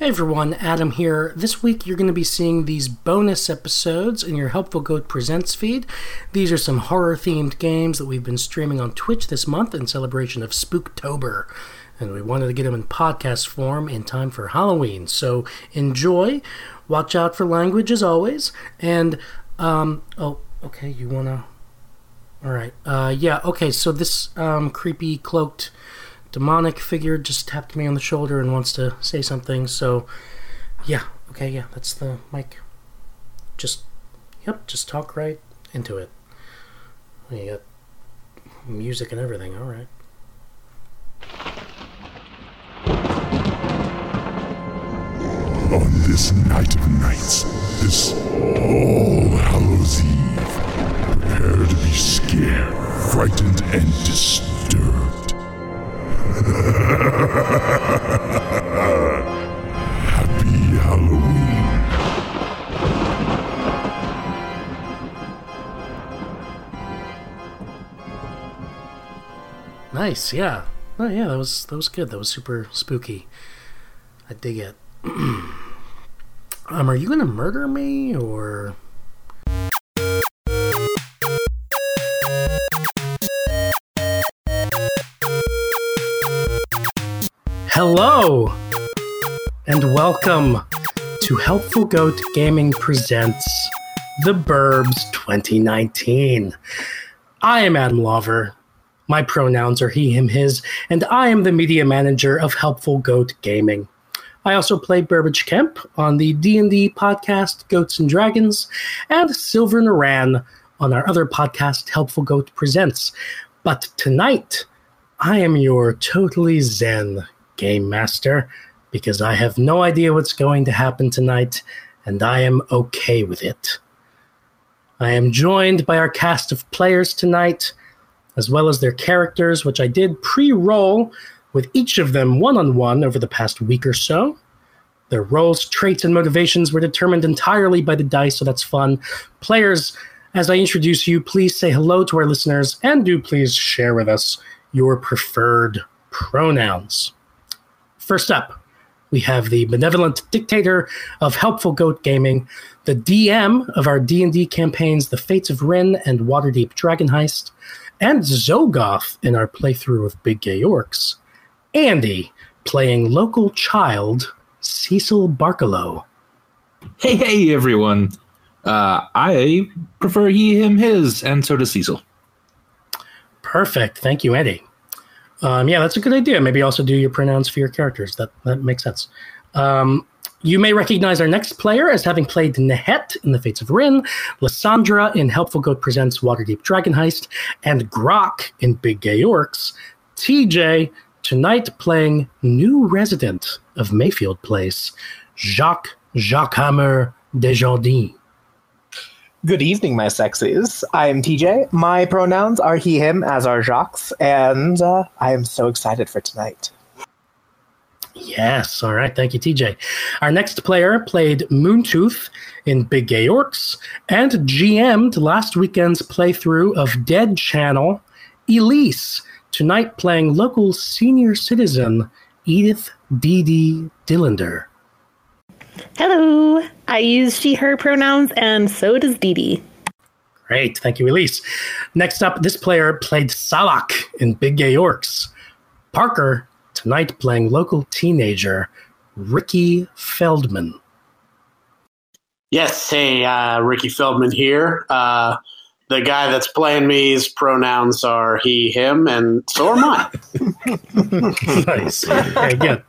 Hey everyone, Adam here. This week you're going to be seeing these bonus episodes in your Helpful Goat Presents feed. These are some horror themed games that we've been streaming on Twitch this month in celebration of Spooktober. And we wanted to get them in podcast form in time for Halloween. So enjoy, watch out for language as always, and, um, oh, okay, you want to. Alright, uh, yeah, okay, so this, um, creepy cloaked demonic figure just tapped me on the shoulder and wants to say something. So, yeah, okay, yeah, that's the mic. Just, yep, just talk right into it. You got music and everything, alright. On this night of nights, this All Hallows Eve, prepare to be scared, frightened, and disturbed. Happy Halloween. Nice, yeah. Oh yeah, that was that was good. That was super spooky. I dig it. um, are you gonna murder me or? Hello, and welcome to Helpful Goat Gaming presents The Burbs 2019. I am Adam Lover. My pronouns are he, him, his, and I am the media manager of Helpful Goat Gaming. I also play Burbage Kemp on the D&D podcast Goats and Dragons and Silver Naran on our other podcast Helpful Goat Presents. But tonight, I am your totally zen game master because I have no idea what's going to happen tonight and I am okay with it. I am joined by our cast of players tonight as well as their characters, which I did pre roll with each of them one on one over the past week or so. Their roles, traits, and motivations were determined entirely by the dice, so that's fun. Players, as I introduce you, please say hello to our listeners and do please share with us your preferred pronouns. First up, we have the benevolent dictator of Helpful Goat Gaming, the DM of our D&D campaigns The Fates of Rin and Waterdeep Dragon Heist, and Zogoth in our playthrough of Big Gay Orcs. Andy, playing local child Cecil Barkalow. Hey, hey, everyone. Uh, I prefer he, him, his, and so does Cecil. Perfect. Thank you, Andy. Um, yeah, that's a good idea. Maybe also do your pronouns for your characters. That that makes sense. Um, you may recognize our next player as having played Nehet in The Fates of Rin, Lysandra in Helpful Goat Presents Waterdeep Dragon Heist, and Grok in Big Gay Orcs. TJ, tonight playing new resident of Mayfield Place, Jacques Jacques Hammer Desjardins. Good evening, my sexies. I am TJ. My pronouns are he, him, as are Jacques, and uh, I am so excited for tonight. Yes. All right. Thank you, TJ. Our next player played Moontooth in Big Gay Orcs and GM'd last weekend's playthrough of Dead Channel, Elise, tonight playing local senior citizen Edith D.D. Dillander. Hello. I use she, her pronouns, and so does Dee Dee. Great. Thank you, Elise. Next up, this player played Salak in Big Gay Orcs. Parker, tonight playing local teenager Ricky Feldman. Yes, hey, uh, Ricky Feldman here. Uh, the guy that's playing me's pronouns are he, him, and so are mine. nice. Okay, good.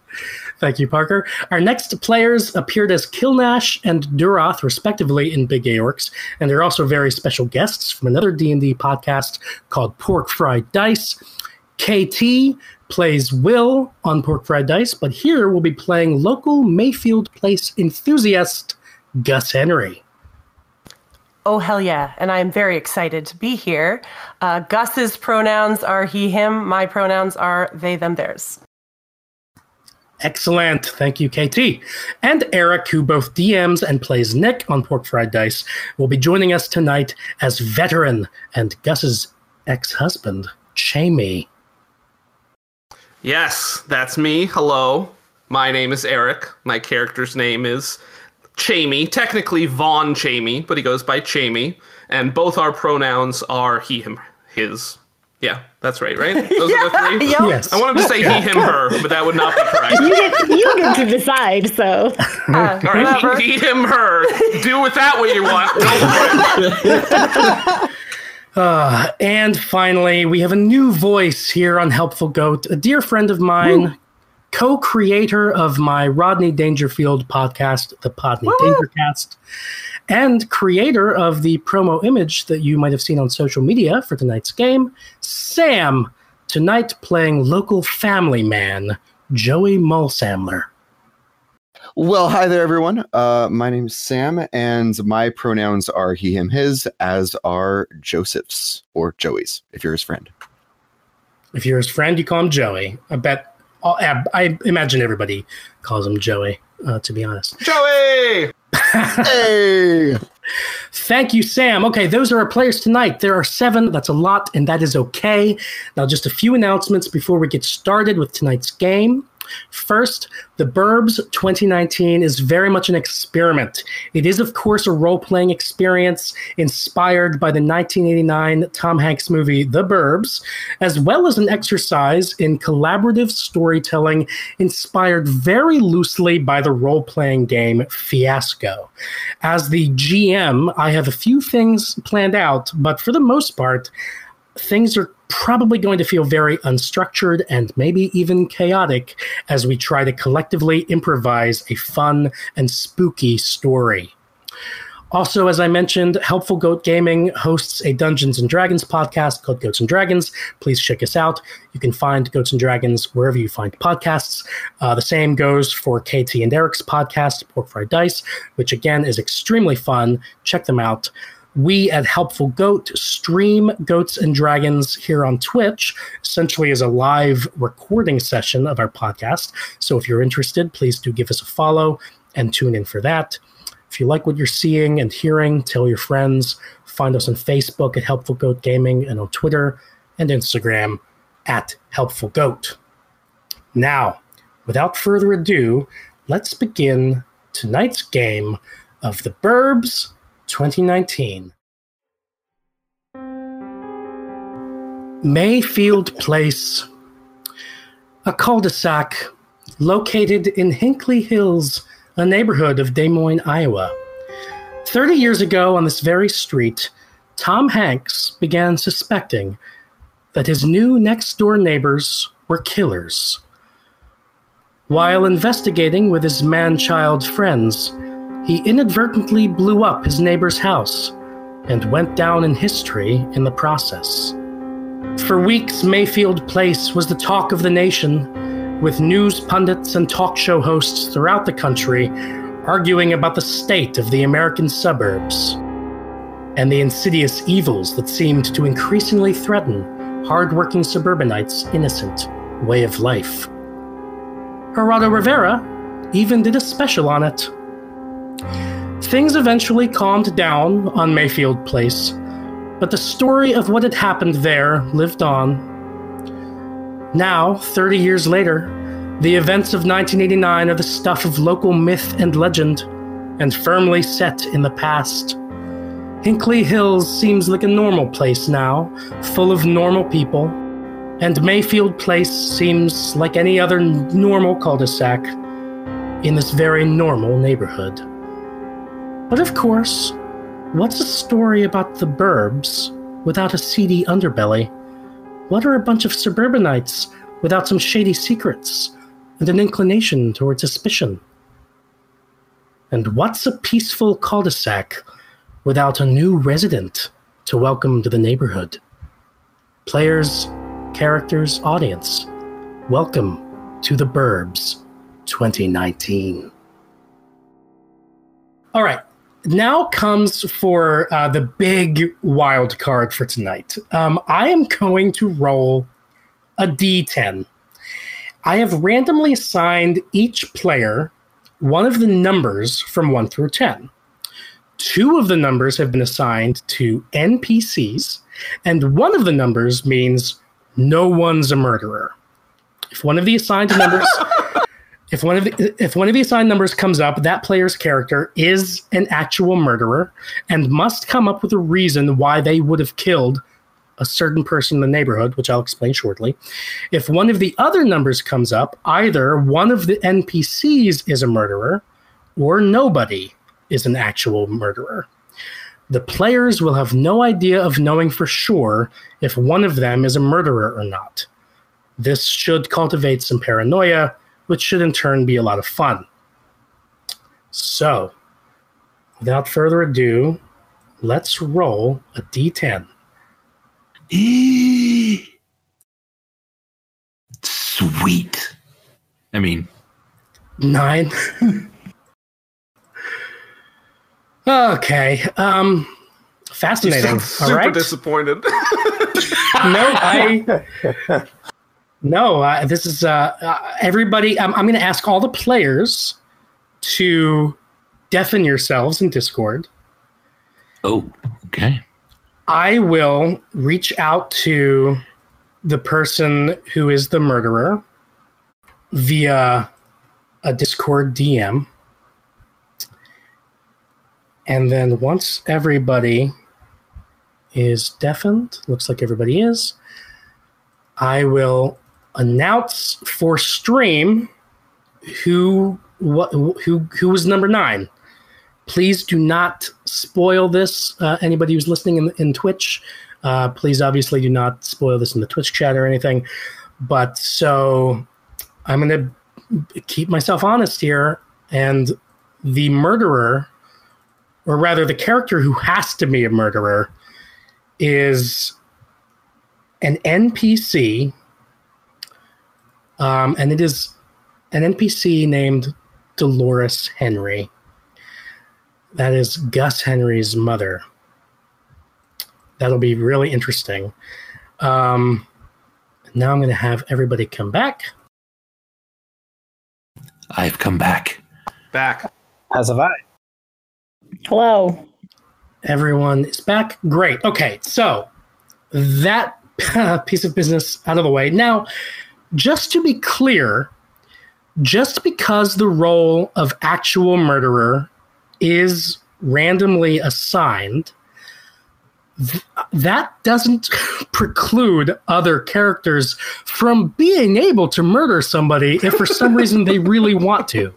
Thank you, Parker. Our next players appeared as Kilnash and Duroth, respectively, in Big Gay Orcs, and they're also very special guests from another D&D podcast called Pork Fried Dice. KT plays Will on Pork Fried Dice, but here we'll be playing local Mayfield Place enthusiast Gus Henry. Oh, hell yeah. And I'm very excited to be here. Uh, Gus's pronouns are he, him. My pronouns are they, them, theirs. Excellent. Thank you, KT. And Eric, who both DMs and plays Nick on Pork Fried Dice, will be joining us tonight as veteran and Gus's ex husband, Chamey. Yes, that's me. Hello. My name is Eric. My character's name is Chamey. Technically Vaughn Chamey, but he goes by Chamey. And both our pronouns are he, him, his. Yeah, that's right, right? Those are the three? Yep. Yes. I wanted to say he, him, her, but that would not be correct. You get, you get to decide, so. Uh, All right, whatever. he, he, him, her. Do with that what you want. Go for it. And finally, we have a new voice here on Helpful Goat, a dear friend of mine, co creator of my Rodney Dangerfield podcast, the Podney Dangercast, and creator of the promo image that you might have seen on social media for tonight's game, Sam. Tonight, playing local family man, Joey Mulsamler. Well, hi there, everyone. Uh, my name's Sam, and my pronouns are he, him, his, as are Joseph's or Joey's, if you're his friend. If you're his friend, you call him Joey. I bet, I I imagine everybody calls him Joey, uh, to be honest. Joey! Hey! Thank you, Sam. Okay, those are our players tonight. There are seven. That's a lot, and that is okay. Now, just a few announcements before we get started with tonight's game. First, The Burbs 2019 is very much an experiment. It is, of course, a role playing experience inspired by the 1989 Tom Hanks movie The Burbs, as well as an exercise in collaborative storytelling inspired very loosely by the role playing game Fiasco. As the GM, I have a few things planned out, but for the most part, things are probably going to feel very unstructured and maybe even chaotic as we try to collectively improvise a fun and spooky story. Also, as I mentioned, Helpful Goat Gaming hosts a Dungeons and Dragons podcast called Goats and Dragons. Please check us out. You can find Goats and Dragons wherever you find podcasts. Uh, the same goes for KT and Eric's podcast, Pork Fried Dice, which again is extremely fun. Check them out. We at Helpful Goat stream Goats and Dragons here on Twitch, essentially as a live recording session of our podcast. So if you're interested, please do give us a follow and tune in for that. If you like what you're seeing and hearing, tell your friends. Find us on Facebook at Helpful Goat Gaming and on Twitter and Instagram at Helpful Goat. Now, without further ado, let's begin tonight's game of the Burbs 2019. Mayfield Place, a cul de sac located in Hinkley Hills, a neighborhood of Des Moines, Iowa. 30 years ago, on this very street, Tom Hanks began suspecting that his new next door neighbors were killers. While investigating with his man child friends, he inadvertently blew up his neighbor's house and went down in history in the process. For weeks, Mayfield Place was the talk of the nation, with news pundits and talk show hosts throughout the country arguing about the state of the American suburbs and the insidious evils that seemed to increasingly threaten hardworking suburbanites' innocent way of life. Geraldo Rivera even did a special on it. Things eventually calmed down on Mayfield Place, but the story of what had happened there lived on. Now, 30 years later, the events of 1989 are the stuff of local myth and legend, and firmly set in the past. Hinkley Hills seems like a normal place now, full of normal people, and Mayfield Place seems like any other normal cul de sac in this very normal neighborhood. But of course, what's a story about the burbs without a seedy underbelly? What are a bunch of suburbanites without some shady secrets and an inclination toward suspicion? And what's a peaceful cul de sac without a new resident to welcome to the neighborhood? Players, characters, audience, welcome to the Burbs 2019. All right, now comes for uh, the big wild card for tonight. Um, I am going to roll a d10. I have randomly assigned each player one of the numbers from 1 through 10. Two of the numbers have been assigned to NPCs, and one of the numbers means no one's a murderer. If one of the assigned numbers If one of the if one of the assigned numbers comes up, that player's character is an actual murderer and must come up with a reason why they would have killed a certain person in the neighborhood, which I'll explain shortly. If one of the other numbers comes up, either one of the NPCs is a murderer or nobody is an actual murderer. The players will have no idea of knowing for sure if one of them is a murderer or not. This should cultivate some paranoia, which should in turn be a lot of fun. So, without further ado, let's roll a d10. Sweet. I mean, Nine. okay. Um fascinating. super right. disappointed. no, I no. Uh, this is uh, uh, everybody. I'm, I'm going to ask all the players to deafen yourselves in Discord. oh, okay. I will reach out to the person who is the murderer via a Discord DM. And then once everybody is deafened, looks like everybody is, I will announce for stream who what who who was number 9 please do not spoil this. Uh, anybody who's listening in, in Twitch, uh, please obviously do not spoil this in the Twitch chat or anything. But so I'm going to keep myself honest here. And the murderer, or rather the character who has to be a murderer, is an NPC. Um, and it is an NPC named Dolores Henry. That is Gus Henry's mother. That'll be really interesting. Um, now I'm going to have everybody come back. I've come back. Back. As have I. Hello. Everyone is back. Great. Okay, so that piece of business out of the way. Now, just to be clear, just because the role of actual murderer is randomly assigned, th- that doesn't preclude other characters from being able to murder somebody if for some reason they really want to.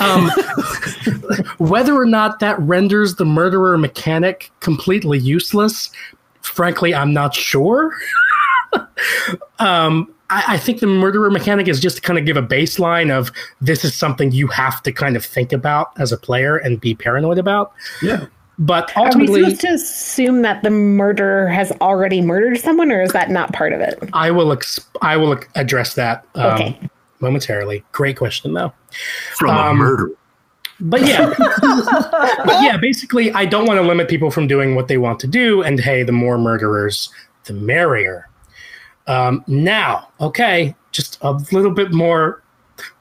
Um, whether or not that renders the murderer mechanic completely useless, frankly, I'm not sure. um, I, I think the murderer mechanic is just to kind of give a baseline of this is something you have to kind of think about as a player and be paranoid about. Yeah. But ultimately, Are we ultimately, supposed to assume that the murderer has already murdered someone, or is that not part of it? I will ex- I will address that um, Okay. momentarily. Great question, though. From a Um, murder. But yeah, but yeah. Basically, I don't want to limit people from doing what they want to do. And hey, the more murderers, the merrier. Um, now, okay, just a little bit more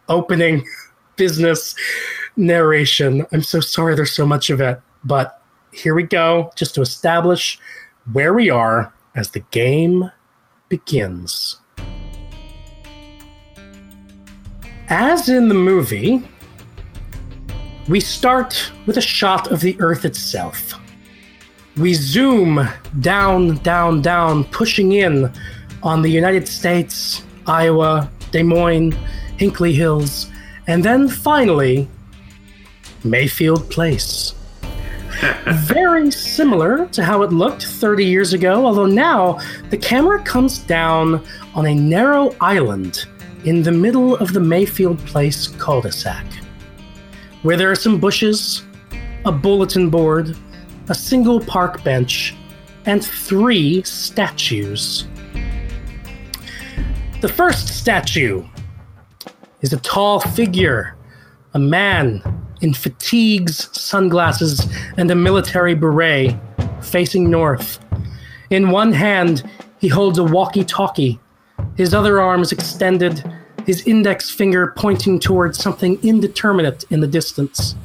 opening business narration. I'm so sorry there's so much of it, but here we go, just to establish where we are as the game begins. As in the movie, we start with a shot of the Earth itself. We zoom down, down, down, pushing in on the United States, Iowa, Des Moines, Hinkley Hills, and then finally, Mayfield Place. Very similar to how it looked 30 years ago, although now the camera comes down on a narrow island in the middle of the Mayfield Place cul de sac where there are some bushes, a bulletin board, a single park bench, and three statues. The first statue is a tall figure, a man in fatigues, sunglasses, and a military beret, facing north. In one hand, he holds a walkie talkie, his other arm is extended, his index finger pointing towards something indeterminate in the distance.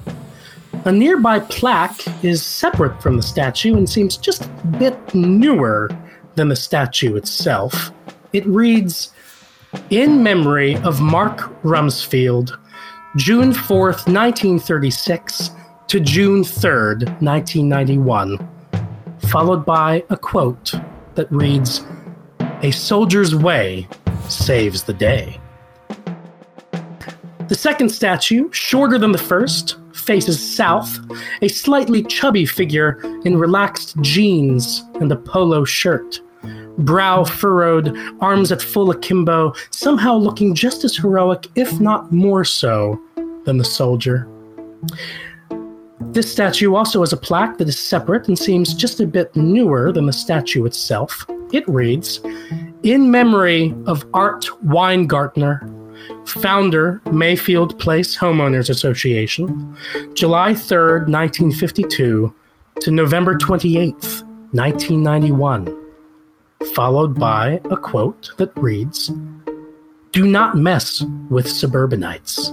A nearby plaque is separate from the statue and seems just a bit newer than the statue itself. It reads in memory of Mark Rumsfield, June 4th, 1936 to June 3rd, 1991, followed by a quote that reads, A soldier's way saves the day. The second statue, shorter than the first, faces south, a slightly chubby figure in relaxed jeans and a polo shirt. Brow furrowed, arms at full akimbo, somehow looking just as heroic, if not more so, than the soldier. This statue also has a plaque that is separate and seems just a bit newer than the statue itself. It reads In memory of Art Weingartner, founder, Mayfield Place Homeowners Association, July 3rd, 1952 to November 28th, 1991. Followed by a quote that reads Do not mess with suburbanites.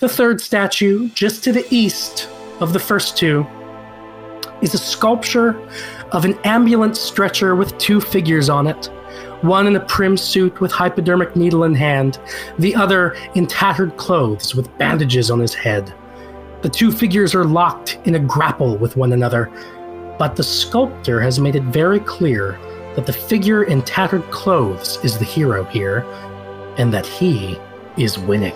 The third statue, just to the east of the first two, is a sculpture of an ambulance stretcher with two figures on it. One in a prim suit with hypodermic needle in hand, the other in tattered clothes with bandages on his head. The two figures are locked in a grapple with one another, but the sculptor has made it very clear that the figure in tattered clothes is the hero here, and that he is winning.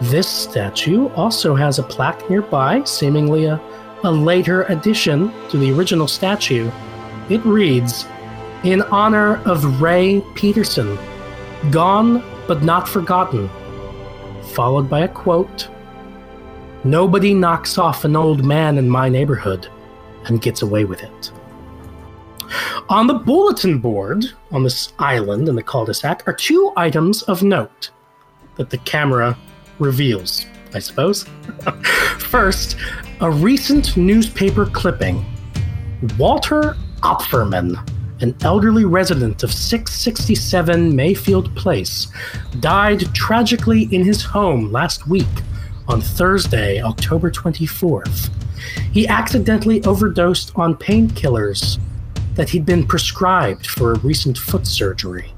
This statue also has a plaque nearby, seemingly a, a later addition to the original statue. It reads, In honor of Ray Peterson, gone but not forgotten, followed by a quote Nobody knocks off an old man in my neighborhood and gets away with it. On the bulletin board on this island in the cul de sac are two items of note that the camera reveals, I suppose. First, a recent newspaper clipping. Walter Opferman, an elderly resident of 667 Mayfield Place, died tragically in his home last week on Thursday, October 24th. He accidentally overdosed on painkillers that he'd been prescribed for a recent foot surgery.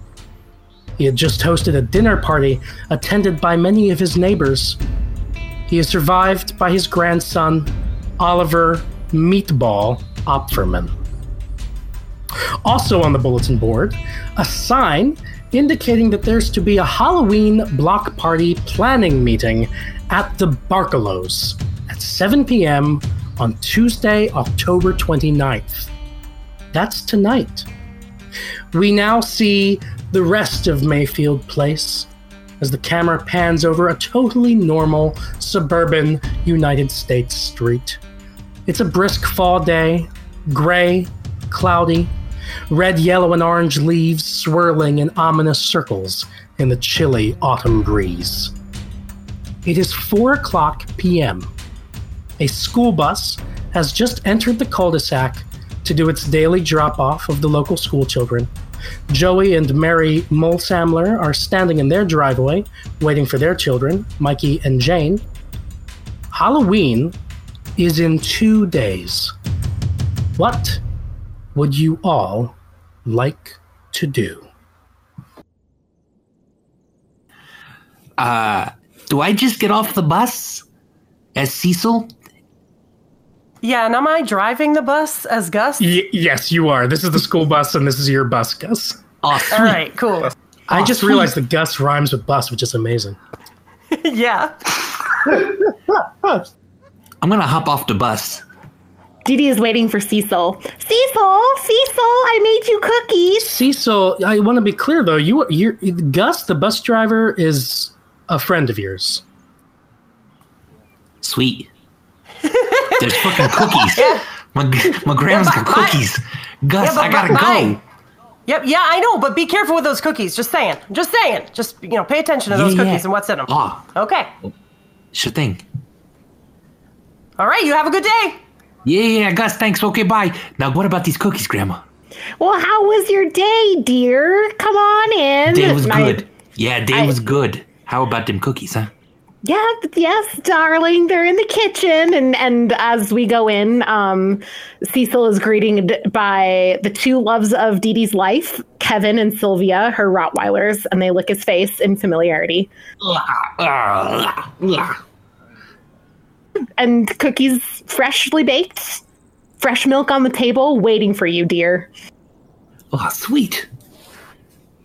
He had just hosted a dinner party attended by many of his neighbors. He is survived by his grandson, Oliver Meatball Opferman. Also on the bulletin board, a sign indicating that there's to be a Halloween block party planning meeting at the Barkalows at 7 p.m. on Tuesday, October 29th. That's tonight. We now see the rest of Mayfield Place as the camera pans over a totally normal suburban United States street. It's a brisk fall day, gray, cloudy, red, yellow, and orange leaves swirling in ominous circles in the chilly autumn breeze. It is 4 o'clock p.m. A school bus has just entered the cul de sac to do its daily drop off of the local school children. Joey and Mary Mulsamler are standing in their driveway waiting for their children, Mikey and Jane. Halloween is in two days. What would you all like to do? Uh, do I just get off the bus as Cecil? Yeah, and am I driving the bus as Gus? Y- yes, you are. This is the school bus, and this is your bus, Gus. Awesome. sweet. All right, cool. I just realized that Gus rhymes with bus, which is amazing. yeah. I'm gonna hop off the bus. Dee Dee is waiting for Cecil. Cecil, Cecil, I made you cookies. Cecil, I want to be clear though. You, you, Gus, the bus driver, is a friend of yours. Sweet. There's fucking cookies. My my grandma's got but- but- cookies. Gus, Yeah, I gotta but- go. Yep, yeah, I know, but be careful with those cookies. Just saying. Just saying. Just, you know, pay attention to those Yeah, yeah. cookies and what's in them. Oh, ah. Okay. sure thing. All right, you have a good day. Yeah, yeah, Gus, thanks. Okay, bye. Now, what about these cookies, Grandma? Well, how was your day, dear? Come on in. Day was My- good. Yeah, day I- was good. How about them cookies, huh? Yeah, yes, darling. They're in the kitchen, and and as we go in, um, Cecil is greeted by the two loves of Dee Dee's life, Kevin and Sylvia, her Rottweilers, and they lick his face in familiarity. And cookies freshly baked, fresh milk on the table, waiting for you, dear. Oh, sweet.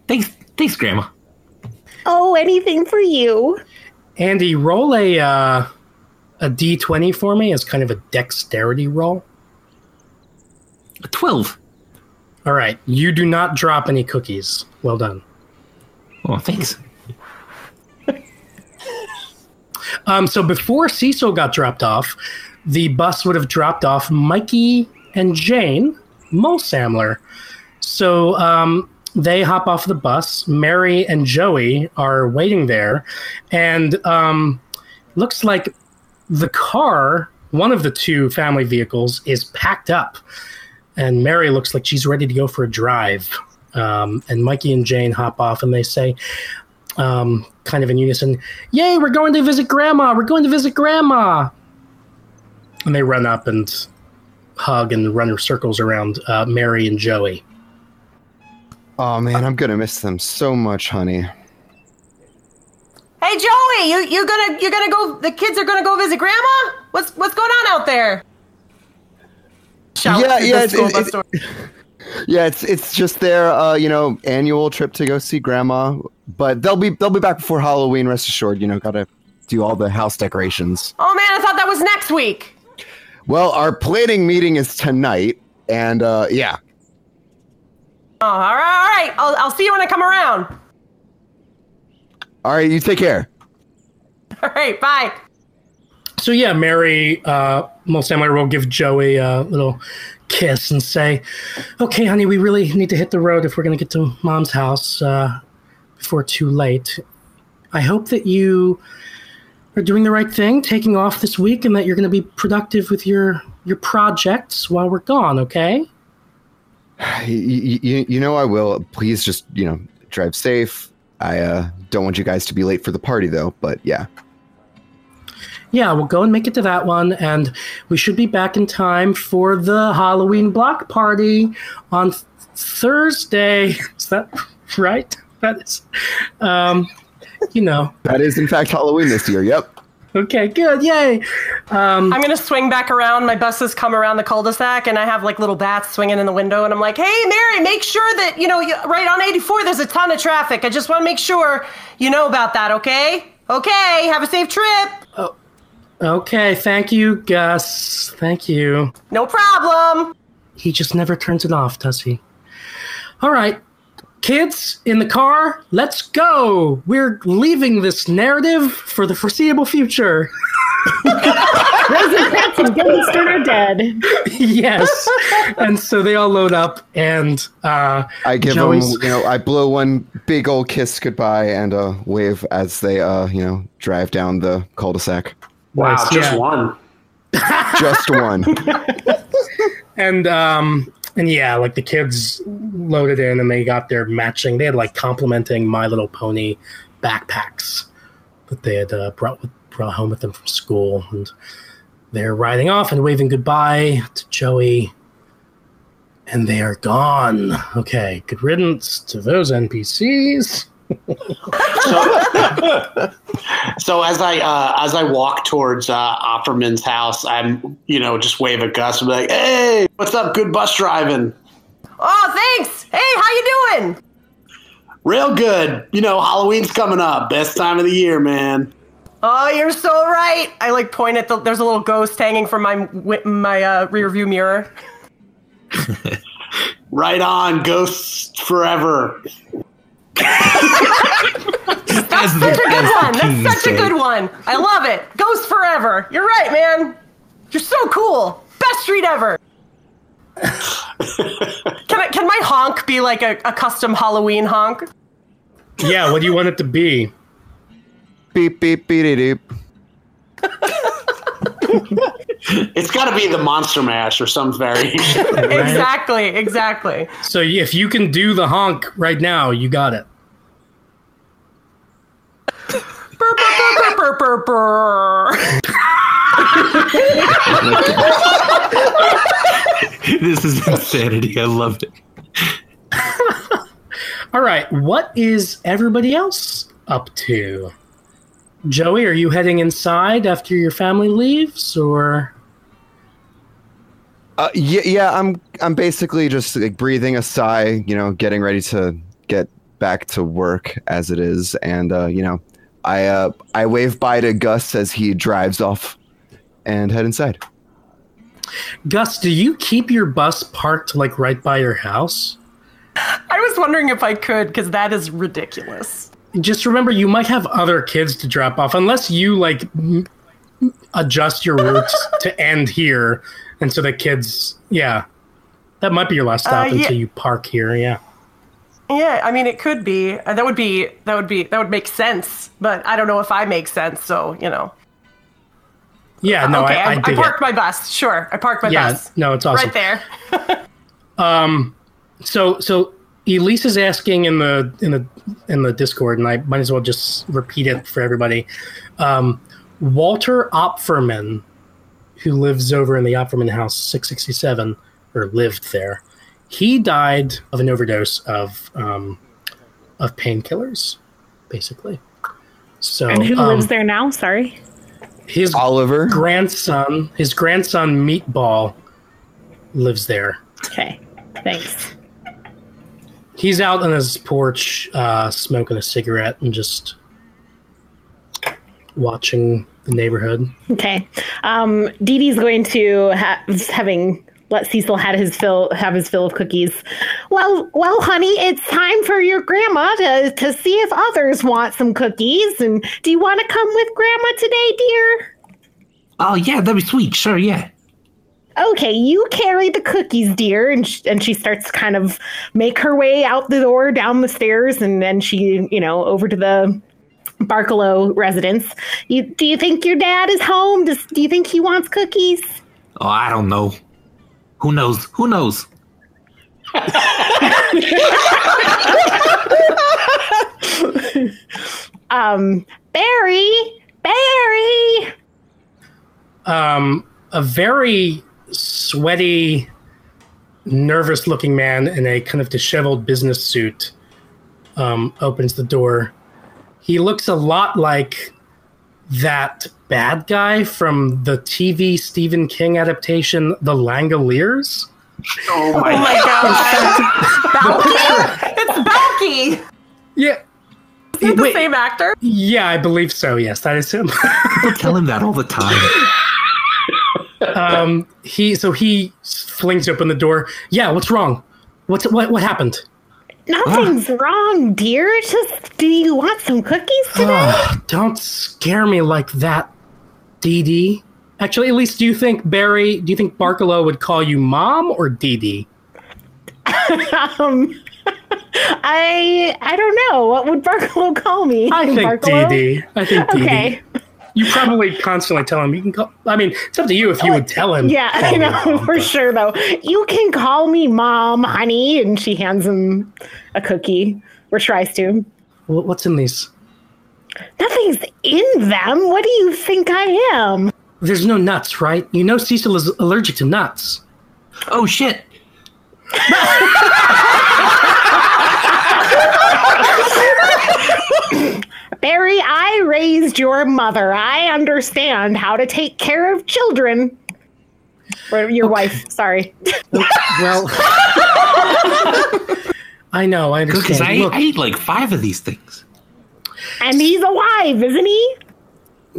Thanks, thanks, Grandma. Oh, anything for you. Andy, roll a uh, a d20 for me as kind of a dexterity roll. A twelve. All right, you do not drop any cookies. Well done. Oh, thanks. Um, so before Cecil got dropped off, the bus would have dropped off Mikey and Jane Mulsamler. So um, they hop off the bus. Mary and Joey are waiting there, and um, looks like the car, one of the two family vehicles, is packed up, and Mary looks like she's ready to go for a drive. Um, and Mikey and Jane hop off, and they say, um, kind of in unison, Yay, we're going to visit Grandma! We're going to visit Grandma! And they run up and hug and run circles around uh, Mary and Joey. Oh man, I'm gonna miss them so much, honey. Hey Joey, you you gonna you gonna go? The kids are gonna go visit Grandma. What's what's going on out there? Shout Yeah, yeah, it's- it's-. Yeah, it's it's just their uh, you know annual trip to go see grandma, but they'll be they'll be back before Halloween. Rest assured, you know, gotta do all the house decorations. Oh man, I thought that was next week. Well, our planning meeting is tonight, and uh, yeah, Oh, all right, all right. I'll I'll see you when I come around. all right, you take care. All right, bye. So yeah, Mary uh, Mulsamler will give Joey a little kiss and say, "Okay, honey, we really need to hit the road if we're going to get to Mom's house uh, before too late. I hope that you are doing the right thing, taking off this week, and that you're going to be productive with your your projects while we're gone. Okay." You, you, you know I will. Please just you know drive safe. I uh, don't want you guys to be late for the party though. But yeah, Yeah, we'll go and make it to that one, and we should be back in time for the Halloween block party on th- Thursday. Is that right? That is, um, you know. that is in fact Halloween this year. Yep. Okay, good, yay. Um, I'm gonna swing back around. My buses come around the cul-de-sac, and I have like little bats swinging in the window, and I'm like, "Hey, Mary, make sure that you know, you, right on 84, there's a ton of traffic. I just want to make sure you know about that. Okay? Okay. Have a safe trip. okay, thank you, Gus. Thank you. No problem. He just never turns it off, does he? All right, kids in the car, let's go. We're leaving this narrative for the foreseeable future. Rosencrantz and Guildenstern are dead. yes. And so they all load up, and uh, I give Joey's- them, you know, I blow one big old kiss goodbye and uh, wave as they, uh, you know, drive down the cul-de-sac. Wow, Nice, just yeah. one. Just one. and um, and yeah, like the kids loaded in, and they got their matching. They had like complimenting My Little Pony backpacks that they had uh, brought with, brought home with them from school, and they're riding off and waving goodbye to Joey. And they are gone. Okay, good riddance to those NPCs. So as I uh, as I walk towards uh, Opferman's house, I'm you know just wave at Gus and be like, "Hey, what's up? Good bus driving. Oh, thanks. Hey, how you doing? Real good. You know, Halloween's coming up. Best time of the year, man. Oh, you're so right. I like point at the. There's a little ghost hanging from my my uh, rear view mirror. Right on, ghosts forever. That's such a good one. That's such a good one. I love it. Ghost forever. You're right, man. You're so cool. Best street ever. can I, can my honk be like a, a custom Halloween honk? Yeah, what do you want it to be? beep beep beep doop. It's got to be the Monster Mash or some variation. Exactly. Exactly. So if you can do the honk right now, you got it. Burr, burr, burr, burr, burr, burr, burr. this is insanity. I loved it. All right, what is everybody else up to? Joey, are you heading inside after your family leaves, or Uh, yeah, yeah, I'm I'm basically just like breathing a sigh, you know, getting ready to get back to work as it is, and uh, you know, I uh, I wave bye to Gus as he drives off, and head inside. Gus? Do you keep your bus parked like right by your house? I was wondering if I could, because that is ridiculous. Just remember, you might have other kids to drop off, unless you like m- adjust your routes to end here, and so the kids, yeah, that might be your last stop Uh, yeah. until you park here. Yeah. Yeah, I mean, it could be. Uh, that would be. That would be. That would make sense. But I don't know if I make sense. So you know. Yeah, no, okay, I, I, I, dig parked it. my bus. Sure, I parked my Yeah, bus. no, it's awesome. Right there. Um, so so Elise is asking in the in the in the Discord, and I might as well just repeat it for everybody. Um, Walter Opferman, who lives over in the Opferman House, six sixty seven, or lived there. He died of an overdose of um, of painkillers, basically. So And who um, lives there now? Sorry. His Oliver. grandson, his grandson Meatball, lives there. Okay. Thanks. He's out on his porch, uh, smoking a cigarette and just watching the neighborhood. Okay. Um, Dee Dee's going to ha- having let Cecil had his fill have his fill of cookies. Well, well, honey, it's time for your grandma to to see if others want some cookies. And do you want to come with grandma today, dear? Oh yeah, that'd be sweet. Sure, yeah. Okay, you carry the cookies, dear. And sh- and she starts to kind of make her way out the door, down the stairs, and then she, you know, over to the Barkalow residence. You do you think your dad is home? Does do you think he wants cookies? Oh, I don't know. Who knows? Who knows? um, Barry, Barry. Um, a very sweaty, nervous looking man in a kind of disheveled business suit um, opens the door. He looks a lot like that bad guy from the TV Stephen King adaptation, The Langoliers. Oh Oh my my god. Balki? it's Balky. Yeah. Is it the Wait. same actor? Yeah, I believe so. Yes, that is him. People tell him that all the time. um, he so he flings open the door. Yeah, what's wrong? What's what? What happened? Nothing's wrong, dear. It's just, do you want some cookies today? Don't scare me like that, Dee Dee. Actually, at least do you think Barry? Do you think Barkalow would call you mom or Dee Dee? um, I I don't know. What would Barkalow call me? I think Dee Barkalow? Dee. I think Dee Dee. Okay. You probably constantly tell him you can call. I mean, it's up to you if you would tell him. Yeah, I know mom, for but- sure though. You can call me mom, honey, and she hands him a cookie or tries to. What's in these? Nothing's in them. What do you think I am? There's no nuts, right? You know Cecil is allergic to nuts. Oh shit. Barry, I raised your mother. I understand how to take care of children. Or your wife, sorry. Well, I know. I Cookies. understand. I, Look, I eat like five of these things. And he's alive, isn't he?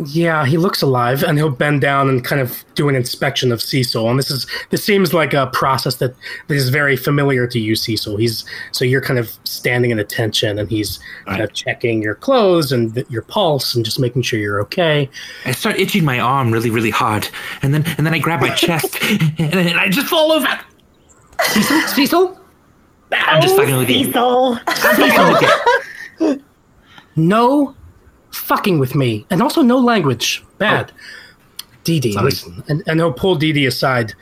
Yeah, he looks alive, and he'll bend down and kind of do an inspection of Cecil. And this is this seems like a process that, that is very familiar to you, Cecil. He's so you're kind of standing at attention, and he's kind of checking your clothes and th- your pulse, and just making sure you're okay. I start itching my arm really, really hard, and then and then I grab my chest, and then I just fall over. Cecil, Cecil, I'm just fucking with you. Cecil. I'm fucking with you. no fucking with me, and also no language. Bad. Dee Dee, Sorry. listen, and, and he'll pull Dee Dee aside.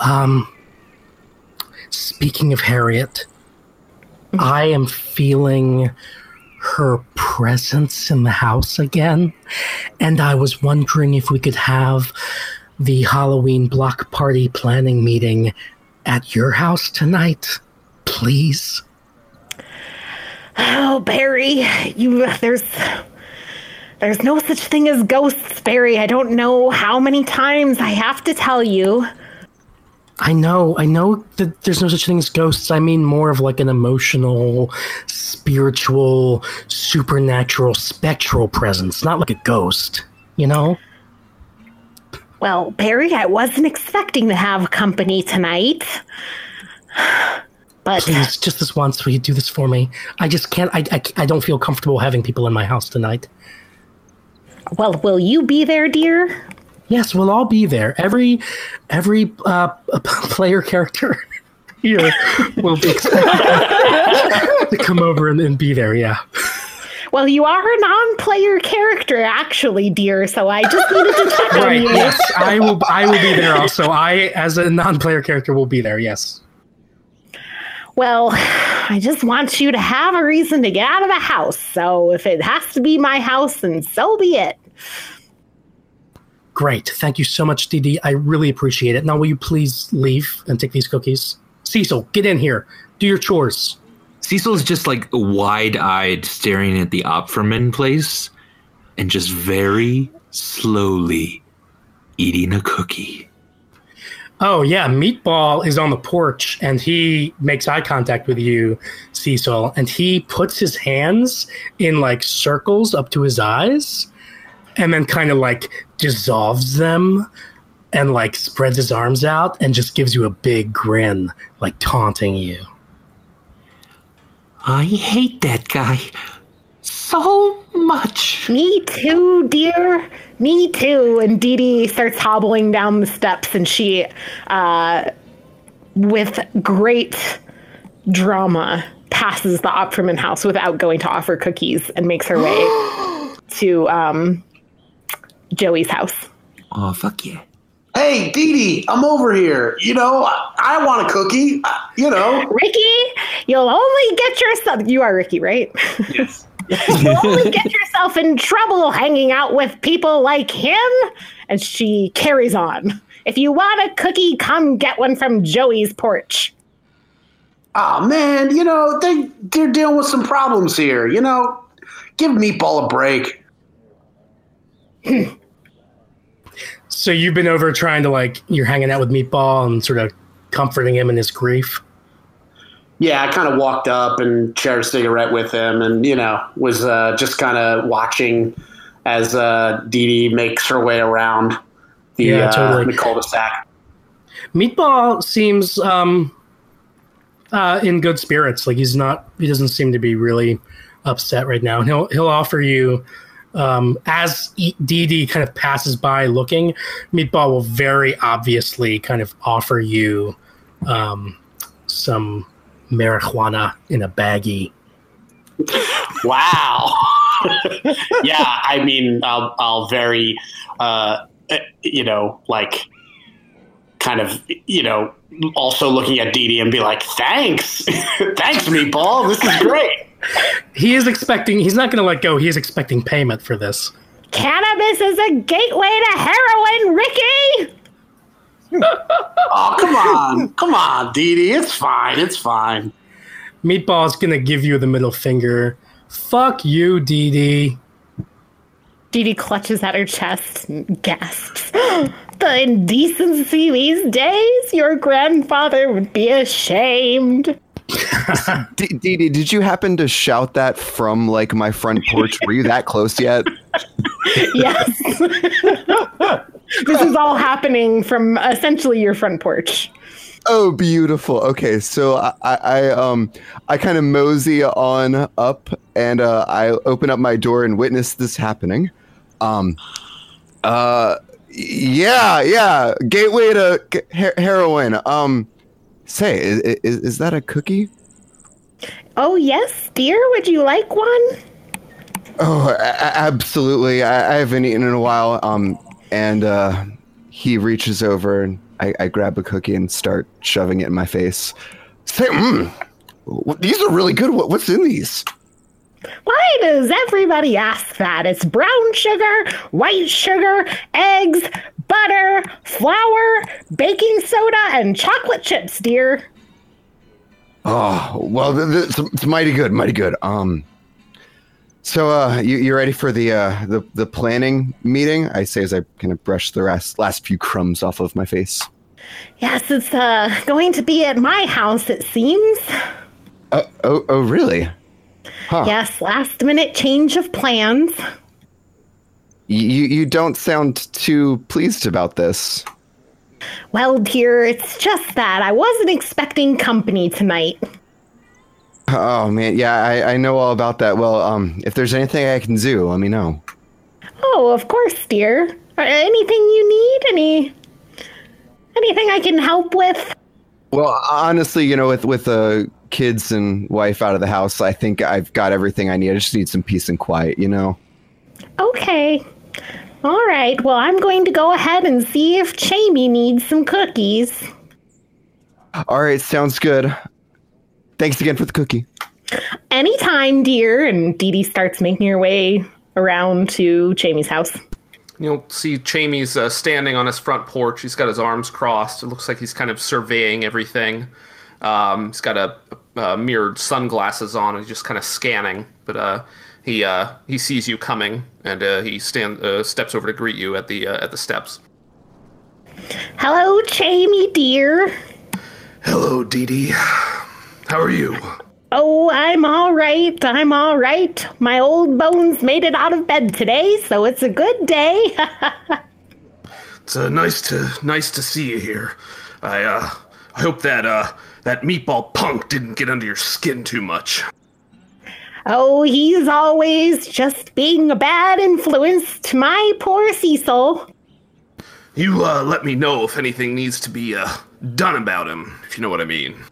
Um, speaking of Harriet, I am feeling her presence in the house again. And I was wondering if we could have the Halloween block party planning meeting at your house tonight, please. Oh, Barry, you there's there's no such thing as ghosts, Barry. I don't know how many times I have to tell you. I know, I know that there's no such thing as ghosts. I mean more of like an emotional, spiritual, supernatural, spectral presence, not like a ghost, you know? Well, Barry, I wasn't expecting to have company tonight. But Please, just this once, will you do this for me? I just can't, I, I, I don't feel comfortable having people in my house tonight. Well, will you be there, dear? Yes, we'll all be there. Every every uh, player character here will be expected to come over and, and be there. Yeah. Well, you are a non-player character, actually, dear. So I just needed to check on Right. you. Yes, I will. I will be there also. I, as a non-player character, will be there. Yes. Well, I just want you to have a reason to get out of the house. So if it has to be my house, then so be it. Great. Thank you so much, Dee Dee. I really appreciate it. Now, will you please leave and take these cookies? Cecil, get in here. Do your chores. Cecil's just like wide eyed staring at the Opferman place and just very slowly eating a cookie. Oh yeah, Meatball is on the porch and he makes eye contact with you, Cecil, and he puts his hands in like circles up to his eyes and then kind of like dissolves them and like spreads his arms out and just gives you a big grin, like taunting you. I hate that guy so much. Me too, dear. Me too. And Dee Dee starts hobbling down the steps, and she, uh, with great drama, passes the Opferman house without going to offer cookies and makes her way to um, Joey's house. Oh, fuck yeah. Hey, Dee Dee, I'm over here. You know, I, I want a cookie. You know, Ricky, you'll only get yourself. You are Ricky, right? Yes. You'll only get yourself in trouble hanging out with people like him. And she carries on. If you want a cookie, come get one from Joey's porch. oh man, you know they they're dealing with some problems here. You know, give Meatball a break. So you've been over trying to like you're hanging out with Meatball and sort of comforting him in his grief. Yeah, I kind of walked up and shared a cigarette with him, and you know, was uh, just kind of watching as uh, Dee Dee makes her way around the, Yeah, uh, totally. the cul-de-sac. Meatball seems um, uh, in good spirits. Like he's not. He doesn't seem to be really upset right now. And he'll he'll offer you um, as Dee Dee kind of passes by looking. Meatball will very obviously kind of offer you um, some marijuana in a baggie. Wow. yeah, I mean, I'll, I'll very, uh, you know, like, kind of, you know, also looking at Dee Dee and be like, thanks, thanks, Meatball. This is great. He is expecting. He's not going to let go. He is expecting payment for this. Cannabis is a gateway to heroin, Ricky! Oh, come on, come on, Dee Dee. It's fine. It's fine. Meatball is going to give you the middle finger. Fuck you, Dee Dee. Dee Dee clutches at her chest and gasps. the indecency these days? Your grandfather would be ashamed. D- Dee Dee, did you happen to shout that from like my front porch? Were you that close yet? Yes. this is all happening from essentially your front porch. Oh, beautiful. Okay, so I, I, I um, I kind of mosey on up, and uh, I open up my door and witness this happening. Um, uh, yeah, yeah, gateway to her- heroin. Um, say, is, is is that a cookie? Oh, yes, dear. Would you like one? Oh, a- absolutely. I, I haven't eaten in a while. Um, and uh, he reaches over and I, I grab a cookie and start shoving it in my face. Say, mm, these are really good. What, what's in these? Why does everybody ask that? It's brown sugar, white sugar, eggs, butter, flour, baking soda, and chocolate chips, dear. Oh well, it's, it's mighty good, mighty good. Um, so uh, you you ready for the uh the the planning meeting? I say as I kind of brush the last last few crumbs off of my face. Yes, it's uh, going to be at my house, it seems. Uh, oh oh really? Huh. Yes, last minute change of plans. You you don't sound too pleased about this. Well, dear, it's just that I wasn't expecting company tonight. Oh man, yeah, I, I know all about that. Well, um, if there's anything I can do, let me know. Oh, of course, dear. Uh, Anything you need? Any anything I can help with? Well, honestly, you know, with with the kids and wife out of the house, I think I've got everything I need. I just need some peace and quiet, you know. Okay. All right. Well, I'm going to go ahead and see if Chamey needs some cookies. All right, sounds good. Thanks again for the cookie. Anytime, dear. And Dee Dee starts making her way around to Jamie's house. You'll see Jamie's uh, standing on his front porch. He's got his arms crossed. It looks like he's kind of surveying everything. Um, he's got a, a mirrored sunglasses on. and He's just kind of scanning. But uh, he uh, he sees you coming, and uh, he stand uh, steps over to greet you at the uh, at the steps. Hello, Jamie, dear. Hello, Dee Dee. How are you? Oh, I'm all right. I'm all right. My old bones made it out of bed today, so it's a good day. It's uh, nice to nice to see you here. I uh, I hope that uh, that meatball punk didn't get under your skin too much. oh, he's always just being a bad influence to my poor Cecil. You uh, let me know if anything needs to be uh, done about him, if you know what I mean.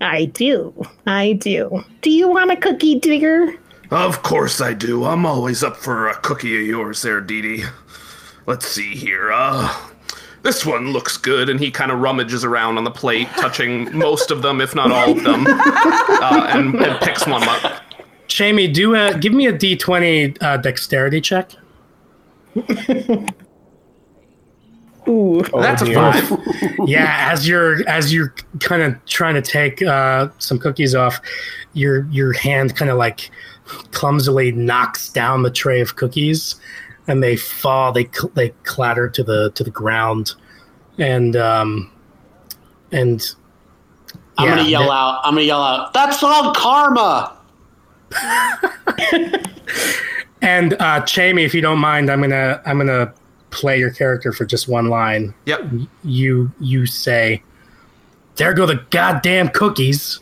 I do. I do. Do you want a cookie, Digger? Of course I do. I'm always up for a cookie of yours there, Dee Dee. Let's see here. Uh, this one looks good. And he kind of rummages around on the plate, touching most of them, if not all of them, uh, and, and picks one up. Chamey, do a give me a D twenty uh, dexterity check. Ooh. That's a dear. five. yeah, as you're as you're kind of trying to take uh, some cookies off, your your hand kind of like clumsily knocks down the tray of cookies, and they fall. They cl- they clatter to the to the ground, and um, and I'm yeah, gonna yell the- out. I'm gonna yell out. That's all karma. And uh, Chamey, if you don't mind, I'm gonna I'm gonna play your character for just one line. Yep. You you say, "There go the goddamn cookies."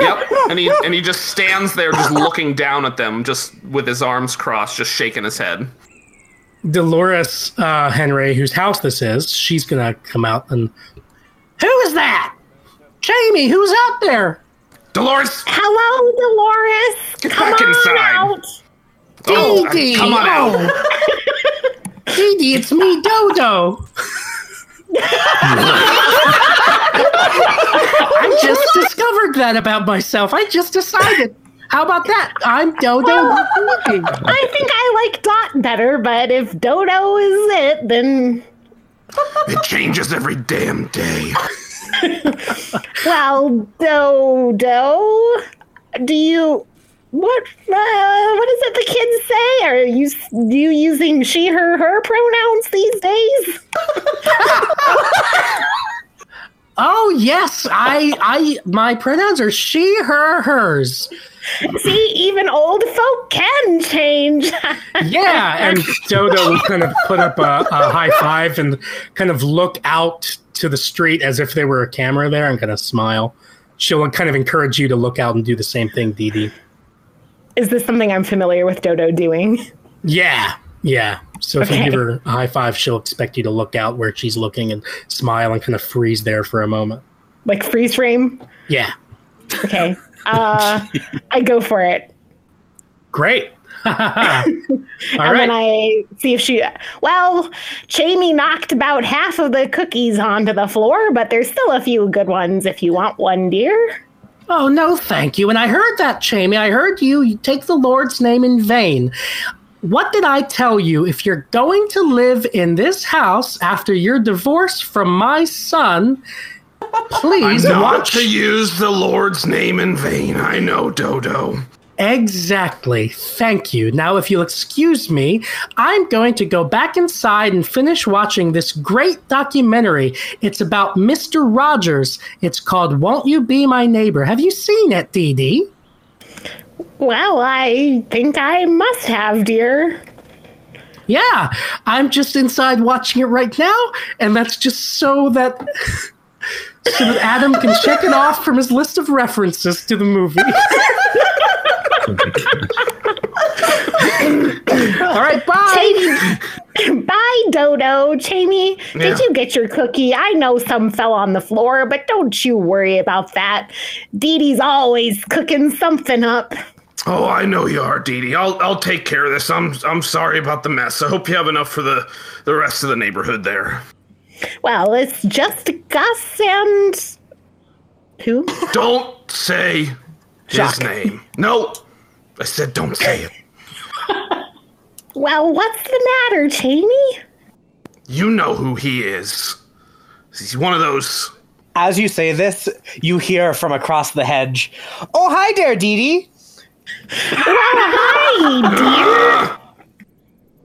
Yep. And he and he just stands there, just looking down at them, just with his arms crossed, just shaking his head. Dolores uh, Henry, whose house this is, she's gonna come out and who is that? Jamie, who's out there? Dolores, Hello, Dolores. Get Come back on inside. out. Oh, Dee Dee, come on out. Dee Dee, it's me, Dodo. I just discovered that about myself. I just decided. How about that? I'm Dodo. Dee. I think I like Dot better, but if Dodo is it, then It changes every damn day. well, Dodo, do you what? Uh, what is it the kids say? Are you you using she, her, her pronouns these days? Oh yes, I I my pronouns are she, her, hers. See, even old folk can change. Yeah, and Dodo will kind of put up a, a high five and kind of look out to the street as if there were a camera there and kind of smile. She'll kind of encourage you to look out and do the same thing, Dee Dee. Is this something I'm familiar with Dodo doing? Yeah, yeah. So if you give her a high five, she'll expect you to look out where she's looking and smile and kind of freeze there for a moment. Like freeze frame? Yeah, Okay. Uh, I go for it. great. All and right. then I see if she. Well, Jamie knocked about half of the cookies onto the floor, but there's still a few good ones if you want one, dear. Oh, no, thank you. And I heard that, Jamie. I heard you, you take the Lord's name in vain. What did I tell you? If you're going to live in this house after your divorce from my son, please Not watch. to use the Lord's name in vain. I know, Dodo. Exactly. Thank you. Now, if you'll excuse me, I'm going to go back inside and finish watching this great documentary. It's about Mr. Rogers. It's called Won't You Be My Neighbor? Have you seen it, Dee Dee? Well, I think I must have, dear. Yeah, I'm just inside watching it right now, and that's just so that so that Adam can check it off from his list of references to the movie. All right, bye. Jamie, bye, Dodo. Jamie, Yeah. did you get your cookie? I know some fell on the floor, but don't you worry about that. Dee Dee's always cooking something up. Oh, I know you are, Dee Dee. I'll I'll take care of this. I'm I'm sorry about the mess. I hope you have enough for the the rest of the neighborhood there. Well, it's just Gus and who? Don't say his Jacques. name. No, I said don't say it. Well, what's the matter, Jamie? You know who he is. He's one of those. As you say this, you hear from across the hedge, Oh, hi there, Dee Dee. Hi,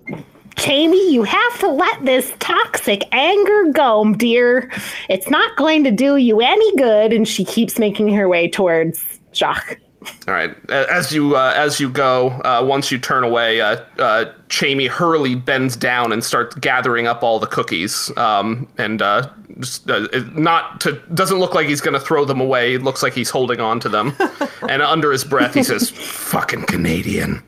dear. Jamie, you have to let this toxic anger go, dear. It's not going to do you any good. And she keeps making her way towards Jacques. All right. As you uh, as you go, uh, once you turn away, uh, uh, Chamie Hurley bends down and starts gathering up all the cookies. Um, and uh, just, uh, it- not to doesn't look like he's going to throw them away. It looks like he's holding on to them. and under his breath, he says, Fucking Canadian.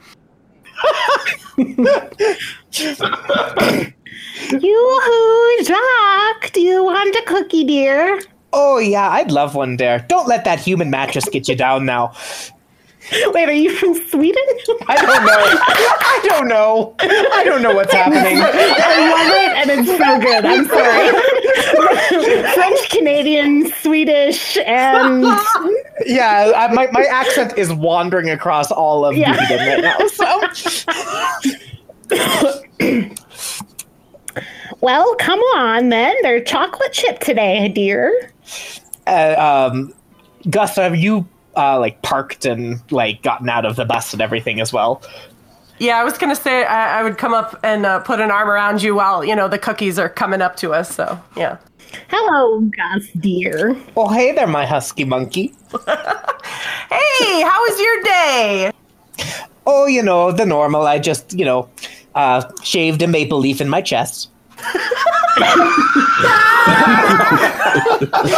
Yoo-hoo, Jacques, do you want a cookie, dear? Oh, yeah, I'd love one there. Don't let that human mattress get you down now. Wait, are you from Sweden? I don't know. I don't know. I don't know what's happening. I love it, and it's so good. I'm sorry. French, Canadian, Swedish, and Yeah, I, my, my accent is wandering across all of Yeah. Sweden right now. So. well, come on then. They're chocolate chip today, dear. Uh, um, Gus, have you uh, like parked and like gotten out of the bus and everything as well? Yeah, I was gonna say I, I would come up and uh, put an arm around you while you know the cookies are coming up to us. So yeah. Hello, Gus, dear. Oh, hey there, my husky monkey. Hey, how was your day? Oh, you know the normal. I just you know uh, shaved a maple leaf in my chest.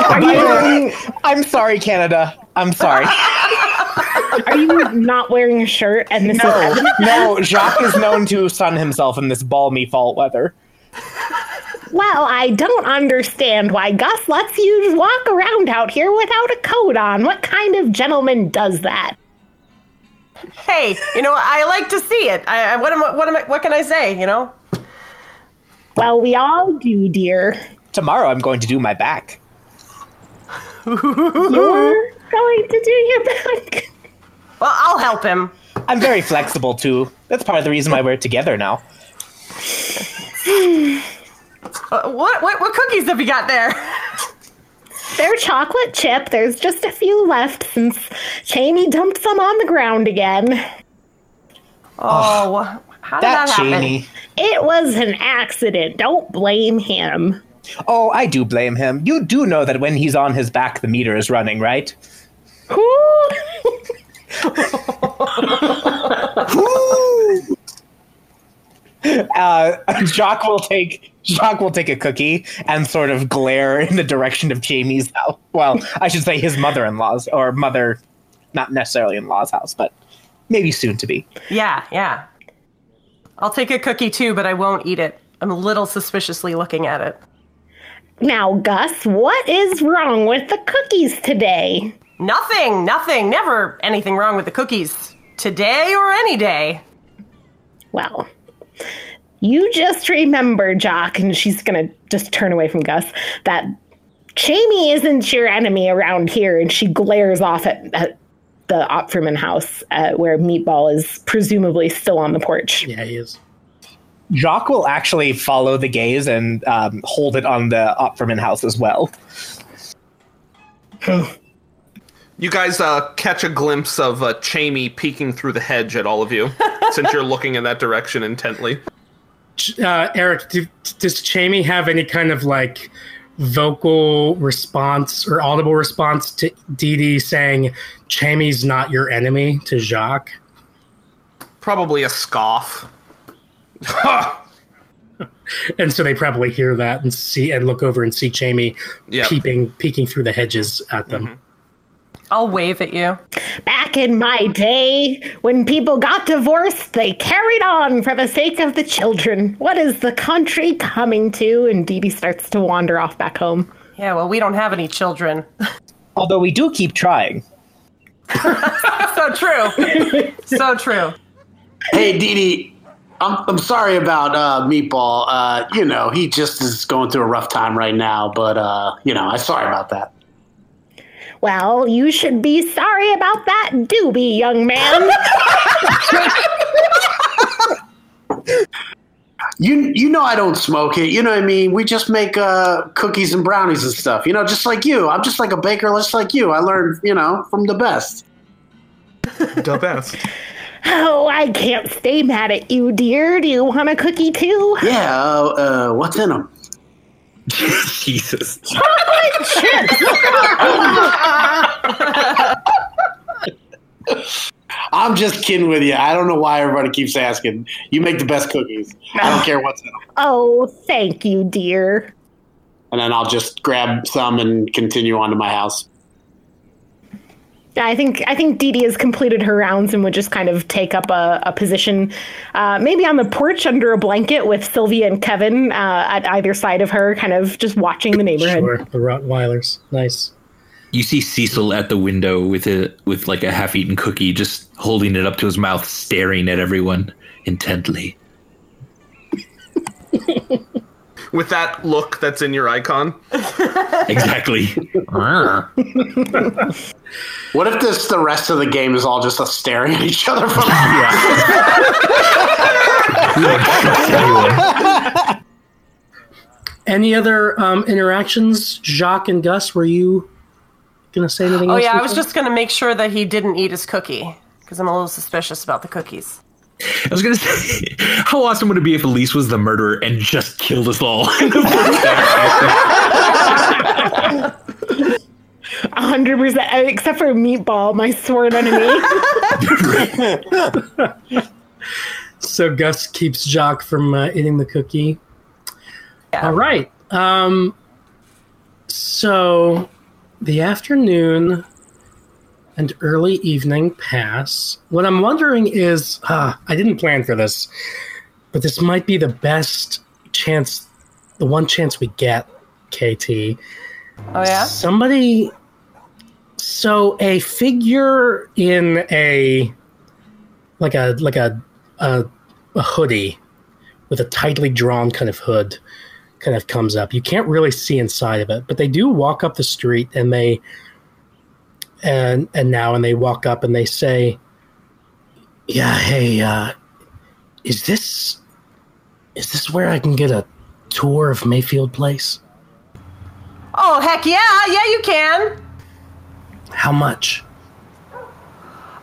Are you wearing, I'm sorry, Canada. I'm sorry. are you not wearing a shirt? And this is No, evidence? no. Jacques is known to sun himself in this balmy fall weather. Well, I don't understand why Gus lets you walk around out here without a coat on. What kind of gentleman does that? Hey, you know I like to see it. I, I what am I, what am I, what can I say? You know. Well, we all do, dear. Tomorrow, I'm going to do my back. You're going to do your back. Well, I'll help him. I'm very flexible too. That's part of the reason why we're together now. Uh, what, what what cookies have you got there? They're chocolate chip. There's just a few left since Jamie dumped some on the ground again. Oh, how did that, That happen? Jamie. It was an accident. Don't blame him. Oh, I do blame him. You do know that when he's on his back, the meter is running, right? Who? Uh, Jacques will take Jacques will take a cookie and sort of glare in the direction of Jamie's house. Well, I should say his mother-in-law's or mother, not necessarily in-law's house, but maybe soon to be. Yeah, yeah. I'll take a cookie too, but I won't eat it. I'm a little suspiciously looking at it. Now, Gus, what is wrong with the cookies today? Nothing, nothing, never anything wrong with the cookies. Today or any day. Well, you just remember, Jock, and she's gonna just turn away from Gus, that Jamie isn't your enemy around here. And she glares off at, at the Opferman house uh, where Meatball is presumably still on the porch. Yeah, he is. Jacques will actually follow the gaze and um, hold it on the Opferman house as well. You guys uh, catch a glimpse of uh, Chamey peeking through the hedge at all of you, since you're looking in that direction intently. Uh, Eric, do, does Chamey have any kind of like vocal response or audible response to Dee Dee saying Chamey's not your enemy to Jacques? Probably a scoff. And so they probably hear that and see and look over and see Chamey Yeah. peeping peeking through the hedges at them. Mm-hmm. I'll wave at you. Back in my day, when people got divorced, they carried on for the sake of the children. What is the country coming to? And Dee Dee starts to wander off back home. Yeah, well, we don't have any children. Although we do keep trying. so true. so true. Hey, Dee Dee, I'm, I'm sorry about uh, Meatball. Uh, you know, he just is going through a rough time right now, but, uh, you know, I'm sorry about that. Well, you should be sorry about that doobie, young man. You you know I don't smoke it. You know what I mean? We just make uh, cookies and brownies and stuff. You know, just like you. I'm just like a baker, just like you. I learned, you know, from the best. The best. oh, I can't stay mad at you, dear. Do you want a cookie too? Yeah. Uh, uh, what's in them? Jesus. Chocolate chips. I'm just kidding with you. I don't know why everybody keeps asking. You make the best cookies. I don't care what's in them. oh, thank you, dear. And then I'll just grab some and continue on to my house. I think I think Dee Dee has completed her rounds and would just kind of take up a, a position, uh, maybe on the porch under a blanket with Sylvia and Kevin uh, at either side of her, kind of just watching the neighborhood. Sure, the Rottweilers. Nice. You see Cecil at the window with a with like a half-eaten cookie, just holding it up to his mouth, staring at everyone intently. With that look that's in your icon. Exactly. What if this the rest of the game is all just us staring at each other from Any other um, interactions, Jacques and Gus? Were you gonna say anything? Oh else yeah, I was just gonna make sure that he didn't eat his cookie because I'm a little suspicious about the cookies. I was gonna say, how awesome would it be if Elise was the murderer and just killed us all? A hundred percent, except for Meatball, my sworn enemy. So Gus keeps Jock from uh, eating the cookie. Yeah. All right. Um, so the afternoon and early evening pass. What I'm wondering is, uh, I didn't plan for this, but this might be the best chance, the one chance we get, KT. Oh yeah. Somebody. So a figure in a like a like a a, a hoodie with a tightly drawn kind of hood kind of comes up. You can't really see inside of it, but they do walk up the street and they and and now and they walk up and they say, "Yeah, hey, uh, is this is this where I can get a tour of Mayfield Place? Oh heck yeah, yeah you can. How much?"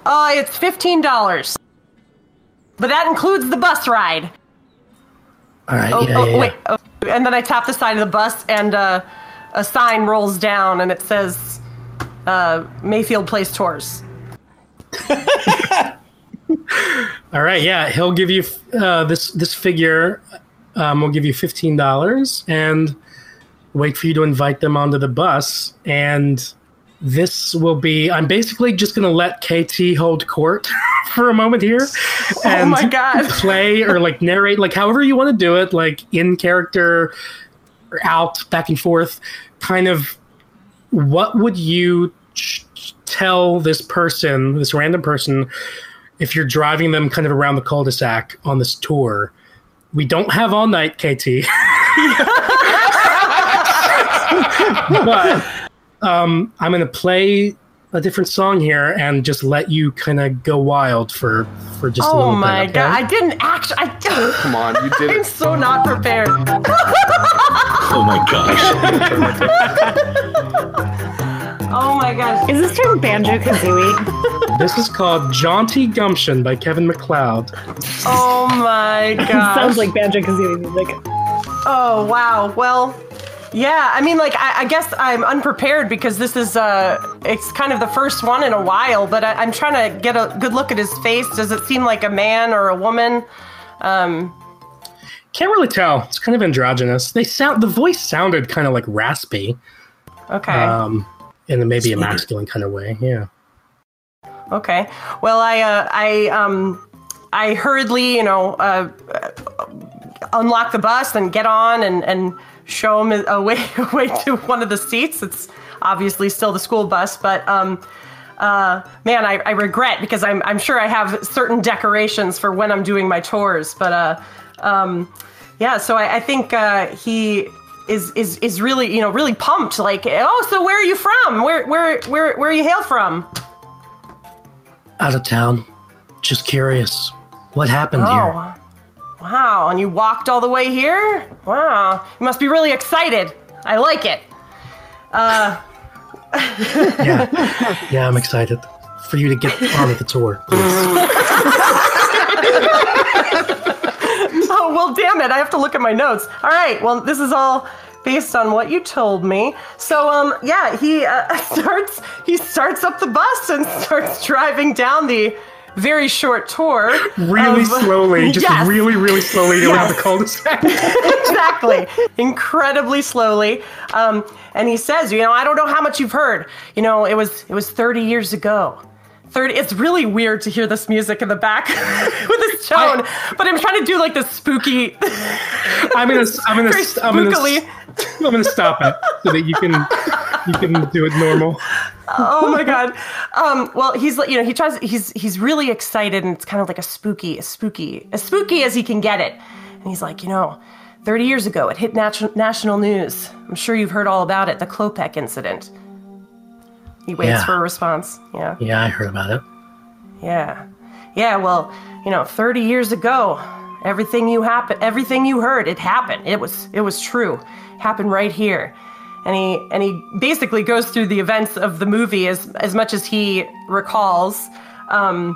Uh, it's fifteen dollars, but that includes the bus ride. All right, Oh, yeah, oh yeah, yeah. wait, oh, and then I tap the side of the bus, and uh, a sign rolls down, and it says uh, Mayfield Place Tours. All right, yeah, he'll give you uh, this this figure. Um, will give you fifteen dollars and wait for you to invite them onto the bus. And this will be. I'm basically just going to let KT hold court for a moment here, and Oh my God. play or like narrate, like however you want to do it, like in character or out, back and forth. Kind of, what would you tell this person, this random person? if you're driving them kind of around the cul-de-sac on this tour. We don't have all night, KT. but um, I'm going to play a different song here and just let you kind of go wild for for just a Oh my bit. god! I didn't actually. I, didn't. Come on, you did I'm so not prepared. Oh my gosh. Oh my gosh! Is this from Banjo Kazooie? This is called Jaunty Gumption by Kevin MacLeod. Oh my gosh! Sounds like Banjo Kazooie music. Oh wow. Well, yeah. I mean, like, I, I guess I'm unprepared because this is uh, it's kind of the first one in a while. But I, I'm trying to get a good look at his face. Does it seem like a man or a woman? Um, Can't really tell. It's kind of androgynous. They sound the voice sounded kind of like raspy, okay. um, in maybe a masculine kind of way. Yeah. Okay. Well, I uh, I um I hurriedly, you know, uh, uh, unlock the bus and get on and and show him a way a way to one of the seats. It's obviously still the school bus, but um. Uh, man, I, I regret because I'm, I'm sure I have certain decorations for when I'm doing my tours, but uh, um, yeah. So I, I think uh, he is is is really you know really pumped. Like, oh, so where are you from? Where where where where you hail from? Out of town. Just curious. What happened Oh, here? wow. And you walked all the way here? Wow. You must be really excited. I like it. Uh, Yeah. yeah, I'm excited for you to get on with the tour. oh, well, damn it. I have to look at my notes. All right. Well, this is all based on what you told me. So, um, yeah, he uh, starts he starts up the bus and starts driving down the very short tour. Really of- slowly, just Yes. really, really slowly around Yes. the cul-de-sac. exactly. Incredibly slowly. Um, and he says, you know, I don't know how much you've heard. You know, it was it was 30 years ago. 30 it's really weird to hear this music in the back with this tone. but I'm trying to do like this spooky I'm gonna, I'm gonna, I'm gonna. I'm gonna stop it so that you can, you can do it normal. oh my god. Um, well, he's you know, he tries. He's he's really excited, and it's kind of like a spooky, a spooky, as spooky as he can get it. And he's like, you know, 30 years ago, it hit natu- national news. I'm sure you've heard all about it, the Klopek incident. He waits Yeah. for a response. Yeah, Yeah, I heard about it. yeah, yeah. Well, you know, 30 years ago, everything you happen, everything you heard, it happened. It was it was true. happened right here and he and he basically goes through the events of the movie as as much as he recalls um,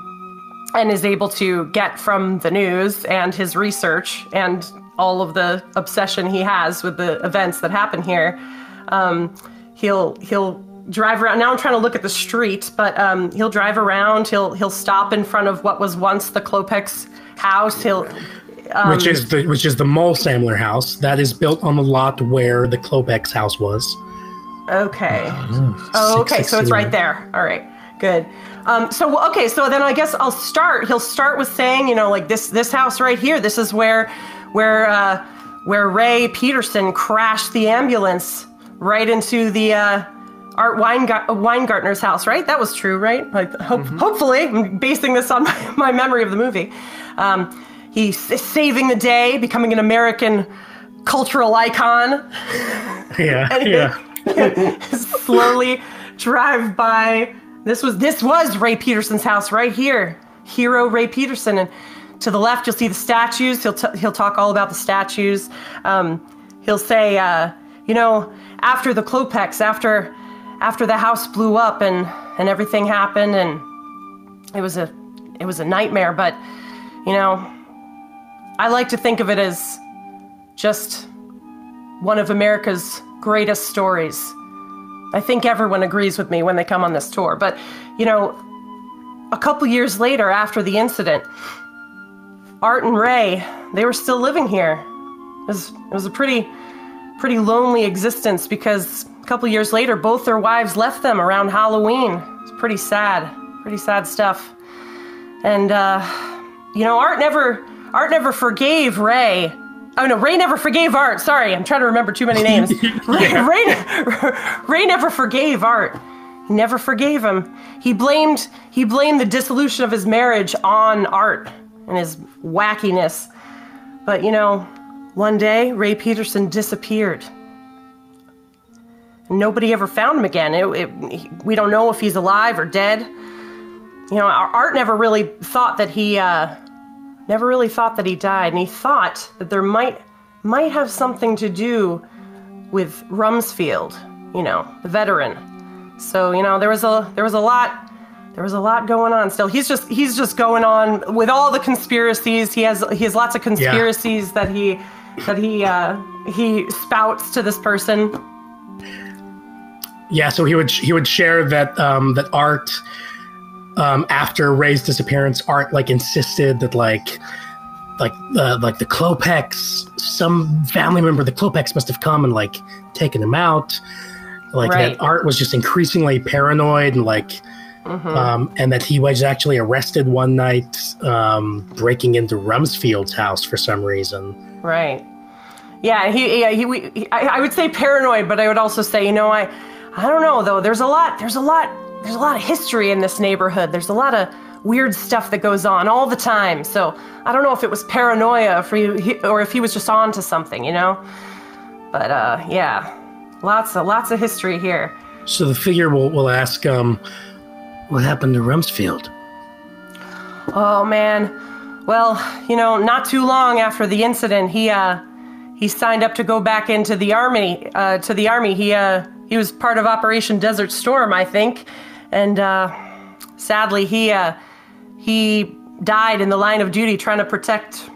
and is able to get from the news and his research and all of the obsession he has with the events that happen here um, he'll he'll drive around now i'm trying to look at the street but um, he'll drive around he'll he'll stop in front of what was once the Klopeks house he'll um, which is the which is the Mulsamler house that is built on the lot where the Klopeks house was. Okay. Oh, okay. So it's right there. All right. Good. Um, so okay. So then I guess I'll start. He'll start with saying, you know, like this this house right here. This is where where uh, where Ray Peterson crashed the ambulance right into the uh, Art Weinga- Weingartner's house. Right. That was true. Right. Like hope, hopefully, I'm basing this on my, my memory of the movie. Um, he's saving the day, becoming an American cultural icon Yeah, yeah. slowly drive by. This was this was Ray Peterson's house right here, hero Ray Peterson, and to the left you'll see the statues. He'll t- he'll talk all about the statues. Um, he'll say, uh, you know, after the Klopeks, after after the house blew up and and everything happened, and it was a it was a nightmare. But you know, I like to think of it as just one of America's greatest stories. I think everyone agrees with me when they come on this tour. But, you know, a couple years later after the incident, Art and Ray, they were still living here. It was, it was a pretty, pretty lonely existence because a couple years later, both their wives left them around Halloween. It's pretty sad, pretty sad stuff. And, uh, you know, Art never, Art never forgave Ray Oh no, Ray never forgave Art. Sorry, I'm trying to remember too many names. Ray, Ray, Ray never forgave Art. He never forgave him. He blamed he blamed the dissolution of his marriage on Art and his wackiness. But you know, one day Ray Peterson disappeared. Nobody ever found him again. It, it, we don't know if he's alive or dead. You know, our Art never really thought that he, uh, never really thought that he died, and he thought that there might might have something to do with Rumsfield. You know, the veteran. So you know, there was a there was a lot there was a lot going on still. He's just he's just going on with all the conspiracies. He has he has lots of conspiracies that he that he uh, he spouts to this person. Yeah, so he would he would share that um, that Art um, after Ray's disappearance, Art like insisted that like like uh, like the Klopeks, some family member of the Klopeks must have come and like taken him out. Like Right. that Art was just increasingly paranoid and like um, and that he was actually arrested one night um, breaking into Rumsfield's house for some reason. Right. Yeah, he yeah he, we, he I, I would say paranoid, but I would also say you know I I don't know though. There's a lot there's a lot there's a lot of history in this neighborhood. There's a lot of weird stuff that goes on all the time. So I don't know if it was paranoia for you or if he was just on to something, you know. But uh, yeah, lots of lots of history here. So the figure will, will ask, um, what happened to Rumsfield?" Oh man. Well, you know, not too long after the incident, he uh he signed up to go back into the army. Uh, to the army, he uh he was part of Operation Desert Storm, I think, and uh, sadly he uh he died in the line of duty trying to protect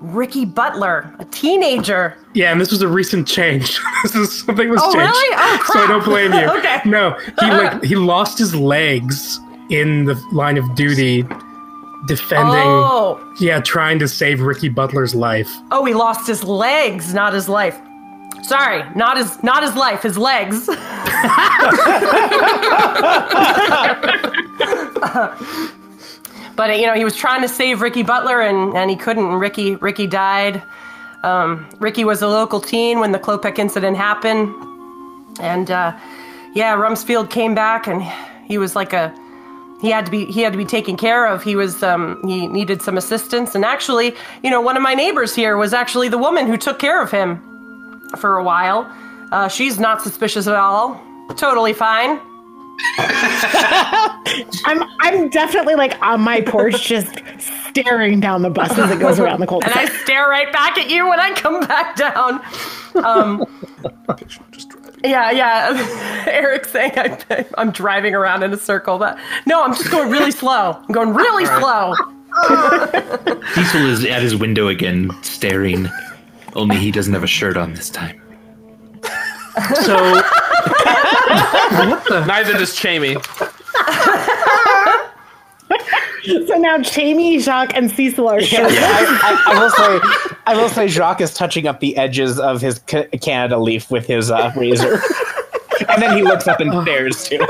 Ricky Butler, a teenager. Yeah, and this was a recent change. this is something was Oh, changed. really? Oh, crap. So I don't blame you. Okay. No, he like he lost his legs in the line of duty, defending. Oh, Yeah, trying to save Ricky Butler's life. oh, he lost his legs, not his life. Sorry, not his not his life, his legs. but you know, he was trying to save Ricky Butler and, and he couldn't. and Ricky Ricky died. Um, Ricky was a local teen when the Klopek incident happened, and uh, yeah, Rumsfield came back and he was like a he had to be he had to be taken care of. He was um, he needed some assistance, and actually, you know, one of my neighbors here was actually the woman who took care of him for a while. Uh, she's not suspicious at all. Totally fine. I'm I'm definitely like on my porch, just staring down the bus as it goes around the And I cul-de-sac. stare right back at you when I come back down. Um, yeah, yeah. Eric's saying I, I'm driving around in a circle, but no, I'm just going really slow. I'm going really slow. Cecil is at his window again, staring. Only he doesn't have a shirt on this time. So Neither does Chamey. So now Jamie, Jacques, and Cecil are shirtless. I, I, I will say, I will say, Jacques is touching up the edges of his ca- Canada leaf with his uh, razor, and then he looks up and stares too.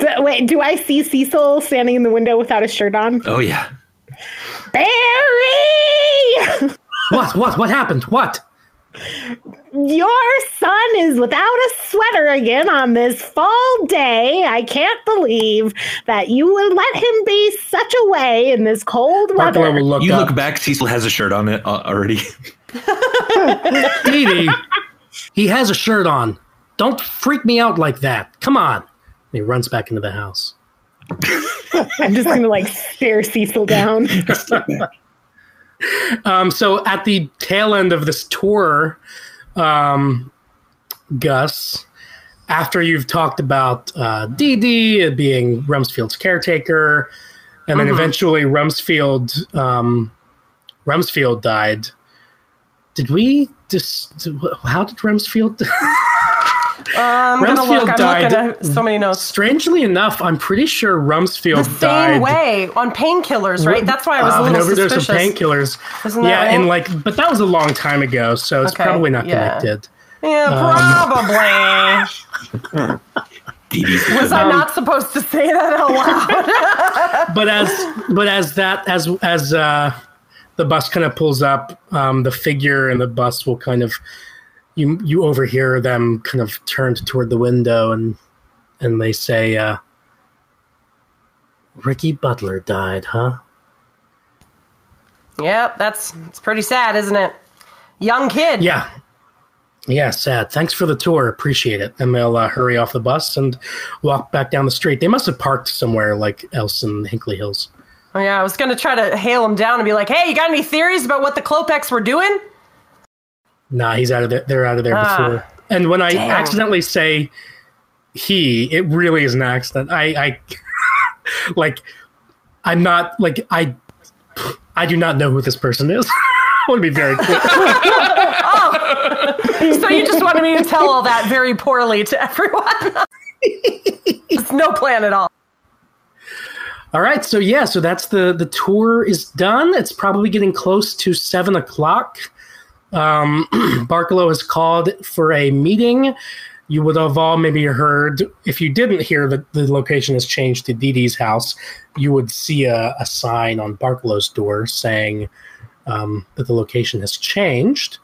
D- Wait, do I see Cecil standing in the window without a shirt on? Oh yeah. Barry! what? What? What happened? What? Your son is without a sweater again on this fall day. I can't believe that you would let him be such a way in this cold Markler weather. will look You up. look back. Cecil has a shirt on it uh, already. Dee Dee, he has a shirt on. Don't freak me out like that. Come on. And he runs back into the house. I'm just gonna like stare Cecil down. Um, so at the tail end of this tour, um, Gus, after you've talked about uh, Dee Dee being Rumsfield's caretaker, and then Mhm. eventually Rumsfield, um, Rumsfield died. Did we just? How did Rumsfield? I'm gonna Rumsfield. I'm died- so many notes. Strangely enough, I'm pretty sure Rumsfield The same died. way on painkillers, right? That's why I was a Uh, little an overdose suspicious. of painkillers. Yeah, right? and like, but that was a long time ago, so it's Okay, probably not yeah. connected. Yeah, Um, probably. Was I Um, not supposed to say that out loud? but as but as that as as uh, the bus kind of pulls up, um, the figure and the bus will kind of you you overhear them kind of turned toward the window and and they say, uh, "Ricky Butler died, huh?" yep, that's it's pretty sad, isn't it? Young kid. Yeah, Yeah, sad. Thanks for the tour. Appreciate it. And they'll uh, hurry off the bus and walk back down the street. They must have parked somewhere like else in Hinkley Hills. Oh, yeah, I was gonna try to hail him down and be like, "Hey, you got any theories about what the Klopeks were doing?" Nah, he's out of there. They're out of there Ah, before. And when I damn. accidentally say he, it really is an accident. I, I like, I'm not like I, I do not know who this person is. I want to be very clear. So you just wanted me to tell all that very poorly to everyone? It's no plan at all. All right, so yeah, so that's the the tour is done. It's probably getting close to seven o'clock. Um, Barkalow has called for a meeting. You would have all maybe heard if you didn't hear that the location has changed to Dee Dee's house. You would see a, a sign on Barkalow's door saying um, that the location has changed.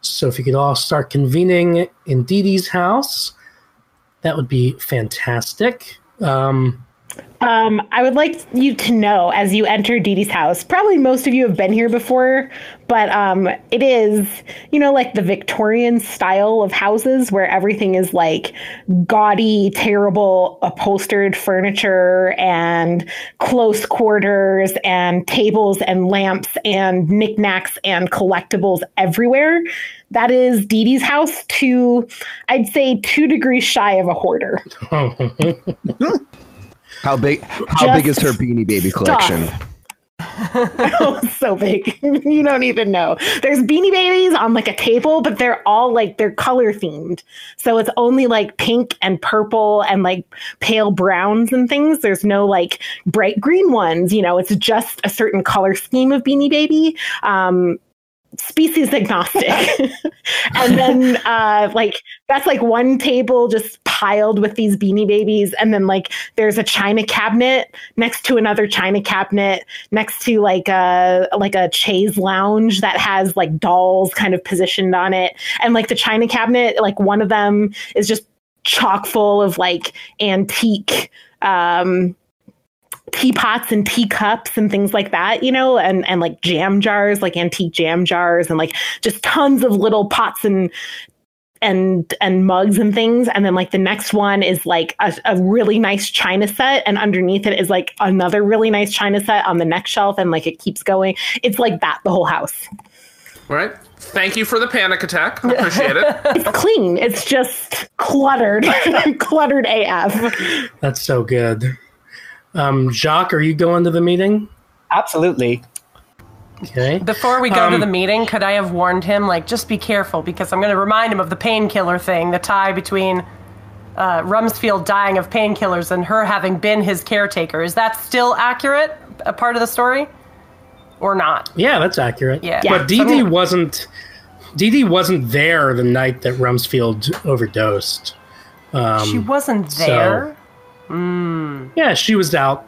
So if you could all start convening in Dee Dee's house, that would be fantastic. Um, Um, I would like you to know as you enter Dee Dee's house, probably most of you have been here before, but um, it is, you know, like the Victorian style of houses where everything is like gaudy, terrible upholstered furniture and close quarters and tables and lamps and knickknacks and collectibles everywhere. That is Dee Dee's house to, I'd say, two degrees shy of a hoarder. How big? How big is her Beanie Baby collection? oh, so big. you don't even know. There's beanie babies on like a table, but they're all like they're color themed. So it's only like pink and purple and like pale browns and things. There's no like bright green ones. You know, it's just a certain color scheme of beanie baby. Um, species agnostic. And then uh like that's like one table just piled with these beanie babies. And then like there's a china cabinet next to another china cabinet next to like a like a chaise lounge that has like dolls kind of positioned on it. And like the china cabinet like one of them is just chock full of like antique um teapots and teacups and things like that, you know, and and like jam jars, like antique jam jars, and like just tons of little pots and and and mugs and things. And then like the next one is like a, a really nice china set, and underneath it is like another really nice china set on the next shelf, and like it keeps going. It's like that the whole house. All right. Thank you for the panic attack. I appreciate it. It's clean. It's just cluttered, cluttered AF. That's so good. Um, Jacques, are you going to the meeting? Absolutely. Okay. Before we go to Um, the meeting, could I have warned him, like, just be careful because I'm going to remind him of the painkiller thing, the tie between uh, Rumsfield dying of painkillers and her having been his caretaker. Is that still accurate? A part of the story, or not? Yeah, that's accurate. Yeah. But Yeah. Dee So I'm Dee gonna- wasn't. Dee Dee wasn't there the night that Rumsfield overdosed. Um, she wasn't so- there. yeah, she was out.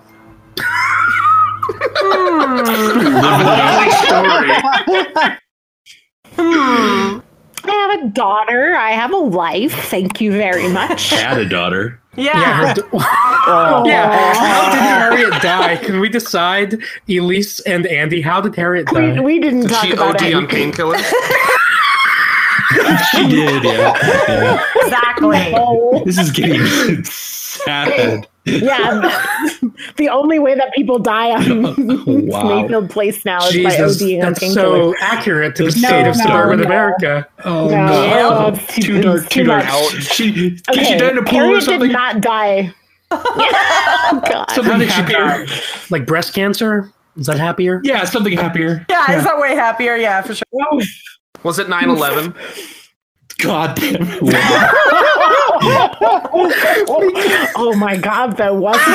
Hmm. I have a daughter. I have a life. Thank you very much. I Had a daughter. Yeah. Yeah, her d- oh. yeah. How did Harriet die? Can we decide, Elise and Andy? How did Harriet We, die? we didn't Did talk she about OD it. on painkillers? She did, yeah. yeah. exactly. Oh, This is getting sad. yeah. the only way that people die on Wow. Mayfield Place now is by Jesus, ODing on that's painkillers. so accurate to the No, state of no, suburban no. America. Oh No, no. it's oh, too, Too dark, it's too dark. much. She, did Okay, she die in a pool or something? did not die. oh, God. Something did she happier. die? Like breast cancer? Is that happier? Yeah, something happier. Yeah, is that way happier? Yeah, for sure. Was it 9 11? God damn it. Wow. oh my God, that wasn't.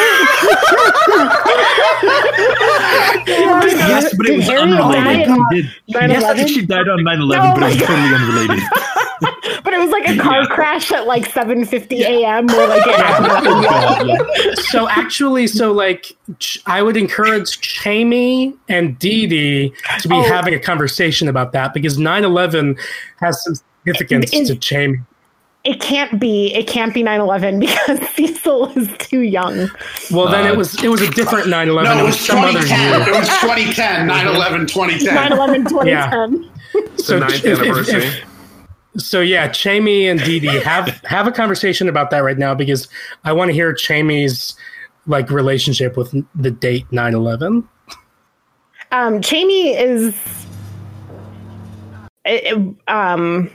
yes, but it Did was Harriet die unrelated. on Did, yes, 9/11? she died on 9 11, Oh but it was my totally unrelated. But it was like a car crash at like 7:50 a.m. where like it Oh, God, yeah. So actually, so like, I would encourage Chamey and Dee Dee to be Oh. having a conversation about that because 9/11 has some significance Is- to Chamey. It can't be it can't be 9/11 because Cecil is too young. Well, then Uh, it was it was a different 9/11. No, it it was was some other 2010. It was 2010, 9 11, 2010. 9/11 2010. So ninth if- if- anniversary. if- So yeah, Chamey and Dee Dee have have a conversation about that right now because I want to hear Chamey's like relationship with the date 9-11. Um, Chamey is. eh, Um.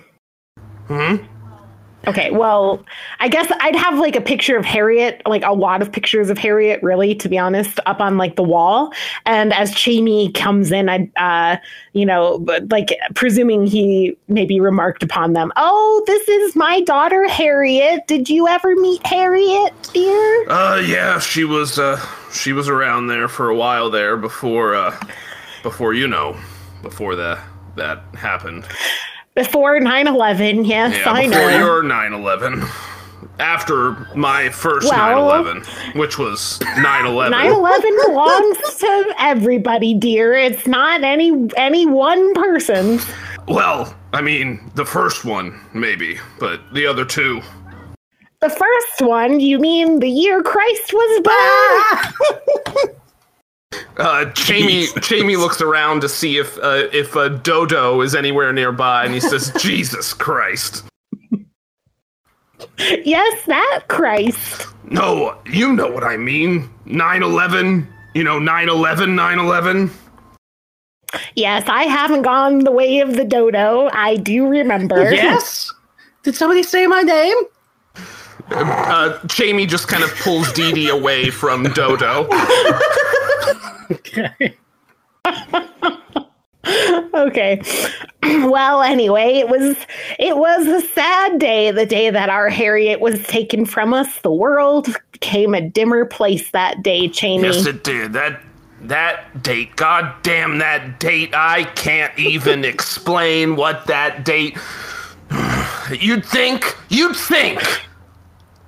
Okay, well, I guess I'd have like a picture of Harriet, like a lot of pictures of Harriet, really, to be honest, up on like the wall. And as Chamey comes in, I, uh, you know, like presuming he maybe remarked upon them. Oh, this is my daughter, Harriet. Did you ever meet Harriet, dear? Uh, yeah, she was uh, she was around there for a while there before uh, before you know, before that that happened. Before 9 11, yes, Yeah, I before know. your 9/11. After my first Well- 9/11, which was 9/11. 9/11 belongs to everybody, dear. It's not any any one person. Well, I mean, the first one maybe, but the other two. The first one, you mean the year Christ was born? Ah! Uh, Jamie Jamie looks around to see if uh, if uh, Dodo is anywhere nearby, and he says, "Jesus Christ." yes, that Christ. No, you know what I mean. 9/11. You know 9/11, 9/11. Yes, I haven't gone the way of the dodo. I do remember. Yes. Did somebody say my name? Uh, Jamie just kind of pulls Dee Dee away from Dodo. Okay. okay. Well, anyway, it was it was a sad day, the day that our Harriet was taken from us. The world became a dimmer place that day, Cheney. Yes, it did. That that date. God damn that date. I can't even explain what that date. You'd think. You'd think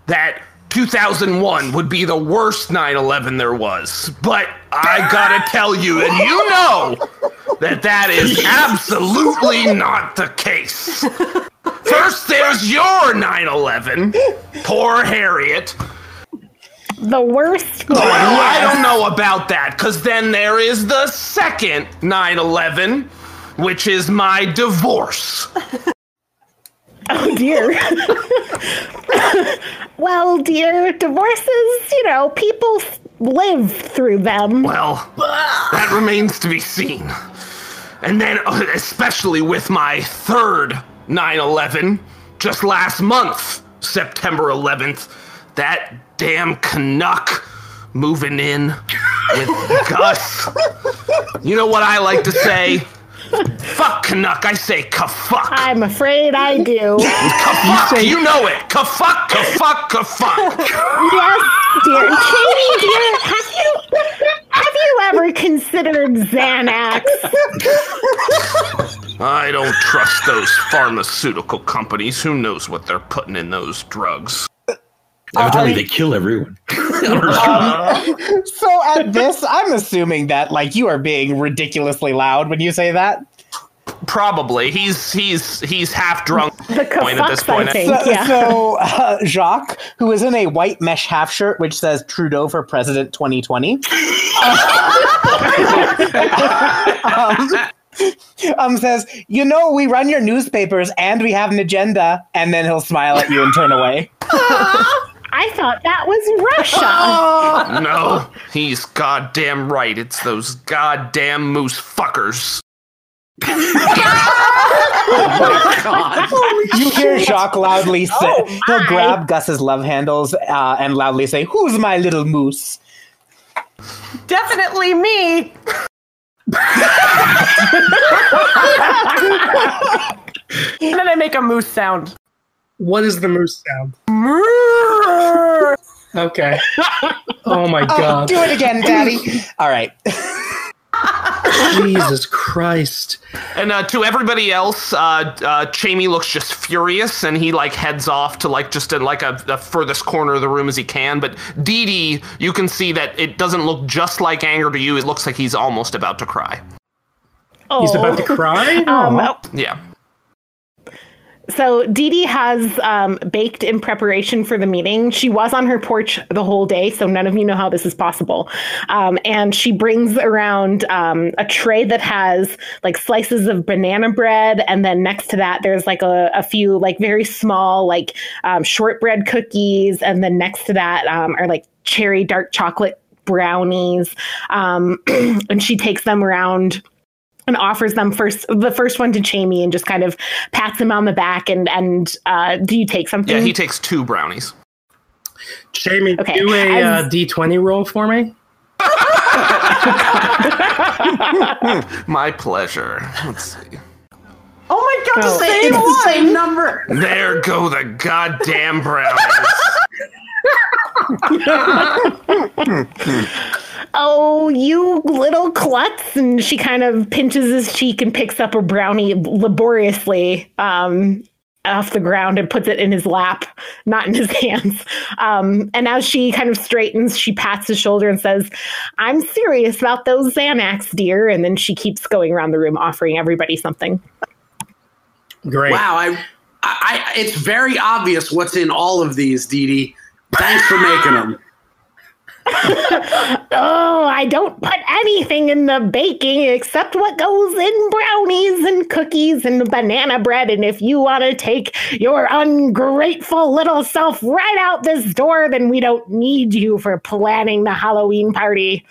that 2001 would be the worst 9/11 there was, but I gotta tell you, and you know that that is absolutely not the case. First, there's your 9/11, poor Harriet. the worst one. Well, I don't know about that, because then there is the second 9 11, which is my divorce. Oh dear. well, dear, divorces, you know, people live through them. Well, that remains to be seen. And then, uh, especially with my third 9 11, just last month, September 11th, that damn Canuck moving in with Gus. You know what I like to say? Fuck Canuck, I say ka-fuck. I'm afraid I do. Ka-fuck, you know it. Ka-fuck, ka-fuck, ka-fuck. yes, dear. Katie, dear, have you have you ever considered Xanax? I don't trust those pharmaceutical companies. Who knows what they're putting in those drugs? Evidently, they kill everyone. So at this, I'm assuming that like you are being ridiculously loud when you say that. Probably. He's he's he's half drunk point at this ka-fucks, I point. think. So, Yeah. so uh, Jacques, who is in a white mesh half shirt which says Trudeau for President 2020, um, um, says, "You know, we run your newspapers and we have an agenda," and then he'll smile at you and turn away. I thought that was Russia. No, he's goddamn right. It's those goddamn moose fuckers. oh God. Holy You hear Jacques loudly say, he'll grab Gus's love handles uh, and loudly say, "Who's my little moose?" Definitely me. and then I make a moose sound. What is the moose sound? Okay. Oh my Oh, god. do it again, Daddy. All right. Jesus Christ. And uh, to everybody else, uh, uh, Chamey looks just furious, and he like heads off to like just in like a, the furthest corner of the room as he can. But Dee Dee, you can see that it doesn't look just like anger to you. It looks like he's almost about to cry. He's about to cry? Um, Aw. Yeah. So Dee Dee has um, baked in preparation for the meeting. She was on her porch the whole day, so none of you know how this is possible. Um, and she brings around um, a tray that has like slices of banana bread, and then next to that, there's like a, a few like very small like um, shortbread cookies, and then next to that um, are like cherry dark chocolate brownies. Um, and she takes them around and offers them first the first one to Jamie and just kind of pats him on the back and and uh, do you take something? Yeah, he takes two brownies. Jamie, Okay, do a as- uh, D20 roll for me. My pleasure. Let's see. Oh my god, Oh. the It's same one! same number. There go the goddamn brownies. oh, you little klutz! And she kind of pinches his cheek and picks up a brownie laboriously um, off the ground and puts it in his lap, not in his hands. Um, and as she kind of straightens, she pats his shoulder and says, "I'm serious about those Xanax, dear." And then she keeps going around the room offering everybody something. Great. Wow, I, I, I, it's very obvious what's in all of these, Dee Dee. Thanks for making them. Oh, I don't put anything in the baking except what goes in brownies and cookies and banana bread. And if you want to take your ungrateful little self right out this door, then we don't need you for planning the Halloween party.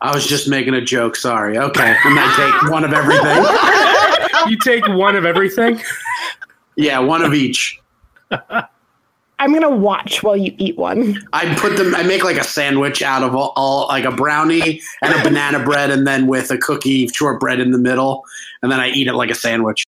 I was just making a joke. Sorry. Okay, and I take one of everything. You take one of everything. Yeah, one of each. I'm going to watch while you eat one. I put them. I make like a sandwich out of all, all like a brownie and a banana bread, and then with a cookie shortbread in the middle, and then I eat it like a sandwich.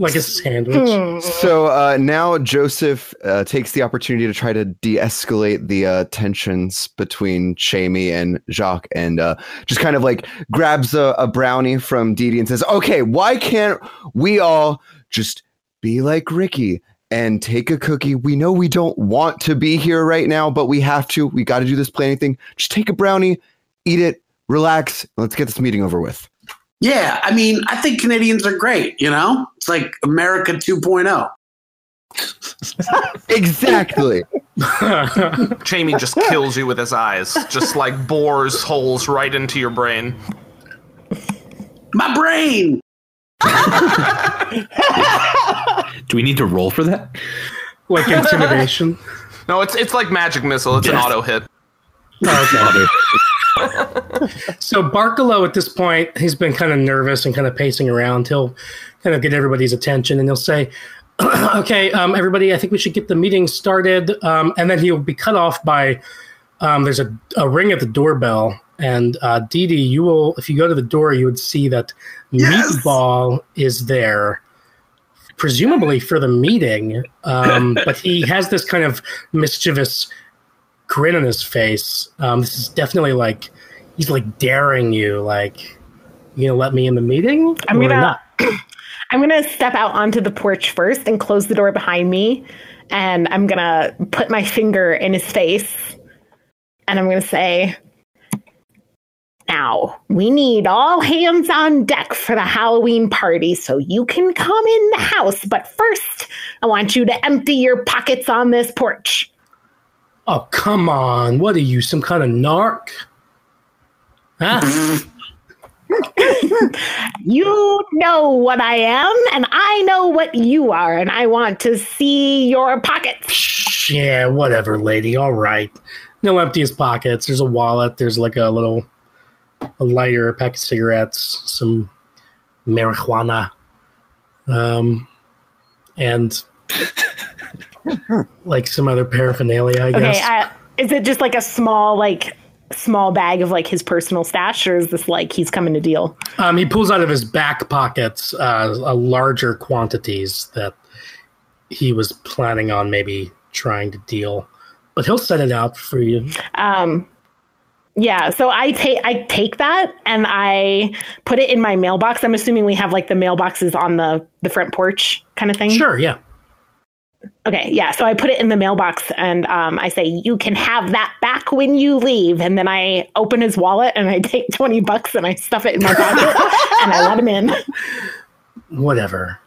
Like a sandwich. Hmm. So uh, now Joseph uh, takes the opportunity to try to de-escalate the uh, tensions between Jamie and Jacques, and uh, just kind of like grabs a, a brownie from Dee Dee and says, "Okay, why can't we all just be like Ricky and take a cookie? We know we don't want to be here right now, but we have to. We got to do this planning thing. Just take a brownie, eat it, relax, let's get this meeting over with." Yeah, I mean, I think Canadians are great. You know, it's like America oh. 2.0. Exactly. Jamie just kills you with his eyes, just like bores holes right into your brain. My brain. Do we need to roll for that? like intimidation. No, it's it's like magic missile. It's an auto hit. So Barkalow at this point, he's been kind of nervous and kind of pacing around. He'll kind of get everybody's attention and he'll say, "Okay, um, everybody, I think we should get the meeting started." Um, and then he'll be cut off by um, there's a, a ring at the doorbell, and uh, Dee Dee, you will if you go to the door, you would see that Yes! Meatball is there. Presumably for the meeting, um, but he has this kind of mischievous grin on his face. Um, this is definitely like he's like daring you, like you gonna let me in the meeting? I'm gonna not? I'm gonna step out onto the porch first and close the door behind me, and I'm gonna put my finger in his face, and I'm gonna say, "Now we need all hands on deck for the Halloween party, so you can come in the house. But first, I want you to empty your pockets on this porch." Oh come on! What are you, some kind of narc? Huh? You know what I am, and I know what you are, and I want to see your pockets. yeah, whatever, lady. All right. Empty his pockets. There's a wallet. There's like a little a lighter, a pack of cigarettes, some marijuana, um, and like some other paraphernalia. I guess. Okay, uh, is it just like a small, like small bag of like his personal stash, or is this like he's coming to deal? Um, he pulls out of his back pockets uh, a larger quantities that he was planning on maybe trying to deal, but he'll set it out for you. Um, yeah, so I take I take that and I put it in my mailbox. I'm assuming we have like the mailboxes on the the front porch kind of thing. Sure, yeah. Okay, yeah. So I put it in the mailbox and um, I say, you can have that back when you leave. And then I open his wallet and I take 20 bucks and I stuff it in my pocket and I let him in. Whatever.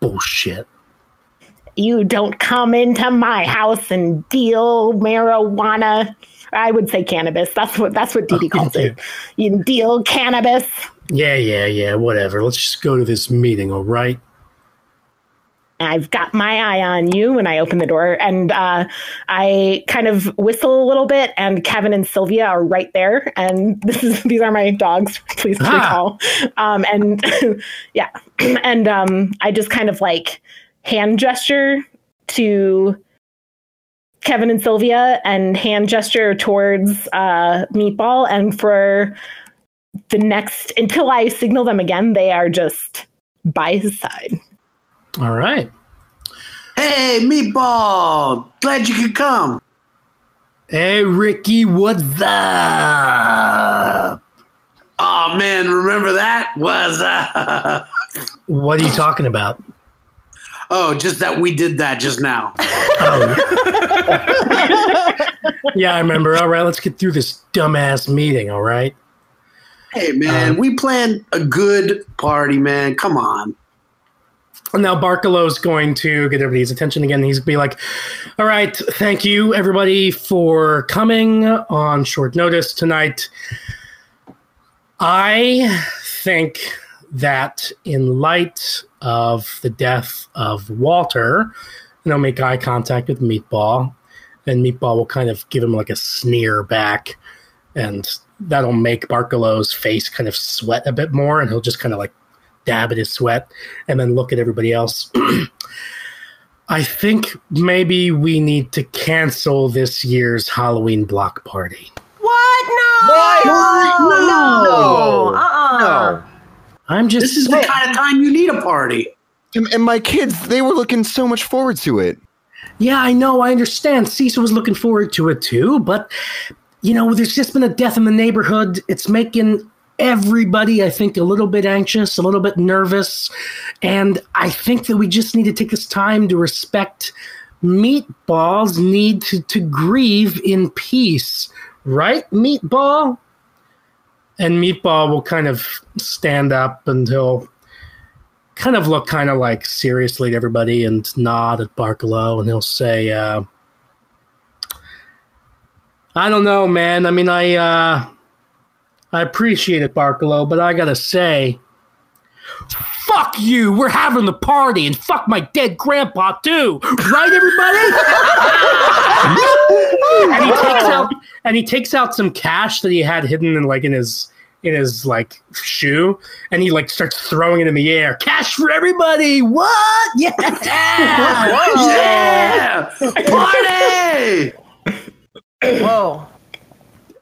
bullshit. You don't come into my house and deal marijuana. I would say cannabis. That's what that's what Dee calls it. You deal cannabis. Yeah, yeah, yeah, whatever. Let's just go to this meeting, all right? I've got my eye on you when I open the door, and uh, I kind of whistle a little bit, and Kevin and Sylvia are right there, and this is these are my dogs. Please Ah. recall, um, and yeah, and um, I just kind of like hand gesture to Kevin and Sylvia, and hand gesture towards uh, Meatball, and for the next until I signal them again, they are just by his side. All right. Hey, Meatball! Glad you could come. Hey, Ricky, what's up? Oh man, remember that? Was uh What are you talking about? Oh, just that we did that just now. Um, yeah, I remember. All right, let's get through this dumbass meeting, all right? Hey man, we planned a good party, man. Come on. And now Barkalow's going to get everybody's attention again. He's to be like, all right, thank you, everybody, for coming on short notice tonight. I think that in light of the death of Walter, you know, make eye contact with Meatball, and Meatball will kind of give him like a sneer back, and that'll make Barkalow's face kind of sweat a bit more, and he'll just kind of like dab at his sweat and then look at everybody else. I think maybe we need to cancel this year's Halloween block party. What? No. No. No. Uh-uh. No. I'm just This is the kind of time you need a party. And, and my kids, they were looking so much forward to it. Yeah, I know, I understand. Cecil was looking forward to it too, but you know, there's just been a death in the neighborhood. It's making everybody, I think, a little bit anxious, a little bit nervous. And I think that we just need to take this time to respect Meatball's need to, to grieve in peace. Right, Meatball? And Meatball will kind of stand up and he'll kind of look kind of like seriously at everybody and nod at Barkalow and he'll say, uh, I don't know, man. I mean, I, uh, I appreciate it, Barkalow, but I gotta say, fuck you. We're having the party and fuck my dead grandpa too. Right, everybody? and he takes out and he takes out some cash that he had hidden in like in his in his like shoe and he like starts throwing it in the air. Cash for everybody. What? Yeah. Yeah! Party! Whoa.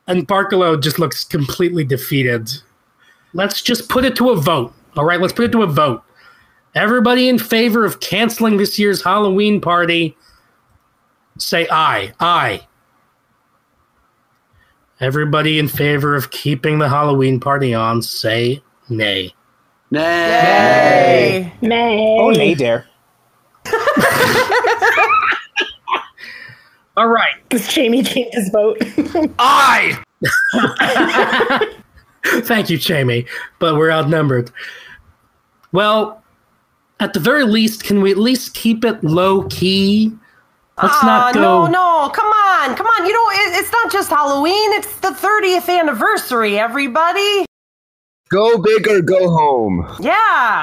And Barkalow just looks completely defeated. Let's just put it to a vote. All right, let's put it to a vote. Everybody in favor of canceling this year's Halloween party, say aye. Aye. Everybody in favor of keeping the Halloween party on, say nay. Nay. Nay. May. Oh, nay, dare. All right. Does Jamie change his vote? I Thank you, Jamie, but we're outnumbered. Well, at the very least, can we at least keep it low key? Let's Ah, not go. No, no, come on, come on. You know, it, it's not just Halloween, it's the 30th anniversary, everybody. Go big or go home. Yeah.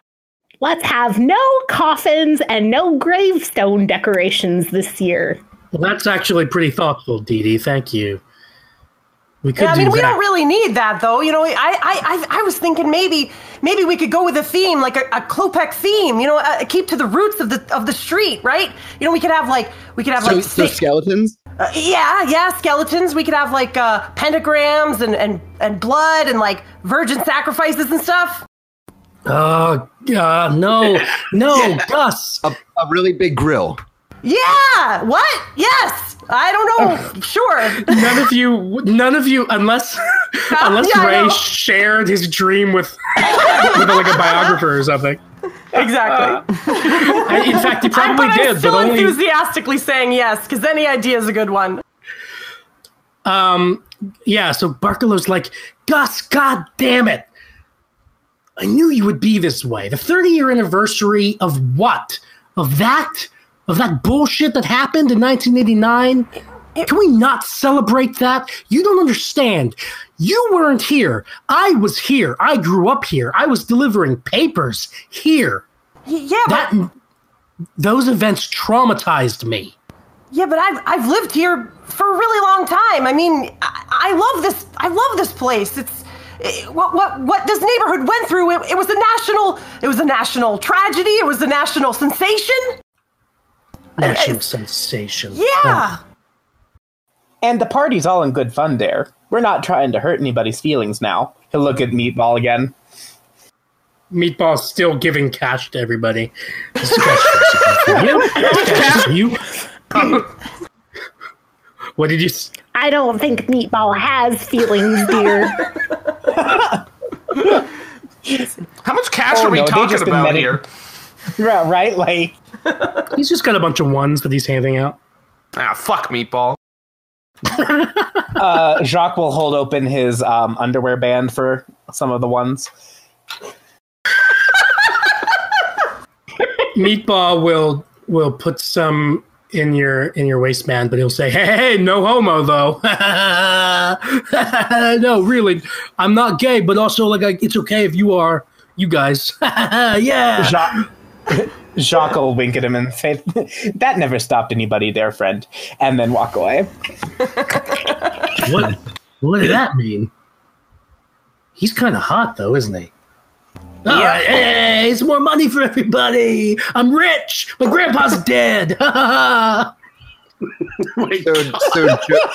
Let's have no coffins and no gravestone decorations this year. Well, that's actually pretty thoughtful, Dee Dee. Thank you. We could Yeah, I do mean, we that. don't really need that, though. You know, I, I, I, I was thinking maybe, maybe we could go with a theme, like a, a Klopek theme. You know, uh, keep to the roots of the of the street, right? You know, we could have like, we could have So, like, so sta- skeletons? uh, yeah, yeah, skeletons. We could have like uh, pentagrams and and and blood and like virgin sacrifices and stuff. Oh, uh, no, no, Gus. A, a really big grill. Yeah. What? Yes. I don't know. sure. None of you, none of you, unless unless yeah, Ray shared his dream with, with like a biographer or something. Exactly. I- in fact, he I, probably but I'm did, but still only enthusiastically saying yes because any idea is a good one. Um, yeah, so Barkalow's like, Gus, god damn it. I knew you would be this way. The 30 year anniversary of what? Of that? Of that bullshit that happened in 1989? Can we not celebrate that? You don't understand. You weren't here. I was here. I grew up here. I was delivering papers here. Yeah, but those events traumatized me. yeah, but I've I've lived here for a really long time. I mean, I, I love this. I love this place. It's what what what this neighborhood went through. It, it was a national. It was a national tragedy. It was a national sensation. National sensation. Yeah. Oh. And the party's all in good fun there. We're not trying to hurt anybody's feelings now. He'll look at Meatball again. Meatball's still giving cash to everybody. This cash for you. This cash for you. What did you? s- I don't think Meatball has feelings, dear. How much cash Oh, are we oh, no, talking about medi- here? Right, right? Like, He's just got a bunch of ones that he's handing out. Ah, fuck meatball. uh, Jacques will hold open his um, underwear band for some of the ones. Meatball will will put some in your in your waistband, but he'll say, "Hey, hey, hey, no homo though." no, really, I'm not gay, but also like I, it's okay if you are. You guys, yeah. Jacques, Jacques will wink at him and say, That never stopped anybody there, friend. And then walk away. What what did that mean? He's kind of hot though, isn't he? All right, ah, hey, it's more money for everybody. I'm rich. My grandpa's dead. So, so jo-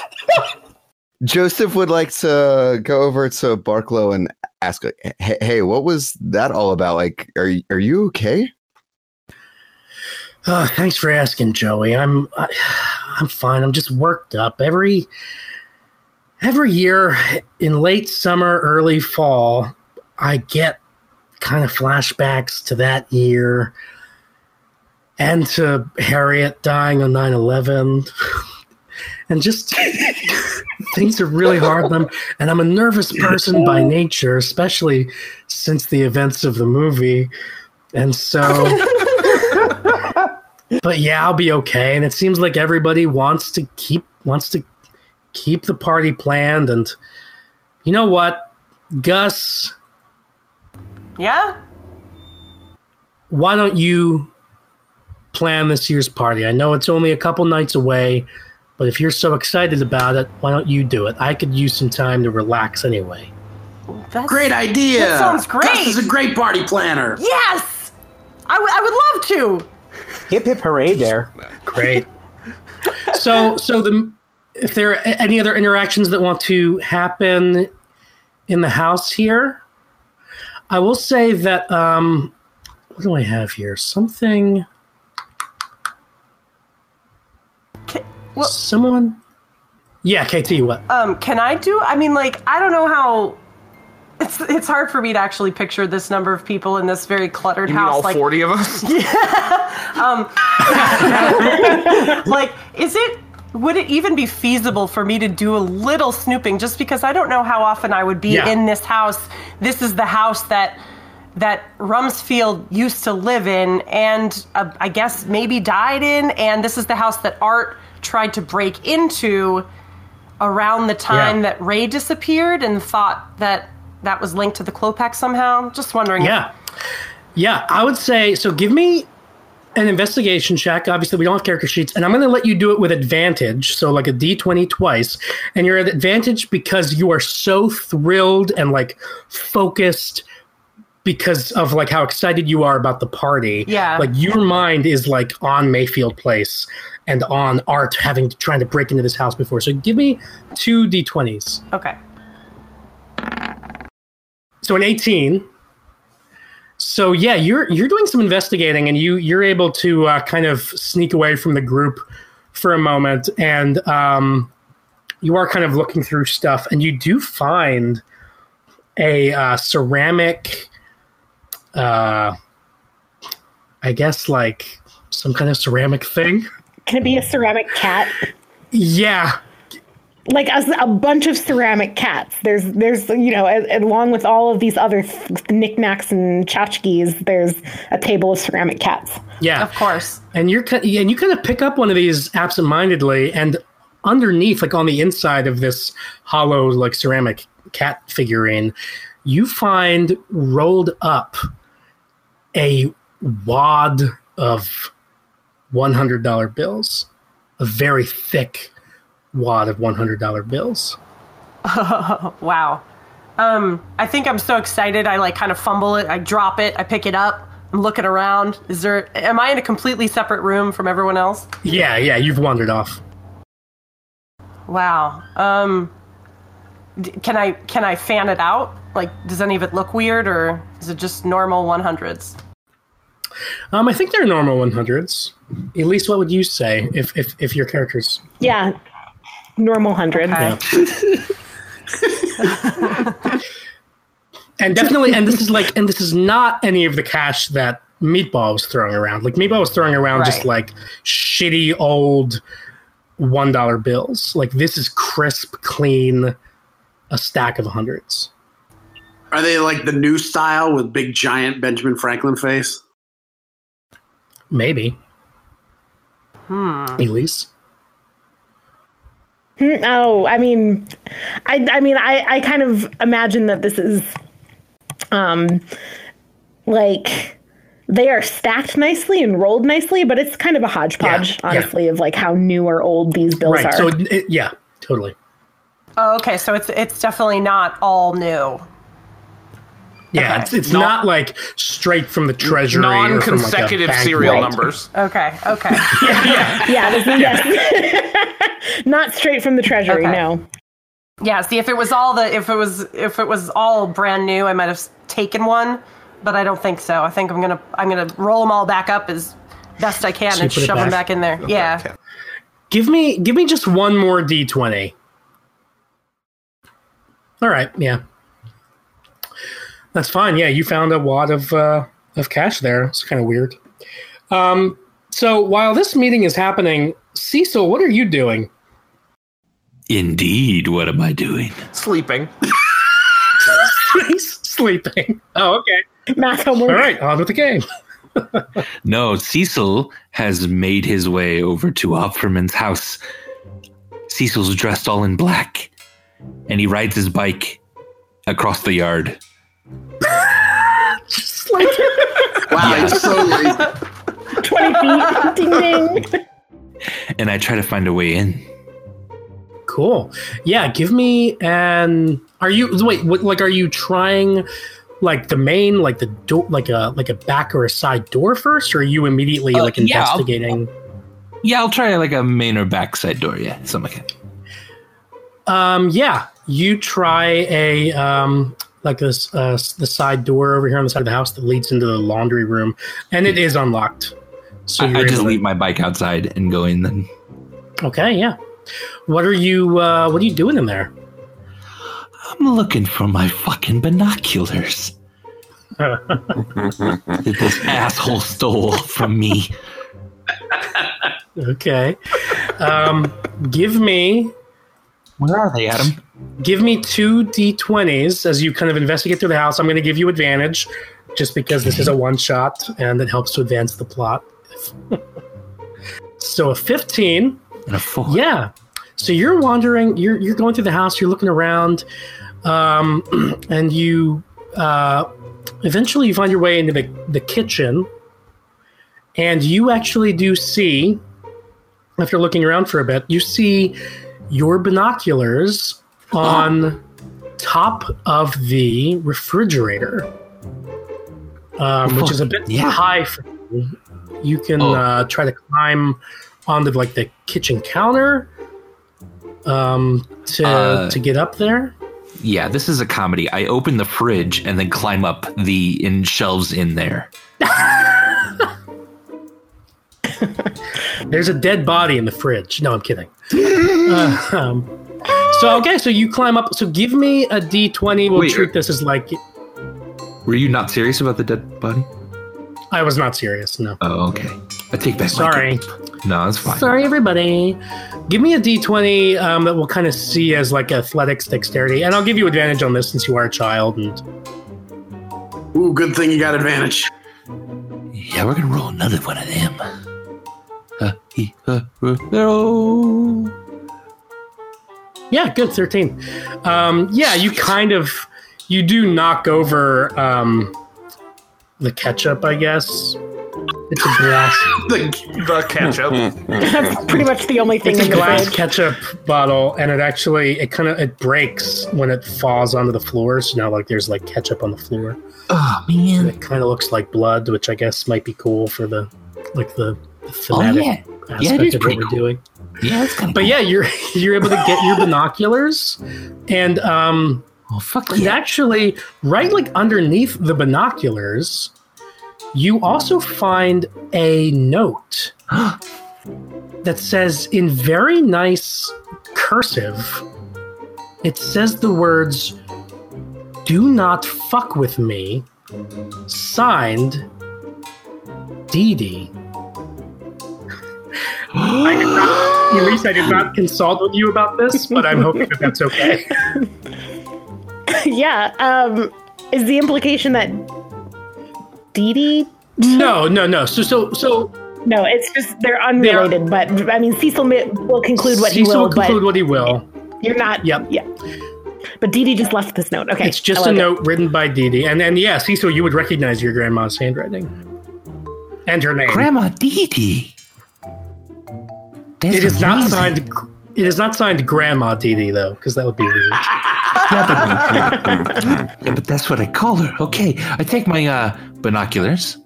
Joseph would like to go over to Barkalow and ask, hey, hey, what was that all about? Like, are are you okay? Uh, thanks for asking, Joey. I'm I, I'm fine. I'm just worked up. Every every year in late summer, early fall, I get kind of flashbacks to that year and to Harriet dying on 9/11. And just things are really hard. I'm, and I'm a nervous person by nature, especially since the events of the movie. And so but yeah, I'll be okay. And it seems like everybody wants to keep wants to keep the party planned. And you know what, Gus? Yeah. Why don't you plan this year's party? I know it's only a couple nights away, but if you're so excited about it, why don't you do it? I could use some time to relax anyway. That's, Great idea. That sounds great. Gus is a great party planner. Yes. I, w- I would love to. Hip hip hooray there. Great. so, so the if there are any other interactions that want to happen in the house here, I will say that um, what do I have here? Something. well- Someone. Yeah, KT. What? Um, can I do? I mean, like, I don't know how. It's it's hard for me to actually picture this number of people in this very cluttered You mean house. all like, 40 of us? Yeah. Like, is it? Would it even be feasible for me to do a little snooping? Just because I don't know how often I would be Yeah. in this house. This is the house that that Rumsfield used to live in, and uh, I guess maybe died in. And this is the house that Art tried to break into around the time Yeah. that Ray disappeared, and thought that that was linked to the Klopek somehow. Just wondering. Yeah. Yeah, I would say so. Give me an investigation check. Obviously, we don't have character sheets, and I'm going to let you do it with advantage. So, like a d20 twice, and you're at advantage because you are so thrilled and like focused because of like how excited you are about the party. Yeah. like your mind is like on Mayfield Place and on Art having trying to break into this house before. So, give me two d20s. Okay. So an 18 so yeah you're you're doing some investigating and you you're able to uh, kind of sneak away from the group for a moment and um, you are kind of looking through stuff and you do find a uh, ceramic uh, i guess like some kind of ceramic thing Can it be a ceramic cat? yeah like a, a bunch of ceramic cats. There's there's you know a- along with all of these other th- knickknacks and tchotchkes, there's a table of ceramic cats. Yeah, Of course. and you're ki- and you kind of pick up one of these absentmindedly, and underneath, like on the inside of this hollow, like ceramic cat figurine, you find rolled up a wad of one hundred dollar bills, a very thick wad of one hundred dollar bills. Oh, Wow. Um, I think I'm so excited. I like kind of fumble it. I drop it. I pick it up. I'm looking around. Is there? Am I in a completely separate room from everyone else? Yeah, yeah, you've wandered off. Wow. Um, d- can I can I fan it out? Like, does any of it look weird, or is it just normal 100s? Um, I think they're normal one hundreds. At least, what would you say if if if your characters Yeah, normal hundred. Okay. and definitely and this is like and this is not any of the cash that meatball was throwing around like meatball was throwing around just like shitty old one dollar bills like this is crisp clean a stack of hundreds Are they like the new style with big giant Benjamin Franklin face? maybe Hmm. elise Oh, I mean, I I mean, I I kind of imagine that this is, um, like they are stacked nicely and rolled nicely, but it's kind of a hodgepodge, Yeah, yeah. honestly, of like how new or old these bills right are. so it, it- yeah totally Oh, okay. So it's it's definitely not all new. Yeah Okay. it's, it's not like straight from the treasury or from, like, a Non-consecutive bank serial vault. numbers. Okay. Okay. yeah, this is, yes. not straight from the treasury. Okay. No. yeah. See, if it was all the if it was if it was all brand new, I might have taken one, but I don't think so. I think I'm gonna I'm gonna roll them all back up as best I can So and put it shove them back? back in there. Yeah. Give me give me just one more d20. All right, yeah. That's fine. Yeah, you found a wad of uh, of cash there. It's kind of weird. Um, so while this meeting is happening, Cecil, what are you doing? Indeed, what am I doing? Sleeping. He's sleeping. Oh, okay. Math homework. All right, on with the game. No, Cecil has made his way over to Opferman's house. Cecil's dressed all in black, and he rides his bike across the yard. Just like Wow, it's so lazy. 20 feet. ding ding. And I try to find a way in. Cool. Yeah, give me an. Are you wait? What, like, are you trying like the main, like the door, like a like a back or a side door first, or are you immediately Uh, like yeah, I'll- investigating? Yeah, I'll try like a main or backside door. Yeah, something like that. Um, yeah, you try a um like this uh the side door over here on the side of the house that leads into the laundry room, and it is unlocked. So I, I just leave my bike outside and go in. Then Okay, yeah. What are you uh What are you doing in there? I'm looking for my fucking binoculars that this asshole stole from me. Okay. Um, give me Where are they, Adam? give me two d20s as you kind of investigate through the house. I'm going to give you advantage just because this is a one shot and it helps to advance the plot. so a 15. And a four. Yeah. So you're wandering, you're you're going through the house, you're looking around, um, and you uh, eventually you find your way into the, the kitchen, and you actually do see, after looking around for a bit, you see your binoculars on top of the refrigerator, um, which is a bit Yeah. high for you. You can Oh. uh, try to climb onto like the kitchen counter um, to Uh, to get up there. Yeah, this is a comedy. I open the fridge and then climb up the in shelves in there. There's a dead body in the fridge. No, I'm kidding. Uh, um, so okay, so you climb up. So give me a d20. We'll Wait, treat this as like Were you not serious about the dead body? I was not serious. No, Oh, okay. I take back. sorry. No, it's fine. Sorry, everybody. Give me a d20 um, that we'll kind of see as like athletics dexterity, and I'll give you advantage on this since you are a child. And Ooh, good thing you got advantage. Yeah, we're gonna roll another one of them. Uh, he, uh, uh, no. yeah, good, thirteen. Um, yeah, you kind of you do knock over um, the ketchup, I guess. It's a glass. The, The ketchup. That's pretty much the only thing It's a in the glass fridge. ketchup bottle, and it actually it kind of it breaks when it falls onto the floor. So now like there's like ketchup on the floor. Oh And man. it kind of looks like blood, which I guess might be cool for the like the, the Oh yeah. aspect Yeah, it of what we're cool. doing. Yeah, it's kind of. But yeah, you're you're able to get your binoculars, and um, Oh fuck and yeah. actually, right like underneath the binoculars, you also find a note that says in very nice cursive. It says the words "Do not fuck with me." Signed, Dee Dee. I did not, Elise, I did not consult with you about this, but I'm hoping that that's okay. yeah. Um, is the implication that Dee Dee? No, no, no. So, so, so No, it's just they're unrelated. But I mean, Cecil mi- will conclude what he Cecil will, will conclude but what he will. you're not. Yep. Yeah. But Dee Dee just left this note. Okay. It's just I a like it. note written by Dee Dee, and then yeah, Cecil, you would recognize your grandma's handwriting and her name. Grandma Dee Dee. That's it is not signed. It is not signed Grandma Dee Dee though, because that would be weird. Yeah, but, yeah, but that's what I call her. Okay, I take my uh, binoculars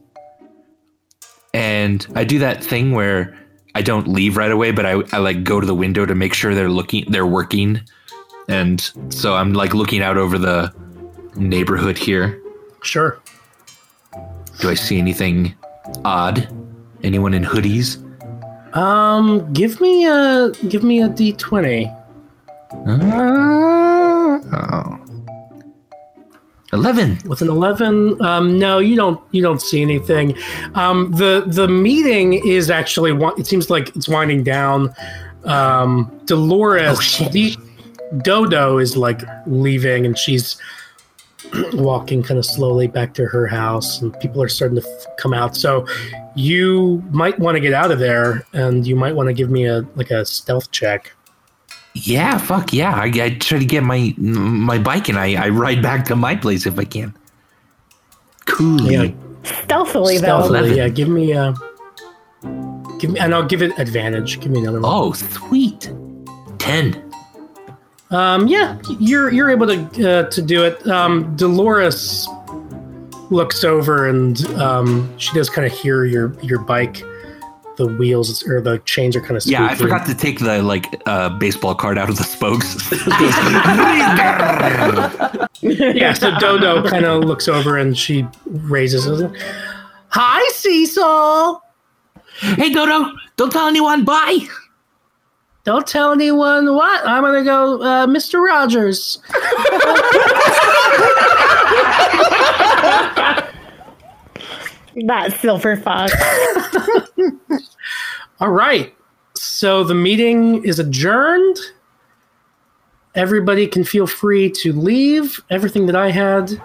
and I do that thing where I don't leave right away, but I, I like go to the window to make sure they're looking, they're working, and so I'm like looking out over the neighborhood here. Sure. Do I see anything odd? Anyone in hoodies? Um, give me a give me a D twenty. Oh. Eleven. With an eleven, um, no, you don't. You don't see anything. Um, the the meeting is actually. It seems like it's winding down. Um, Dolores, Oh, shit. the, Dodo is like leaving, and she's walking kind of slowly back to her house, and people are starting to f- come out. So you might want to get out of there, and you might want to give me a like a stealth check. Yeah, fuck yeah. I, I try to get my my bike and I, I ride back to my place if I can. Cool. Yeah, Stealthily, though. stealthily. Eleven. Yeah, give me a. Give me, and I'll give it advantage. Give me another one. Oh, sweet. Ten. Um, yeah, you're you're able to uh, to do it. Um, Dolores looks over and um, she does kind of hear your your bike. The wheels or the chains are kind of Yeah, I forgot to take the like uh, baseball card out of the spokes. yeah, so Dodo kind of looks over and she raises it. Hi, Cecil. hey Dodo, don't tell anyone. Bye. Don't tell anyone what. I'm gonna go, uh, Mr. Rogers. That silver fox. All right. So the meeting is adjourned. Everybody can feel free to leave. Everything that I had.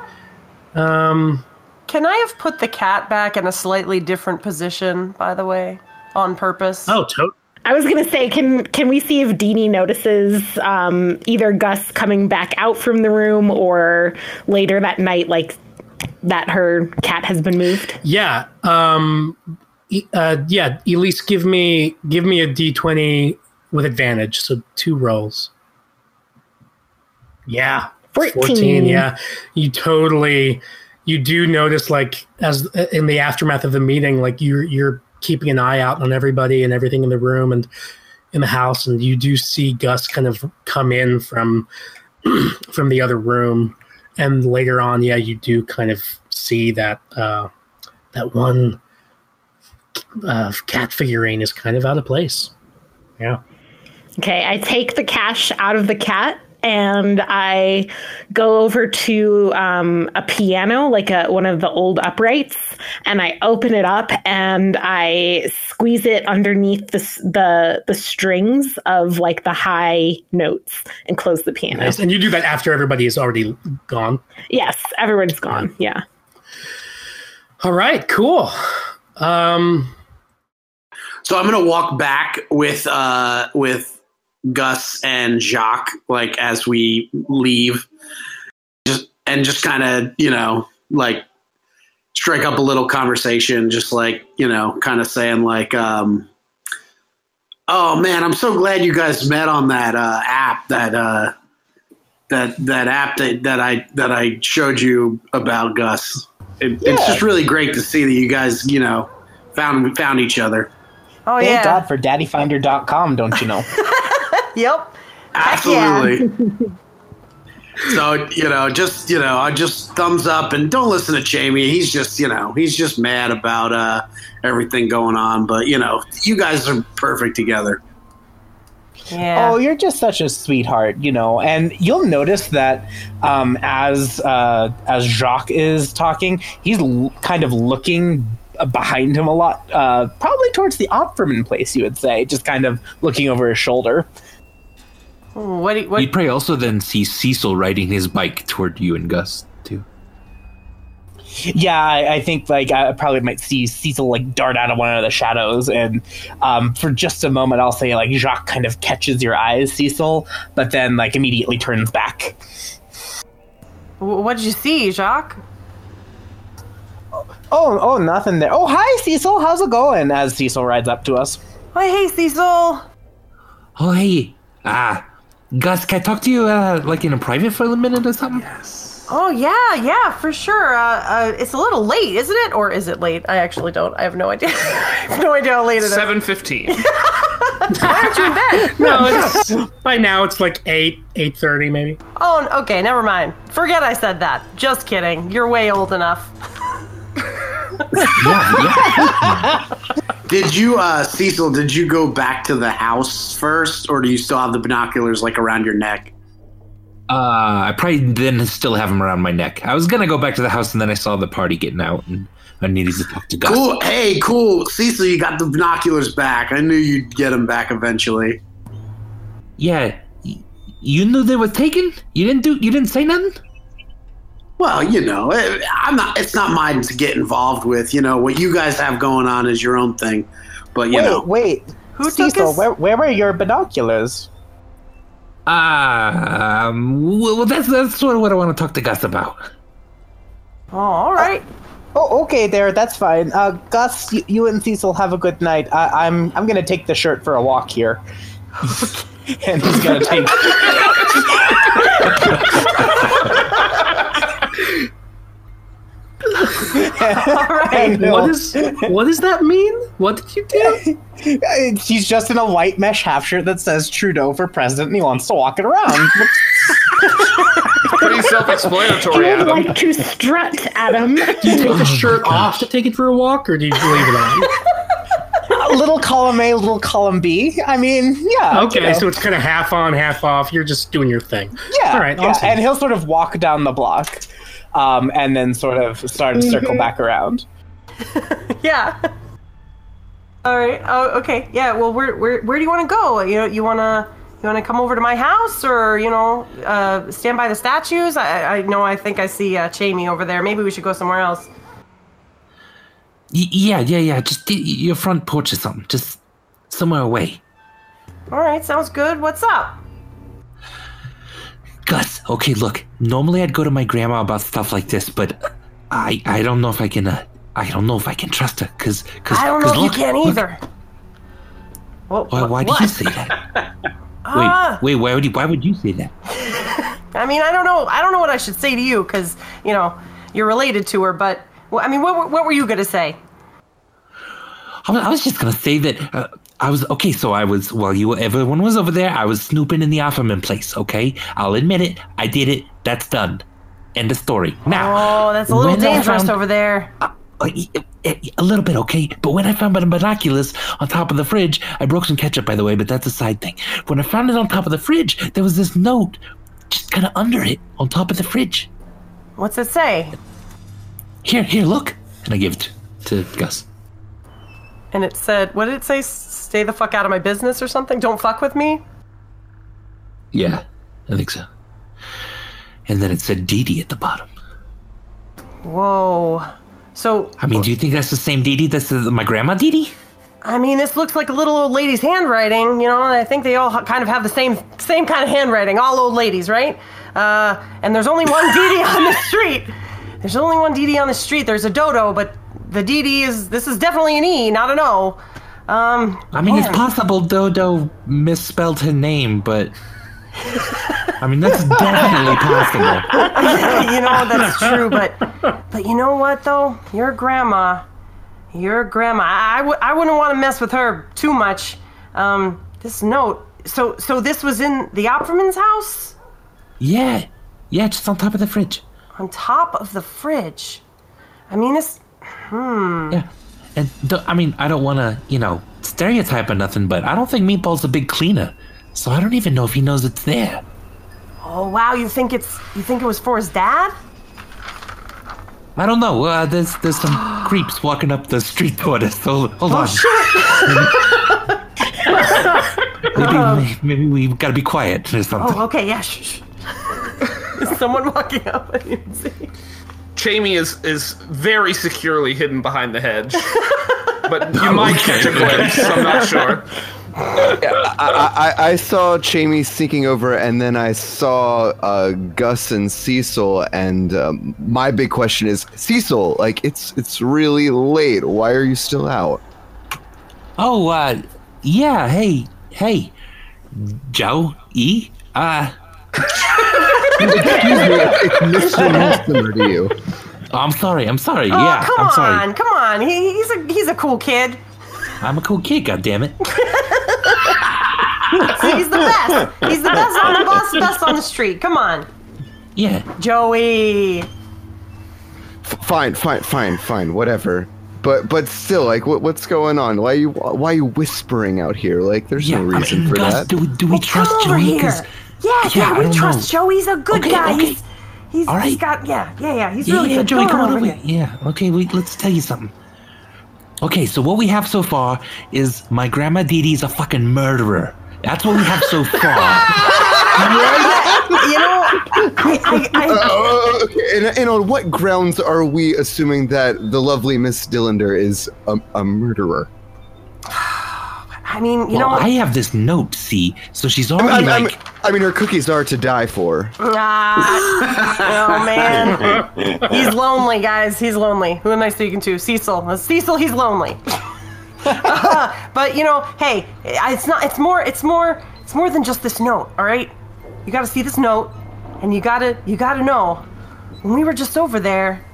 Um, Can I have put the cat back in a slightly different position, by the way, on purpose? oh, to- I was gonna say, can can we see if Dee notices um, either Gus coming back out from the room or later that night, like that her cat has been moved? yeah. Um, uh, yeah. Elise, give me give me a d twenty with advantage. So two rolls. Yeah. 14. Yeah. You totally. You do notice, like, as in the aftermath of the meeting, like you're you're keeping an eye out on everybody and everything in the room and in the house, and you do see Gus kind of come in from from the other room, and later on, yeah, you do kind of see that uh, that one uh, cat figurine is kind of out of place. Yeah. Okay, I take the cash out of the cat and I go over to um, a piano, like a, one of the old uprights, and I open it up and I squeeze it underneath the the the strings of like the high notes and close the piano. Nice. And you do that after everybody is already gone. Yes, everyone's gone. Yeah. All right, cool. Um, So I'm gonna walk back with uh with Gus and Jacques, like as we leave, just and just kind of you know like strike up a little conversation, just like you know, kind of saying like, um, "Oh man, I'm so glad you guys met on that uh, app that uh, that that app that, that I that I showed you about Gus. It, It's just really great to see that you guys you know found found each other." Oh Thank yeah. God for daddyfinder.com, don't you know? Yep. Absolutely. so you know, just you know, I just thumbs up and don't listen to Jamie. He's just you know, he's just mad about uh, everything going on. But you know, you guys are perfect together. Yeah. Oh, you're just such a sweetheart, you know. And you'll notice that um, as uh, as Jacques is talking, he's l- kind of looking behind him a lot, uh, probably towards the Opferman place. You would say, just kind of looking over his shoulder. What? Do you, what? You'd probably also then see Cecil riding his bike toward you and Gus too. Yeah, I, I think like I probably might see Cecil like dart out of one of the shadows, and um, for just a moment, I'll say like Jacques kind of catches your eyes, Cecil, but then like immediately turns back. What did you see, Jacques? Oh, oh, nothing there. Oh, hi, Cecil. How's it going? As Cecil rides up to us. Oh, hey, Cecil. Oh hey, ah, Gus, can I talk to you uh, like in a private for a minute or something? Yes. Oh yeah, yeah, for sure. Uh, uh, it's a little late, isn't it? Or is it late? I actually don't. I have no idea. I have no idea how late it is. Seven fifteen. Why aren't you in bed? no, it's, by now it's like eight, eight thirty, maybe. Oh, okay, never mind. Forget I said that. Just kidding. You're way old enough. Did you, uh, Cecil? Did you go back to the house first, or do you still have the binoculars like around your neck? Uh, I probably then still have them around my neck. I was gonna go back to the house and then I saw the party getting out and I needed to talk to Gus. Cool. Hey, cool, Cecil. You got the binoculars back. I knew you'd get them back eventually. Yeah, y- you knew they were taken. You didn't do. You didn't say nothing. Well, you know, eh, I'm not. It's not mine to get involved with. You know, what you guys have going on is your own thing. But you wait, know, wait. Who took Cecil, his- where, where were your binoculars? Ah, um, well, that's that's sort of what I want to talk to Gus about. Oh, all right. Oh, okay, there. That's fine. Uh, Gus, you, you and Cecil have a good night. I, I'm I'm gonna take the shirt for a walk here. and he's gonna take. All right. and he'll- What is what does that mean? What did you do? He's just in a white mesh half shirt that says Trudeau for president, and he wants to walk it around. Pretty self-explanatory, You would Adam. like to strut, Adam. Do you take the shirt off to take it for a walk, or do you leave it on? a little column A, little column B. I mean, yeah. Okay, you know. so it's kind of half on, half off. You're just doing your thing. Yeah, All right, yeah. awesome. And he'll sort of walk down the block, um, and then sort of start to circle back around. Yeah. All right. Oh, okay. Yeah. Well, where where where do you want to go? You know, you wanna you wanna come over to my house, or you know, uh, stand by the statues? I I know. I think I see uh, Chamey over there. Maybe we should go somewhere else. Y- yeah, yeah, yeah. Just y- y- your front porch or something. Just somewhere away. All right. Sounds good. What's up? Gus, okay, look. Normally I'd go to my grandma about stuff like this, but I I don't know if I can. Uh, I don't know if I can trust her, cause cause. I don't know if look, you can look. either. Well, Why, why did you say that? Ah. wait, wait. Why would you? Why would you say that? I mean, I don't know. I don't know what I should say to you because you know you're related to her. But well, I mean, what, were- what were you gonna say? I was, I was just gonna say that uh, I was okay. So I was while you everyone was over there. I was snooping in the Opferman place. Okay, I'll admit it. I did it. That's done. End of story. Now, Oh, that's a little dangerous found- over there. uh, a, a little bit, okay. But when I found my binoculars on top of the fridge, I broke some ketchup, by the way, but that's a side thing. When I found it on top of the fridge, there was this note just kind of under it, on top of the fridge. What's it say? Here, here, look. And I give it to Gus. And it said, what did it say? Stay the fuck out of my business or something? Don't fuck with me? Yeah, I think so. And then it said Dee at the bottom. Whoa. So, I mean, do you think that's the same DD that's the, my grandma Dee? I mean, this looks like a little old lady's handwriting, you know, and I think they all kind of have the same same kind of handwriting, all old ladies, right? Uh, and there's only one Dee on the street. There's only one Dee on the street. There's a dodo, but the Dee is, this is definitely an E, not an O. Um, I mean, it's possible Dodo misspelled her name, but. I mean, that's definitely possible. you know that's true, but but you know what though? Your grandma, your grandma. I, w- I wouldn't want to mess with her too much. Um, this note. So so this was in the Opferman's house, Yeah, yeah, just on top of the fridge. On top of the fridge. I mean, it's Yeah. And I mean, I don't want to, you know, stereotype or nothing, but I don't think Meatball's a big cleaner. So I don't even know if he knows it's there. oh wow. You think it's you think it was for his dad? I don't know. Uh, there's there's some creeps walking up the street toward us. So hold on. Shit. maybe, maybe we've gotta be quiet or something. Oh okay yeah. Shh, shh. Is someone walking up? I didn't see. Jamie is is very securely hidden behind the hedge, but you might catch a glimpse. I'm not sure. I, I, I saw Jamie sneaking over, and then I saw uh, Gus and Cecil. And um, my big question is, Cecil, like it's it's really late. Why are you still out? Oh, uh, yeah. Hey, hey, Joe E. Uh, Excuse me, it's Mr. Nelson to you. I'm sorry. I'm sorry. Oh yeah, come I'm sorry. on, come on. He, he's a he's a cool kid. I'm a cool kid. God damn it. See, he's the best. He's the best on the bus, best on the street. Come on, Yeah. Joey. F- fine, fine, fine, fine, whatever. But but still, like, what, what's going on? Why are you why are you whispering out here? Like, there's Yeah. no I reason mean, for Gus, that. do we do we trust Come over Joey? 'Cause- here. Yeah, Yeah, yeah, we trust know. Joey. He's a good Okay, guy. okay. He's he's, All he's right. got yeah, yeah, yeah. He's Yeah, really yeah, good. Joey, come on over here. here. Yeah, okay, wait, let's tell you something. Okay, so what we have so far is my grandma Dee Dee's a fucking murderer. That's what we have so far. You know, I, I, I, Uh, okay, and, and on what grounds are we assuming that the lovely Miss Dillander is a, a murderer? I mean, you well, know, I have this note, see, so she's I already mean, I mean, like, I mean, her cookies are to die for. ah, oh man, he's lonely, guys. He's lonely. Who am I speaking to? Cecil. Uh, Cecil, he's lonely. but you know, hey, it's not. It's more. It's more. It's more than just this note. All right, you got to see this note, and you gotta. You gotta know. When we were just over there,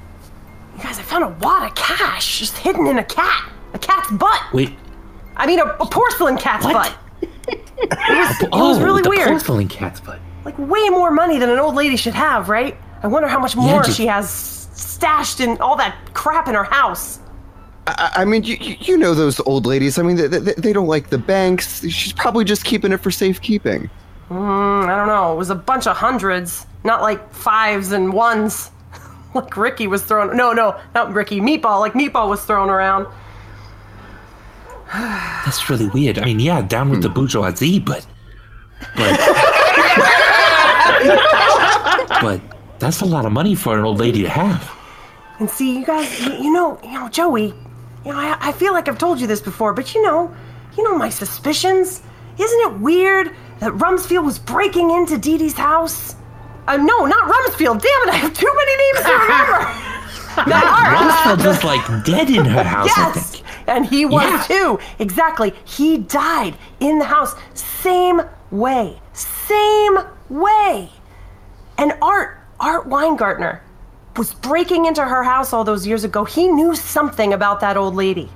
you guys, I found a wad of cash just hidden in a cat. A cat's butt. wait, I mean, a, a porcelain cat's What? butt. It was, it oh, was really the weird. porcelain cat's butt. Like way more money than an old lady should have, right? I wonder how much more just- she has stashed in all that crap in her house. I, I mean, you, you you know those old ladies. I mean, they, they, they don't like the banks. She's probably just keeping it for safekeeping. Mm, I don't know. It was a bunch of hundreds, not like fives and ones. like Ricky was throwing. No, no, not Ricky. Meatball. Like Meatball was thrown around. That's really weird. I mean, yeah, down with the bourgeoisie, but, but, but that's a lot of money for an old lady to have. And see, you guys, you, you know, you know, Joey. You know, I, I feel like I've told you this before, but you know, you know my suspicions. Isn't it weird that Rumsfield was breaking into Dee Dee's house? Uh, no, not Rumsfield. Damn it, I have too many names to remember. not Art. Rumsfield was like dead in her house, I Yes, think. And he was Yeah. too. Exactly. He died in the house. Same way. Same way. And Art, Art Weingartner, was breaking into her house all those years ago. He knew something about that old lady.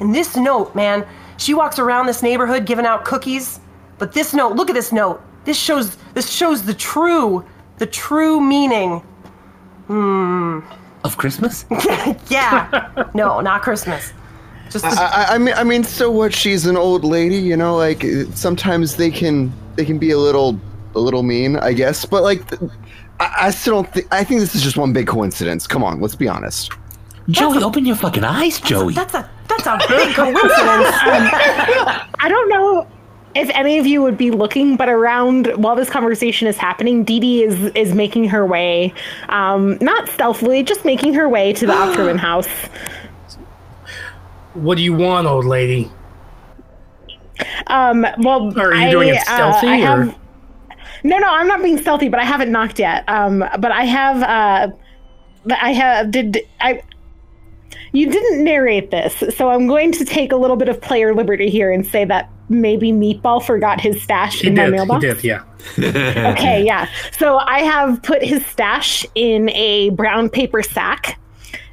And this note, man, she walks around this neighborhood giving out cookies. But this note, look at this note. This shows this shows the true, the true meaning. Hmm. Of Christmas? Yeah. no, not Christmas. Just I, I- I mean, I mean, so what? She's an old lady, you know. Like sometimes they can they can be a little a little mean, I guess. But like, I, I still don't think. I think this is just one big coincidence. Come on, let's be honest. Joey, open your fucking eyes, Joey. That's a that's a big coincidence. I don't know if any of you would be looking, but around while this conversation is happening, Dee Dee is is making her way, um, not stealthily, just making her way to the Opferman house. What do you want, old lady? Um, well, Are you I, doing it uh, stealthy, I or- have, no, no, I'm not being stealthy, but I haven't knocked yet. Um, but I have, uh, but I have did I. You didn't narrate this, so I'm going to take a little bit of player liberty here and say that maybe Meatball forgot his stash He in my did. He mailbox. did. Yeah. Okay, yeah. So I have put his stash in a brown paper sack,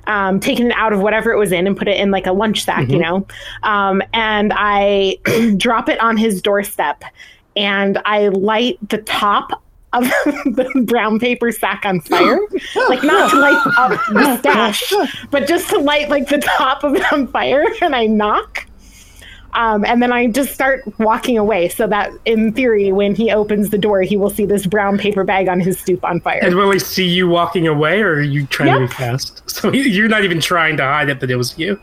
um, taken it out of whatever it was in and put it in like a lunch sack, you know. Um, and I drop it on his doorstep and I light the top of the brown paper sack on fire. like not to light up the stash, but just to light like the top of it on fire and I knock. Um, and then I just start walking away so that in theory, when he opens the door, he will see this brown paper bag on his stoop on fire. And will he see you walking away, or are you trying to be fast? So you- you're not even trying to hide it that it was you.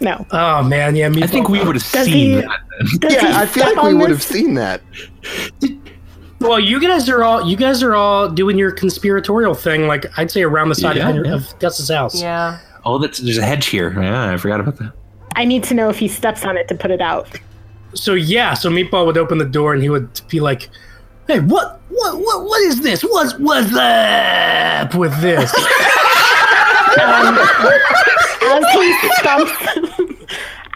no. Oh man, yeah. Me I think we would have seen he- that. Then. Does he Yeah, I feel like we would have seen that. Well, you guys are all you guys are all doing your conspiratorial thing. Like I'd say around the side Yeah, of, yeah. of Gus's house. yeah. Oh, that's there's a hedge here. Yeah, I forgot about that. I need to know if he steps on it to put it out. So yeah, so Meatball would open the door and he would be like, "Hey, what, what, what, what is this? What's, what's up with this?" Um, as he stumps,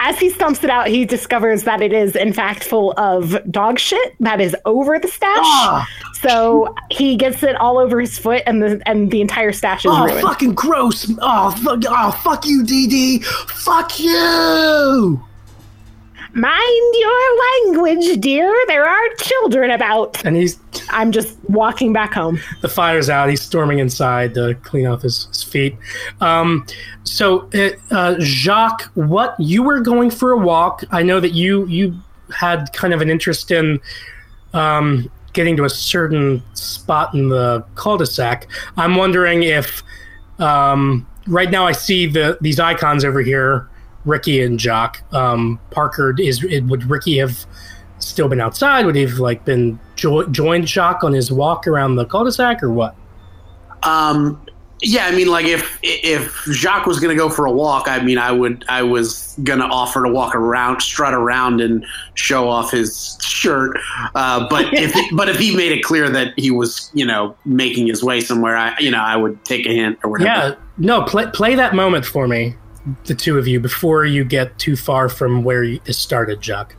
as he stumps it out, he discovers that it is in fact full of dog shit that is over the stash. Ah. So he gets it all over his foot, and the and the entire stash is oh, ruined. fucking gross! Oh, fuck, oh, fuck you, Dee Dee! Fuck you! Mind your language, dear. There are children about. And he's I'm just walking back home. the fire's out. He's storming inside to clean off his, his feet. Um, so, uh, uh, Jacques, what you were going for a walk? I know that you you had kind of an interest in um, getting to a certain spot in the cul-de-sac. I'm wondering if um, right now I see the these icons over here, Ricky and Jacques. Um, Parker is would Ricky have still been outside? Would he have like been jo- joined Jacques on his walk around the cul-de-sac or what? Um, yeah, I mean, like if if Jacques was gonna go for a walk, I mean, I would I was gonna offer to walk around, strut around, and show off his shirt. Uh, but if but if he made it clear that he was, you know, making his way somewhere, I you know I would take a hint or whatever. Yeah, no, play play that moment for me, the two of you, before you get too far from where you, this started, Jacques.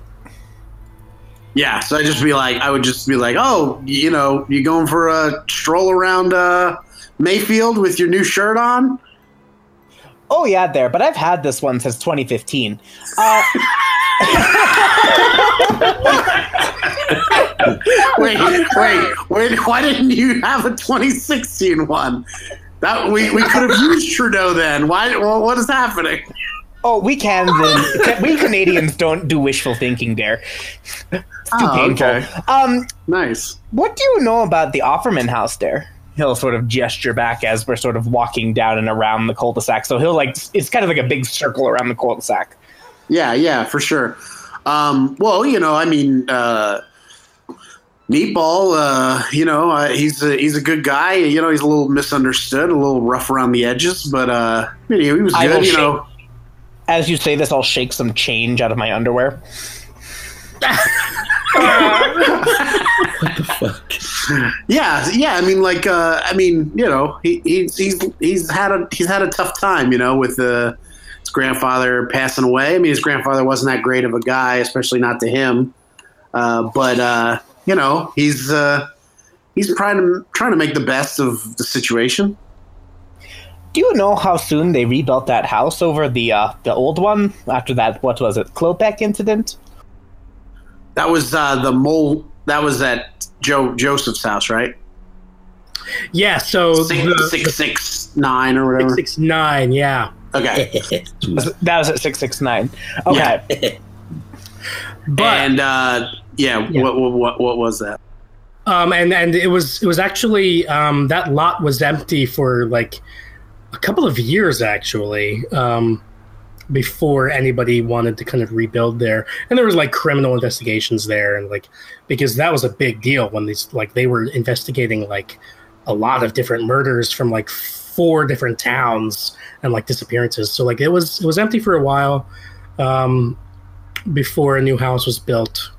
Yeah, so I just be like, I would just be like, oh, you know, you going for a stroll around uh, Mayfield with your new shirt on? Oh yeah, there. But I've had this one since 2015. Uh, wait, wait, wait! Why didn't you have a 2016 one? That we, we could have used Trudeau then. Why? Well, what is happening? oh, we can. we Canadians don't do wishful thinking there. It's too Oh, painful. okay. Um, Nice. what do you know about the Opferman house there? He'll sort of gesture back as we're sort of walking down and around the cul-de-sac. So he'll like it's kind of like a big circle around the cul-de-sac. Yeah, yeah, for sure. Um, well, you know, I mean, uh, Meatball, uh, you know, uh, he's a, he's a good guy. You know, he's a little misunderstood, a little rough around the edges, but uh, you he was good. You shake- know, As you say this, I'll shake some change out of my underwear. What the fuck? Yeah, yeah. I mean, like, uh, I mean, you know, he, he's he's he's had a he's had a tough time, you know, with uh, his grandfather passing away. I mean, his grandfather wasn't that great of a guy, especially not to him. Uh, but uh, you know, he's uh, he's trying to trying to make the best of the situation. Do you know how soon they rebuilt that house over the uh, the old one after that? What was it, Klopek incident? That was uh, the mole. That was at Joe Joseph's house, right? Yeah, so Six the, six six nine or whatever. six nine, yeah. Okay, That was at six six nine. Okay, But and uh, Yeah. What, what what what was that? Um, and and it was it was actually um, that lot was empty for like a couple of years actually um, before anybody wanted to kind of rebuild there. And there was like criminal investigations there, and like because that was a big deal when these like they were investigating like a lot of different murders from like four different towns and like disappearances. So like it was it was empty for a while um, before a new house was built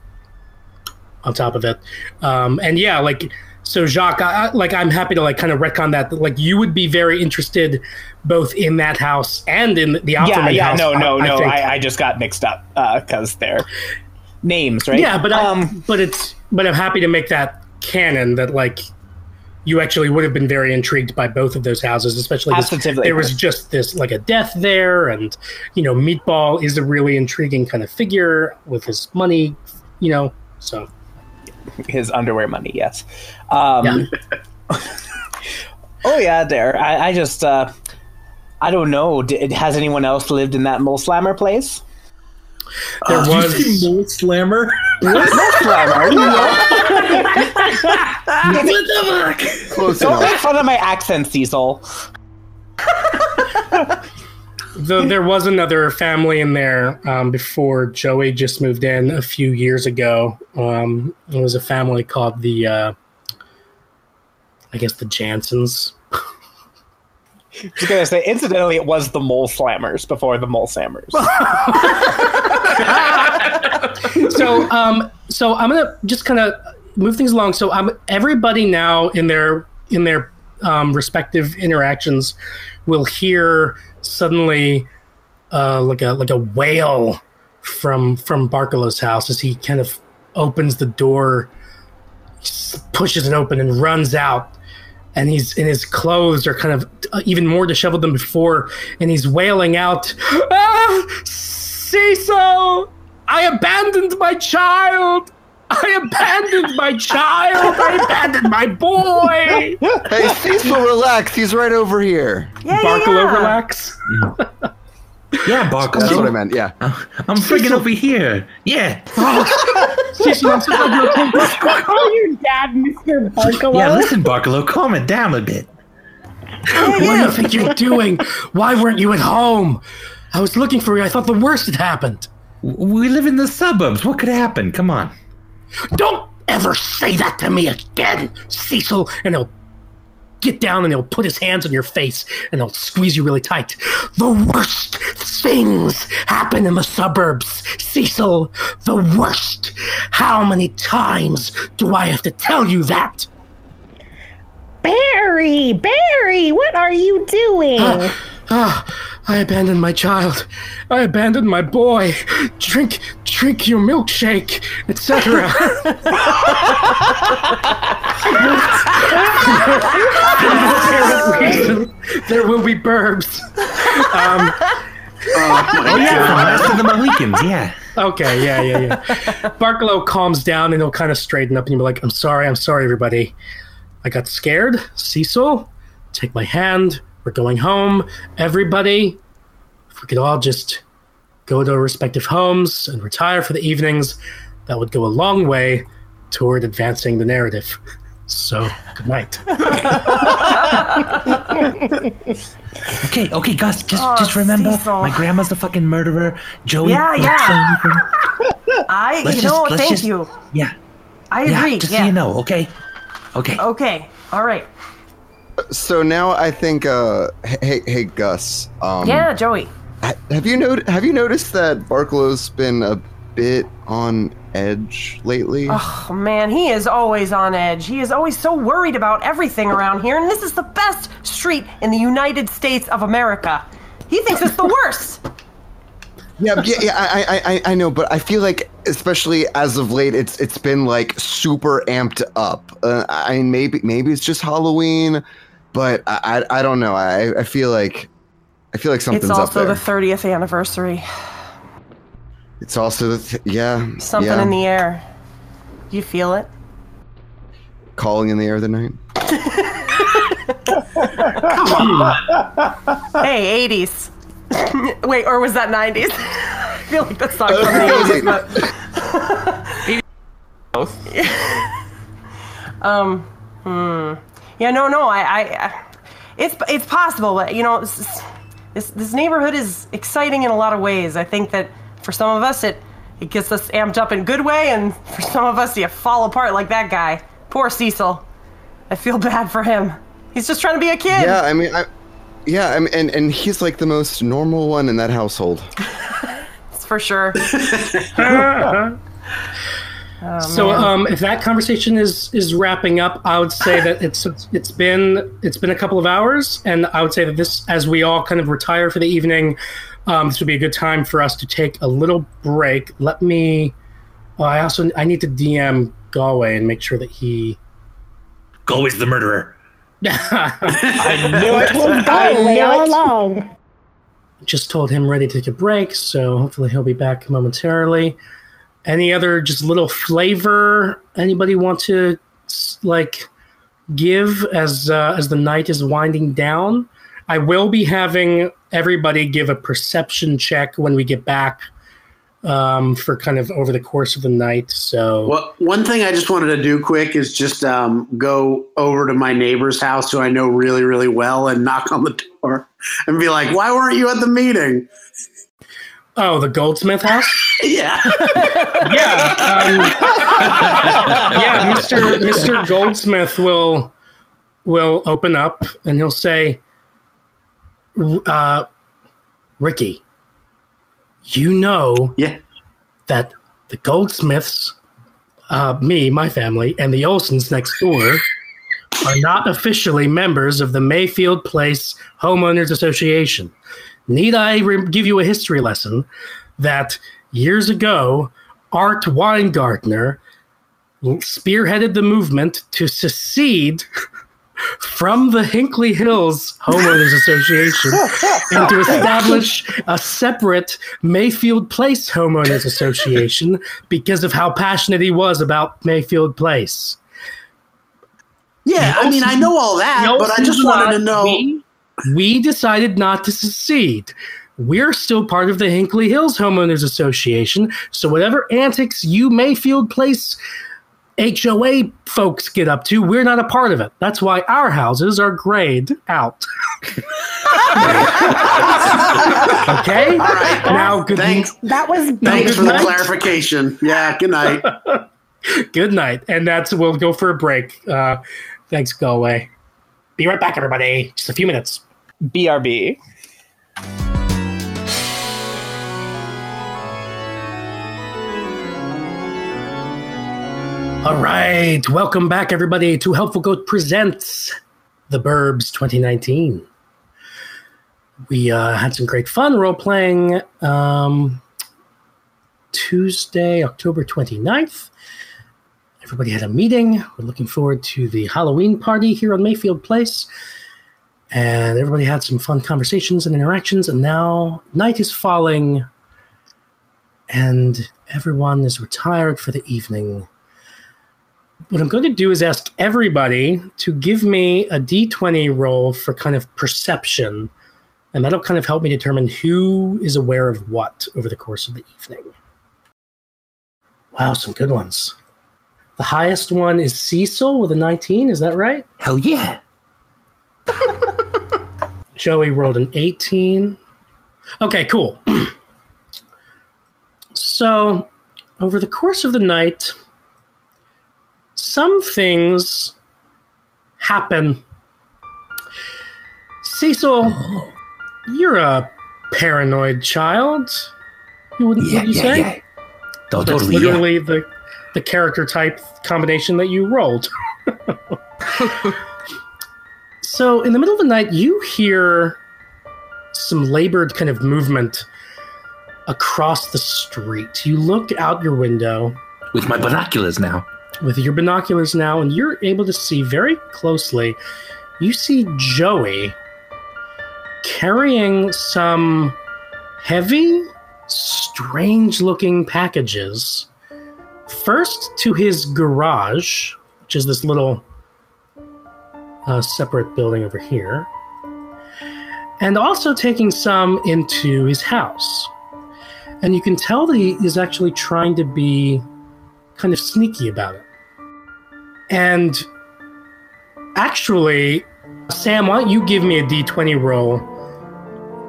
on top of it. Um, and yeah, like so, Jacques, I, I- like I'm happy to like kind of retcon that. Like you would be very interested both in that house and in the Yeah, yeah, house. no, no, I, no. think. I, I just got mixed up because they're names, right? Yeah, but I, um, but it's but I'm happy to make that canon that like you actually would have been very intrigued by both of those houses, especially there was just this like a death there, and you know Meatball is a really intriguing kind of figure with his money, you know. So his underwear money, yes. Um, oh yeah, there. I, I just, uh, I don't know. Did, has anyone else lived in that Mole Slammer place? there Did you was Mole Slammer? Mole Slammer, you know? Close Don't enough. make fun of my accent, Cecil. the, there was another family in there um, before Joey just moved in a few years ago. Um, it was a family called the, uh, I guess the Jansons. I was gonna say, incidentally, it was the Mole Slammers before the Mole Slammers. so um so i'm gonna just kind of move things along so i'm everybody now in their in their um, respective interactions will hear suddenly uh like a like a wail from from barkalow's house as he kind of opens the door pushes it open and runs out. And he's and his clothes are kind of uh, even more disheveled than before. And he's wailing out ah cecil i abandoned my child i abandoned my child i abandoned my boy Hey, Cecil, relax. He's right over here. Yeah, yeah, yeah. relax Yeah, Barkle. That's what I meant. Yeah. Uh, I'm freaking over here. Yeah. Oh. cecil i'm so glad you're okay Call your dad Mr. Barkalow. Yeah, listen, Barkalow, calm it down a bit. what do you think you're doing why weren't you at home i was looking for you i thought the worst had happened We live in the suburbs. What could happen? Come on. Don't ever say that to me again, Cecil. And he'll get down and he'll put his hands on your face and he'll squeeze you really tight. The worst things happen in the suburbs, Cecil. The worst. How many times do I have to tell you that? Barry, Barry, what are you doing? Uh, Ah, I abandoned my child. I abandoned my boy. Drink, drink your milkshake, etc. there will be burbs. Um, Oh, yeah, from Last of the Mohicans, yeah. okay, yeah, yeah, yeah. Barkalow calms down and he'll kind of straighten up and he'll be like, I'm sorry, I'm sorry, everybody. I got scared. Cecil, take my hand. We're going home. Everybody, if we could all just go to our respective homes and retire for the evenings, that would go a long way toward advancing the narrative. So, good night. Okay, okay, Gus, just Oh, just remember, Cecil. my grandma's a fucking murderer. Joey, Yeah, yeah. I, Let's you just- know, thank just- you. Yeah, I yeah, agree. just yeah. so you know, okay? Okay. Okay. All right. So now I think, uh, hey, hey, Gus. Um, Yeah, Joey. Have you not- Have you noticed that Barkalow's been a bit on edge lately? Oh man, he is always on edge. He is always so worried about everything around here, and this is the best street in the United States of America. He thinks it's the worst. Yeah, yeah, yeah. I, I, I, I know, but I feel like, especially as of late, it's it's been like super amped up. Uh, I mean, maybe maybe it's just Halloween, but I, I, I don't know. I, I feel like, I feel like something's up there. it's up also the 30th anniversary. it's also the th- yeah, Something yeah, in the air. You feel it? calling in the air of the night. Hey, 80s. Wait, or was that 90s? I feel like that's not from the 80s, but both. um, hmm. Yeah, no, no. I, I, I it's it's possible, but you know, this, this this neighborhood is exciting in a lot of ways. I think that for some of us, it it gets us amped up in a good way, and for some of us, you fall apart like that guy. Poor Cecil. I feel bad for him. He's just trying to be a kid. Yeah, I mean, I, yeah, I mean, and and he's like the most normal one in that household. It's for sure. Oh, so um, if that conversation is is wrapping up, I would say that it's it's been it's been a couple of hours, and I would say that this, as we all kind of retire for the evening, um, this would be a good time for us to take a little break. Let me. Oh, I also I need to DM Galway and make sure that he. Galway's the murderer. I knew it. I Galway knew all it. along. just told him ready to take a break, so hopefully he'll be back momentarily. Any other just little flavor anybody want to like give as uh, as the night is winding down? I will be having everybody give a perception check when we get back um, for kind of over the course of the night. So Well, one thing I just wanted to do quick is just um, go over to my neighbor's house, who I know really, really well, and knock on the door and be like, "Why weren't you at the meeting?" Oh, the goldsmith house. yeah, yeah, um, yeah. Mister Mister Goldsmith will will open up and he'll say, uh, "Ricky, you know yeah, that the Goldsmiths, uh, me, my family, and the Olsons next door." Are not officially members of the Mayfield Place Homeowners Association. Need I re- give you a history lesson that years ago, Art Weingartner spearheaded the movement to secede from the Hinkley Hills Homeowners Association and to establish a separate Mayfield Place Homeowners Association because of how passionate he was about Mayfield Place. yeah. I mean, I know all that, but I just wanted to know. We, we decided not to secede. We're still part of the Hinkley Hills Homeowners Association, so whatever antics you Mayfield Place HOA folks get up to, we're not a part of it. That's why our houses are grayed out. okay? All right. Now, good, Thanks. That was Thanks good for the night. clarification. Yeah. Good night. good night. And that's, we'll go for a break. Uh, thanks, go away. Be right back, everybody. Just a few minutes. BRB. All right, welcome back, everybody, to Helpful Goat Presents The Burbs 2019. We uh, had some great fun role playing um, Tuesday, October 29th. Everybody had a meeting. We're looking forward to the Halloween party here on Mayfield Place. And everybody had some fun conversations and interactions. And now night is falling, and everyone is retired for the evening what I'm going to do is ask everybody to give me a d20 roll for kind of perception, and that'll kind of help me determine who is aware of what over the course of the evening. Wow, some good ones. The highest one is Cecil with a 19, is that right? Hell yeah. Joey rolled an 18. Okay, cool. so, over the course of the night, some things happen. Cecil, oh. you're a paranoid child. You wouldn't Yeah, you yeah, say? yeah. Oh, That's totally, yeah. literally the the character type combination that you rolled. so in the middle of the night, you hear some labored kind of movement across the street. You look out your window With my binoculars now. with your binoculars now, and you're able to see very closely. You see Joey carrying some heavy, strange looking packages. First to his garage, which is this little uh, separate building over here, and also taking some into his house. And you can tell that he is actually trying to be kind of sneaky about it. And actually, Sam, why don't you give me a d20 roll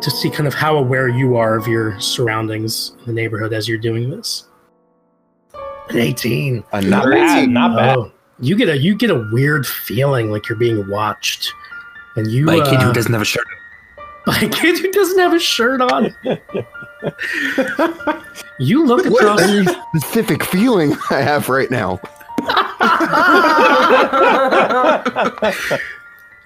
to see kind of how aware you are of your surroundings in the neighborhood as you're doing this? An 18. A Not nerd. bad. Not bad. Oh, you get a you get a weird feeling like you're being watched, and you By a kid uh, who doesn't have a shirt. by a kid who doesn't have a shirt on. you look What across. a specific feeling I have right now.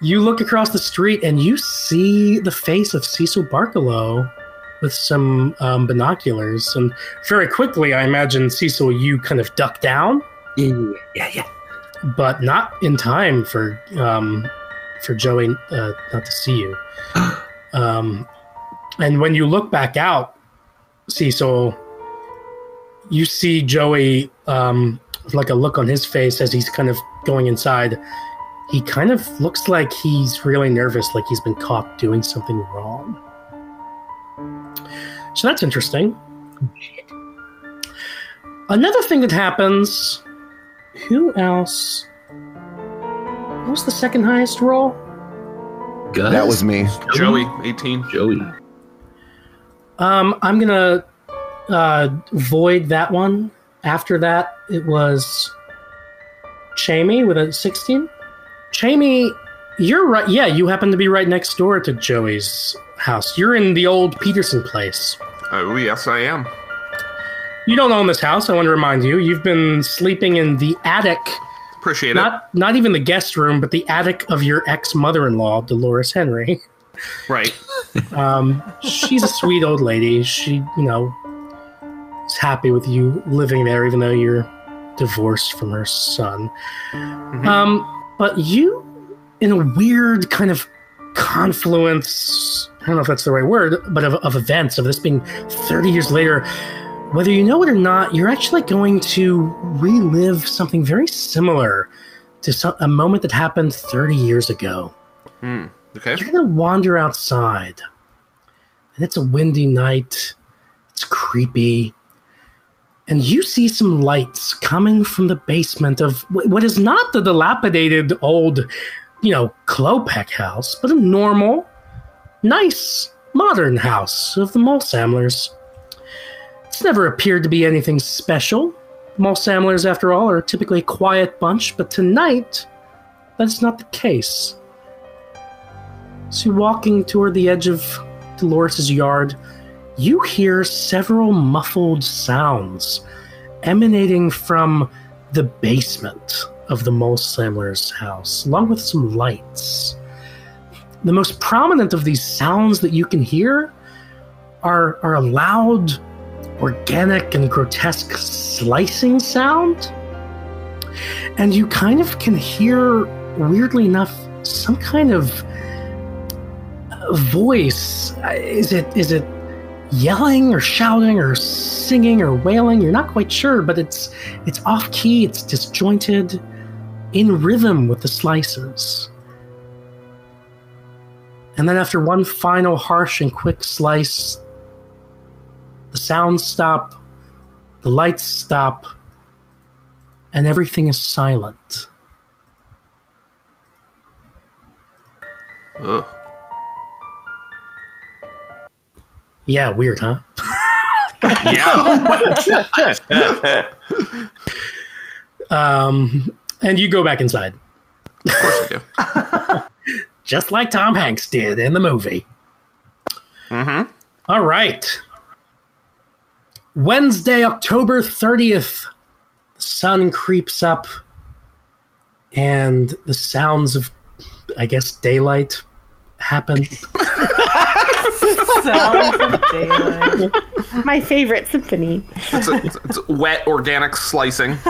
You look across the street and you see the face of Cecil Barkalow with some um, binoculars. And very quickly, I imagine Cecil, you kind of duck down, Yeah, yeah, yeah. but not in time for um, for Joey uh, not to see you. Um, and when you look back out, Cecil, you see Joey um, with like a look on his face as he's kind of going inside. He kind of looks like he's really nervous, like he's been caught doing something wrong. So that's interesting. Another thing that happens. Who else? What was the second highest roll? Gus? That was me. Joey, 18. Joey. Um, I'm gonna uh, void that one. After that, it was Jamie with a 16. Jamie, you're right. Yeah, you happen to be right next door to Joey's house. You're in the old Peterson place. Oh, yes, I am. You don't own this house. I want to remind you. You've been sleeping in the attic, Appreciate it. not not even the guest room, but the attic of your ex mother-in-law, Dolores Henry. Right. Um, she's a sweet old lady. She, you know, is happy with you living there, even though you're divorced from her son. Um, but you, in a weird kind of confluence, don't know if that's the right word, but of, of events, of this being 30 years later, whether you know it or not, you're actually going to relive something very similar to some, a moment that happened 30 years ago Hmm. Okay. you're gonna wander outside and it's a windy night it's creepy and you see some lights coming from the basement of what is not the dilapidated old you know klopek house but a normal nice modern house of the mulsamlers it's never appeared to be anything special. Mulsamlers after all are typically a quiet bunch but tonight that's not the case. So, walking toward the edge of Dolores's yard, you hear several muffled sounds emanating from the basement of the Mulsamler's house, along with some lights. The most prominent of these sounds that you can hear are, are a loud, organic, and grotesque slicing sound. And you kind of can hear, weirdly enough, some kind of voice. Uh, is it is it yelling or shouting or singing or wailing? You're not quite sure but it's it's off key it's disjointed in rhythm with the slices and then after one final harsh and quick slice the sounds stop the lights stop and everything is silent Ugh. yeah weird huh Yeah. um and you go back inside of course I do. just like Tom Hanks did in the movie. Mm-hmm. All right. Wednesday, October 30th. The sun creeps up and the sounds of, I guess, daylight happen. Sounds of. My favorite symphony. It's, a, it's, it's wet organic slicing.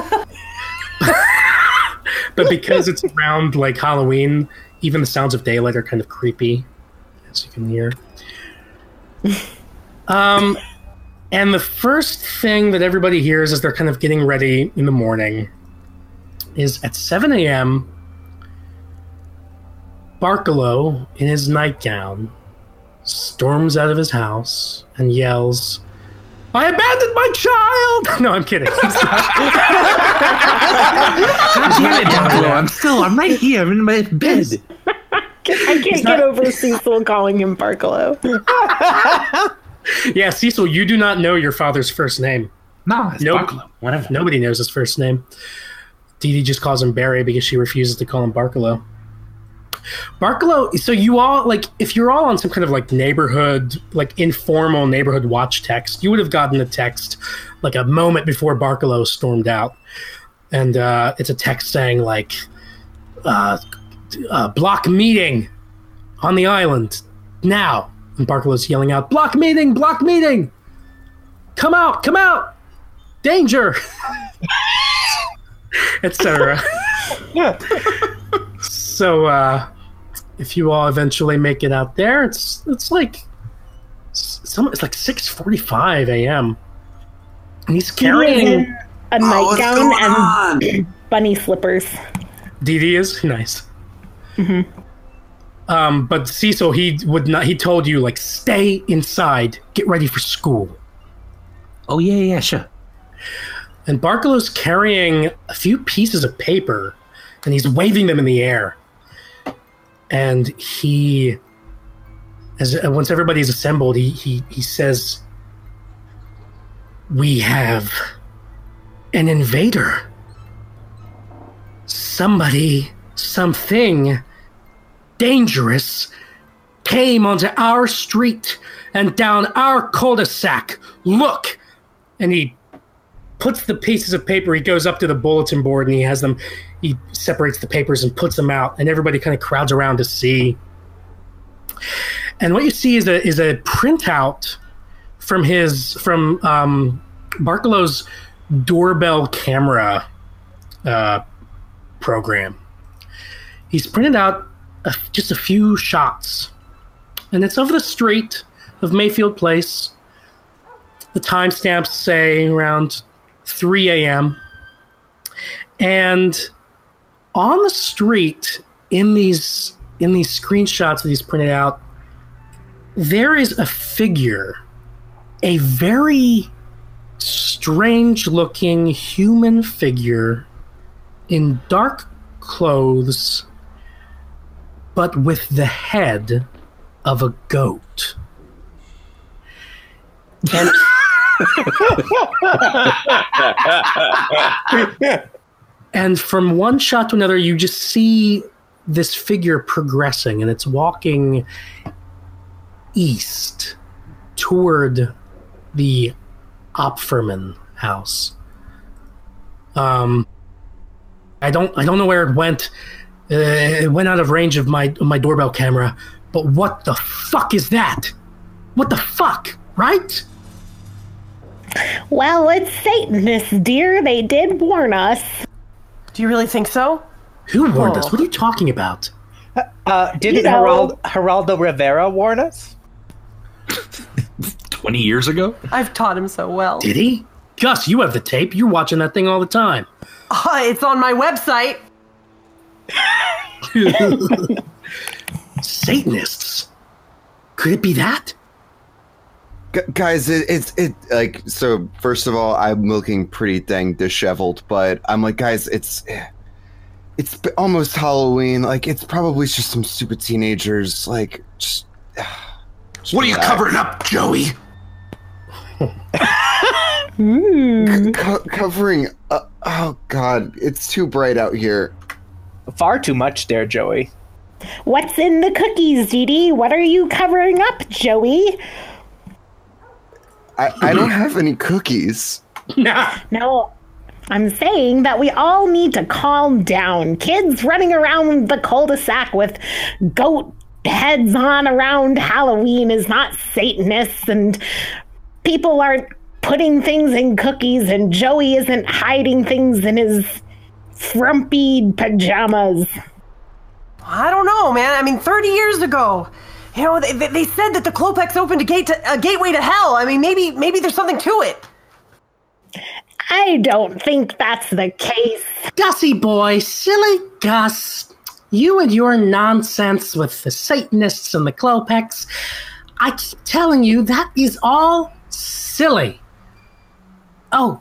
but because it's around like Halloween, even the sounds of daylight are kind of creepy, as you can hear. Um, and the first thing that everybody hears as they're kind of getting ready in the morning is at 7 a.m. Barkalow, in his nightgown, storms out of his house and yells, I abandoned my child. No, I'm kidding. Damn it, Barkalow, I'm still, I'm right here. I'm in my bed. I can't get over Cecil calling him Barkalow. yeah, Cecil, you do not know your father's first name. No, it's Nope. Barkalow. Whatever. Nobody knows his first name. Dee Dee just calls him Barry because she refuses to call him Barkalow. Barkalow, so you all, like, if you're all on some kind of like neighborhood, like informal neighborhood watch text, you would have gotten a text like a moment before Barkalow stormed out. And uh, it's a text saying, like, uh, uh, block meeting on the island now. And Barkalow's yelling out, block meeting, block meeting. Come out, come out. Danger. Etc. so uh if you all eventually make it out there, it's it's like some it's like 6:45 a.m. And he's Carrying carrying a Oh, nightgown going and bunny slippers. Dee Dee is nice. Hmm. Um, but Cecil, he would not. He told you like, stay inside, get ready for school. Oh, yeah, yeah, sure. And Barkalow's carrying a few pieces of paper, and he's waving them in the air. And he, as once everybody's assembled, he he he says, "We have an invader. Somebody, something." dangerous came onto our street and down our cul-de-sac. Look! And he puts the pieces of paper, he goes up to the bulletin board and he has them, he separates the papers and puts them out, and everybody kind of crowds around to see. And what you see is a is a printout from his from um, doorbell camera uh, program. He's printed out a, just a few shots, and it's of the street of Mayfield Place. The timestamps say around 3 a.m. And on the street, in these in these screenshots that he's printed out, there is a figure, a very strange-looking human figure in dark clothes but with the head of a goat. And and from one shot to another, you just see this figure progressing, and it's walking east toward the Opferman house. Um, I don't, I don't know where it went. Uh, it went out of range of my my doorbell camera. But what the fuck is that? What the fuck, right? Well, it's Satanists, dear. They did warn us. Do you really think so? Who warned Oh. us? What are you talking about? Uh, didn't You know- Geraldo, Geraldo Rivera warn us? 20 years ago? I've taught him so well. Did he? Gus, you have the tape. You're watching that thing all the time. Uh, it's on my website. Satanists. Could it be that? Gu guys, it, it's it like so. First of all, I'm looking pretty dang disheveled, but I'm like, guys, it's it's almost Halloween. Like, it's probably just some stupid teenagers. Like, just. just What are you relax. covering up, Joey? Co- covering? Uh, oh God, it's too bright out here. Far too much there, Joey. What's in the cookies, Dee Dee? What are you covering up, Joey? I, I don't have any cookies. Nah. No, I'm saying that we all need to calm down. Kids running around the cul-de-sac with goat heads on around Halloween is not Satanists, and people aren't putting things in cookies, and Joey isn't hiding things in his frumpy pajamas. I don't know, man. I mean, 30 years ago, you know, they, they they said that the Klopeks opened a gate to, a gateway to hell. I mean, maybe maybe there's something to it. I don't think that's the case. Gussie boy, silly Gus. You and your nonsense with the Satanists and the Klopeks. I keep telling you that is all silly. Oh,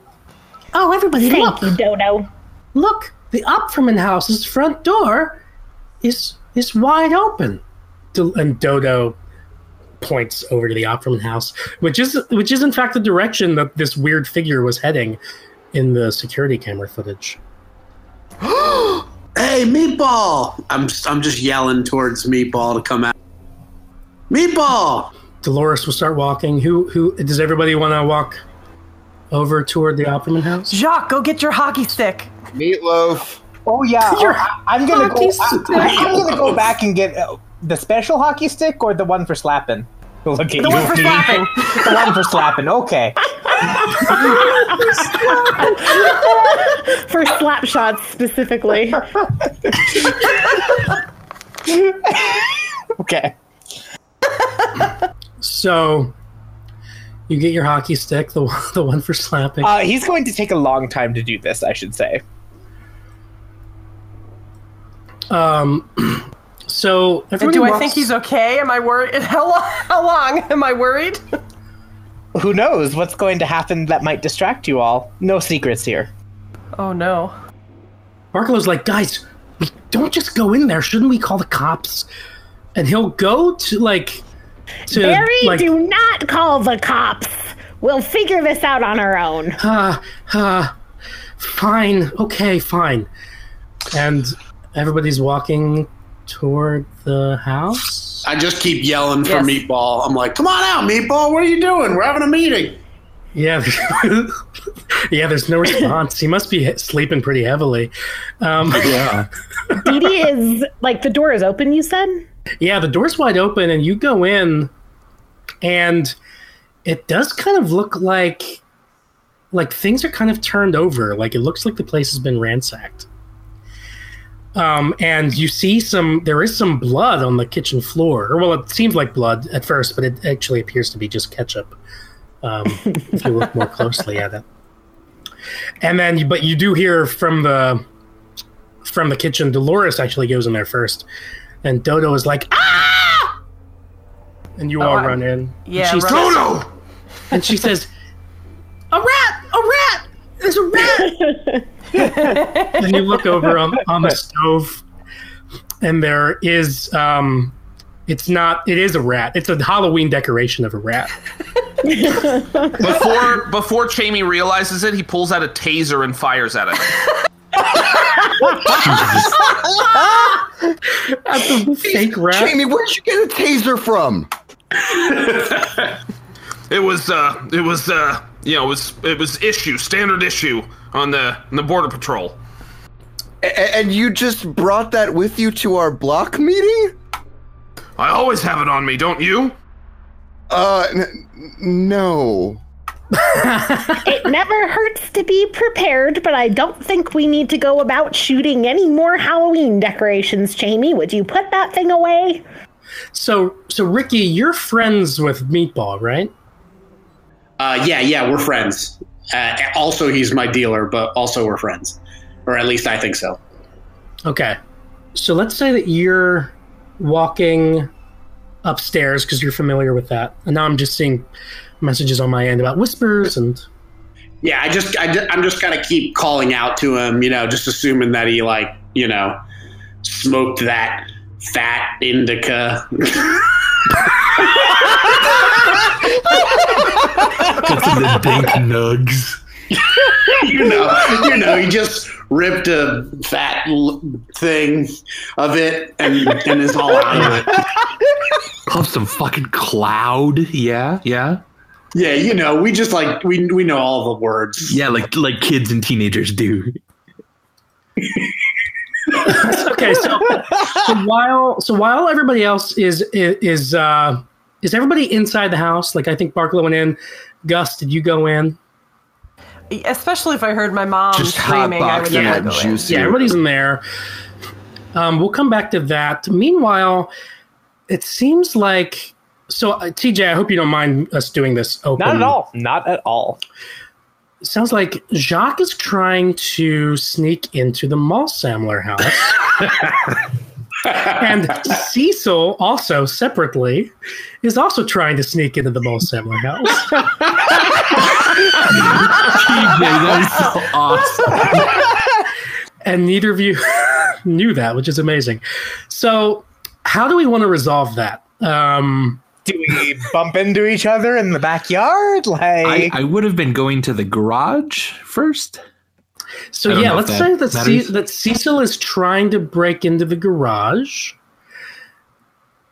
oh, everybody, Thank look! you, Dodo. Look, the Opferman house's front door is is wide open. Do- And Dodo points over to the Opferman house, which is which is in fact the direction that this weird figure was heading in the security camera footage. Hey, Meatball! I'm I'm just yelling towards Meatball to come out. Meatball! Dolores will start walking. Who who does everybody want to walk over toward the Opferman house? Jacques, go get your hockey stick. Meatloaf. Oh yeah, Your oh, I- I'm gonna go. hockey I, am gonna go back and get uh, the special hockey stick or the one for slapping. Look at The you, one for Pete. slapping. The one for slapping. Okay. For slap shots specifically. Okay. So you get your hockey stick, the one- the one for slapping. Uh, he's going to take a long time to do this. I should say. Um, so And everybody do I think he's okay? Am I worried? How long? How long am I worried? Who knows what's going to happen that might distract you all? No secrets here. Oh no. Barkalow's like, guys, we don't just go in there. Shouldn't we call the cops? And he'll go to like to Barry, like do not call the cops. We'll figure this out on our own. uh, uh, fine, okay, fine. And everybody's walking toward the house. I just keep yelling for Yes. Meatball. I'm like, come on out, Meatball. What are you doing? We're having a meeting. Yeah, yeah. There's no response. He must be sleeping pretty heavily. Um, Yeah. Dee Dee is like the door is open. You said. Yeah, the door's wide open, and you go in, and it does kind of look like like things are kind of turned over. Like it looks like the place has been ransacked. Um, and you see some. There is some blood on the kitchen floor. Well, it seems like blood at first, but it actually appears to be just ketchup. Um, if you look more closely at it. And then, but you do hear from the from the kitchen. Dolores actually goes in there first, and Dodo is like, "Ah!" And you all I- run in. Yeah, and she, run- says, and she says, "A rat! A rat! There's a rat!" and you look over on, on the stove, and there is um, it's not. It is a rat. It's a Halloween decoration of a rat. Before before Jamie realizes it, he pulls out a taser and fires at it. That's a fake rat. Jamie, where'd you get a taser from? It was uh it was uh you know, it was it was issue, standard issue on the on the border patrol. A- and you just brought that with you to our block meeting? I always have it on me, don't you? Uh, n- no. It never hurts to be prepared, but I don't think we need to go about shooting any more Halloween decorations, Jamie. Would you put that thing away? So, so Ricky, you're friends with Meatball, right? Uh, yeah, yeah, we're friends. Uh, also, he's my dealer, but also we're friends, or at least I think so. Okay. So let's say that you're walking upstairs because you're familiar with that, and now I'm just seeing messages on my end about whispers and Yeah, I just, I, ju- I'm just gonna keep calling out to him, you know, just assuming that he like, you know, smoked that fat indica. Of the dank nugs. you know, you know, he just ripped a fat l- thing of it and and is all out of it. Puff some fucking cloud. Yeah, yeah. Yeah, you know, we just like we we know all the words. Yeah, like like kids and teenagers do. okay. So, so while so while everybody else is is uh, is everybody inside the house? Like I think Barkalow went in. Gus, did you go in? Especially if I heard my mom Just screaming, I would hotboxing never go in. juicy. Yeah, everybody's in there. Um, we'll come back to that. Meanwhile, it seems like so. Uh, TJ, I hope you don't mind us doing this open. Not at all. Not at all. Sounds like Jacques is trying to sneak into the Mulsamler house. and Cecil, also separately, is also trying to sneak into the Mulsamler house. that is so awesome. and neither of you knew that, which is amazing. So, how do we want to resolve that? Um, Do we bump into each other in the backyard? Like, I would have been going to the garage first. so yeah, let's that say that, Ce- matters. that Cecil is trying to break into the garage,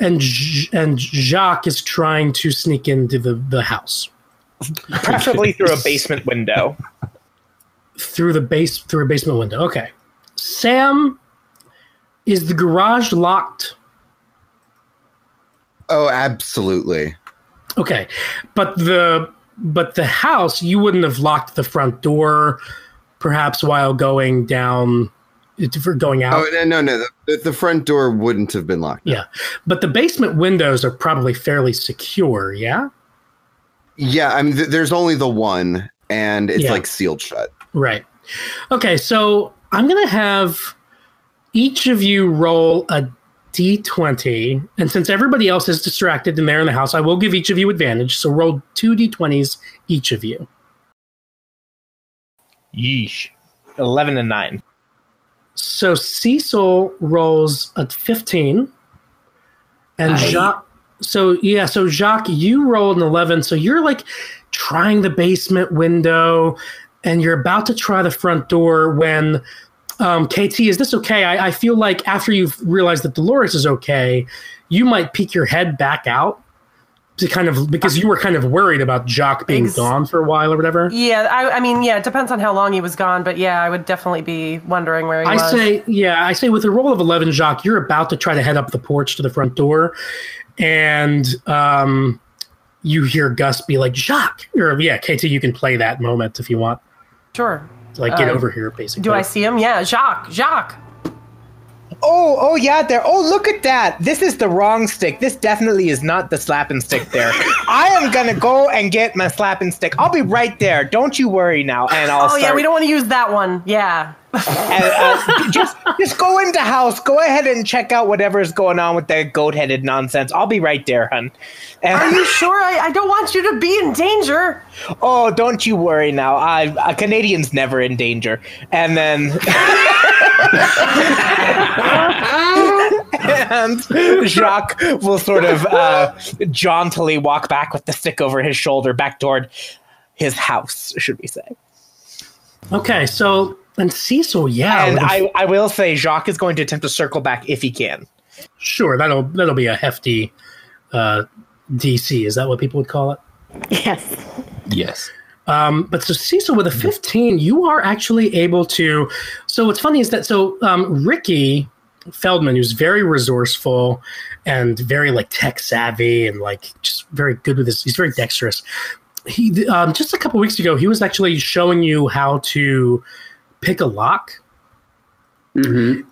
and J- and Jacques is trying to sneak into the, the house preferably through a basement window. through the base through a basement window. Okay, Sam, is the garage locked? Oh, absolutely. Okay, but the but the house you wouldn't have locked the front door, perhaps while going down for going out. Oh no, no, no. The, the front door wouldn't have been locked. Yeah, but the basement windows are probably fairly secure. Yeah, Yeah, I mean, th- there's only the one, and it's Yeah. like sealed shut. right. Okay, so I'm gonna have each of you roll a d20, and since everybody else is distracted and they're in the house, I will give each of you advantage. So roll two d20s each of you. Yeesh. 11 and 9. So Cecil rolls a 15. And Aye. Jacques so yeah, so Jacques, you rolled an 11. So you're like trying the basement window and you're about to try the front door when um, KT, is this okay? I, I feel like after you've realized that Dolores is okay, you might peek your head back out to kind of because you were kind of worried about Jacques being Ex- gone for a while or whatever. Yeah, I, I mean, yeah, it depends on how long he was gone, but yeah, I would definitely be wondering where he I was. say, yeah, I say with a roll of 11, Jacques, you're about to try to head up the porch to the front door. And um, you hear Gus be like, Jacques, or yeah, KT, you can play that moment if you want. sure. Like, get Uh, over here, basically. Do I see him? Yeah, Jacques. Jacques. Oh, oh yeah, there. Oh, look at that. This is the wrong stick. This definitely is not the slapping stick there. I am gonna go and get my slapping stick. I'll be right there. Don't you worry now. And I'll Oh start. yeah, we don't want to use that one. Yeah. and, uh, just just go into house. Go ahead and check out whatever's going on with that goat-headed nonsense. I'll be right there, hun. And, Are you sure? I, I don't want you to be in danger. oh, don't you worry now. I a Canadian's never in danger. And then. And Jacques will sort of uh, jauntily walk back with the stick over his shoulder back toward his house, should we say. Okay, so, and Cecil, yeah. And with a- I, I will say Jacques is going to attempt to circle back if he can. sure, that'll, that'll be a hefty uh, DC. Is that what people would call it? Yes. Yes. Um, but so Cecil with a 15, you are actually able to. So what's funny is that so um, Ricky Feldman, who's very resourceful and very like tech savvy and like just very good with his, he's very dexterous. He um, just a couple weeks ago, he was actually showing you how to pick a lock.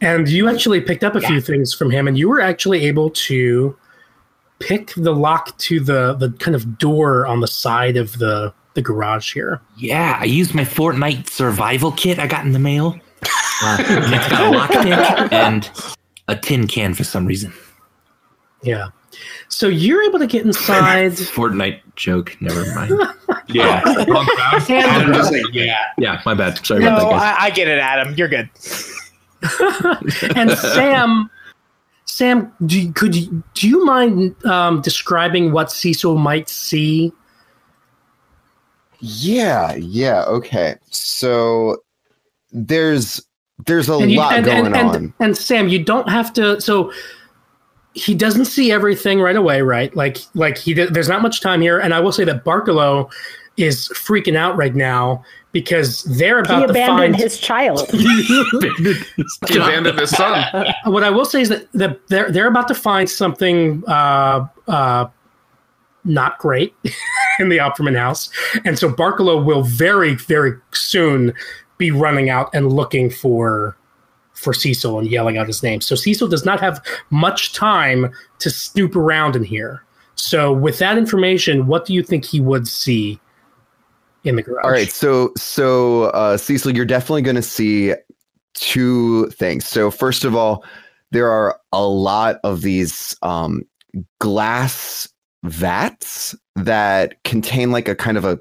And you actually picked up a few things from him, and you were actually able to pick the lock to the the kind of door on the side of the the garage here. Yeah, I used my Fortnite survival kit I got in the mail. Uh, and it's got a lockpick and a tin can for some reason. Yeah. So you're able to get inside. Fortnite joke. Never mind. Yeah. Wrong crowd. Just like, yeah. Yeah, my bad. Sorry No, about that, guys. I, I get it, Adam. You're good. and Sam, Sam, do you, could you do you mind um, describing what Cecil might see? Yeah, yeah, okay. So there's there's a And, you- lot and, going and, and, on. and Sam, you don't have to. So he doesn't see everything right away, right? Like like he there's not much time here, and I will say that Barkalow is freaking out right now because they're He about to abandoned find his child. He abandoned his son. what I will say is that the, they're they're about to find something uh, uh, not great in the Opferman house, and so Barkalow will very very soon be running out and looking for for Cecil and yelling out his name. So Cecil does not have much time to snoop around in here. So with that information, what do you think he would see in the garage? All right, so so uh, Cecil, you're definitely going to see two things. So first of all, there are a lot of these um, glass vats that contain like a kind of a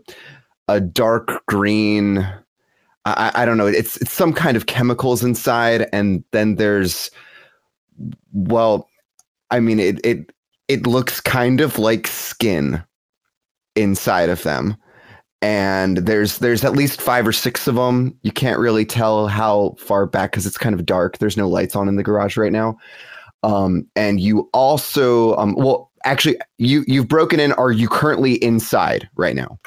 a dark green. I, I don't know. It's it's some kind of chemicals inside, and then there's well, I mean it it it looks kind of like skin inside of them and there's there's at least five or six of them you can't really tell how far back because it's kind of dark there's no lights on in the garage right now um, and you also um, well actually you you've broken in are you currently inside right now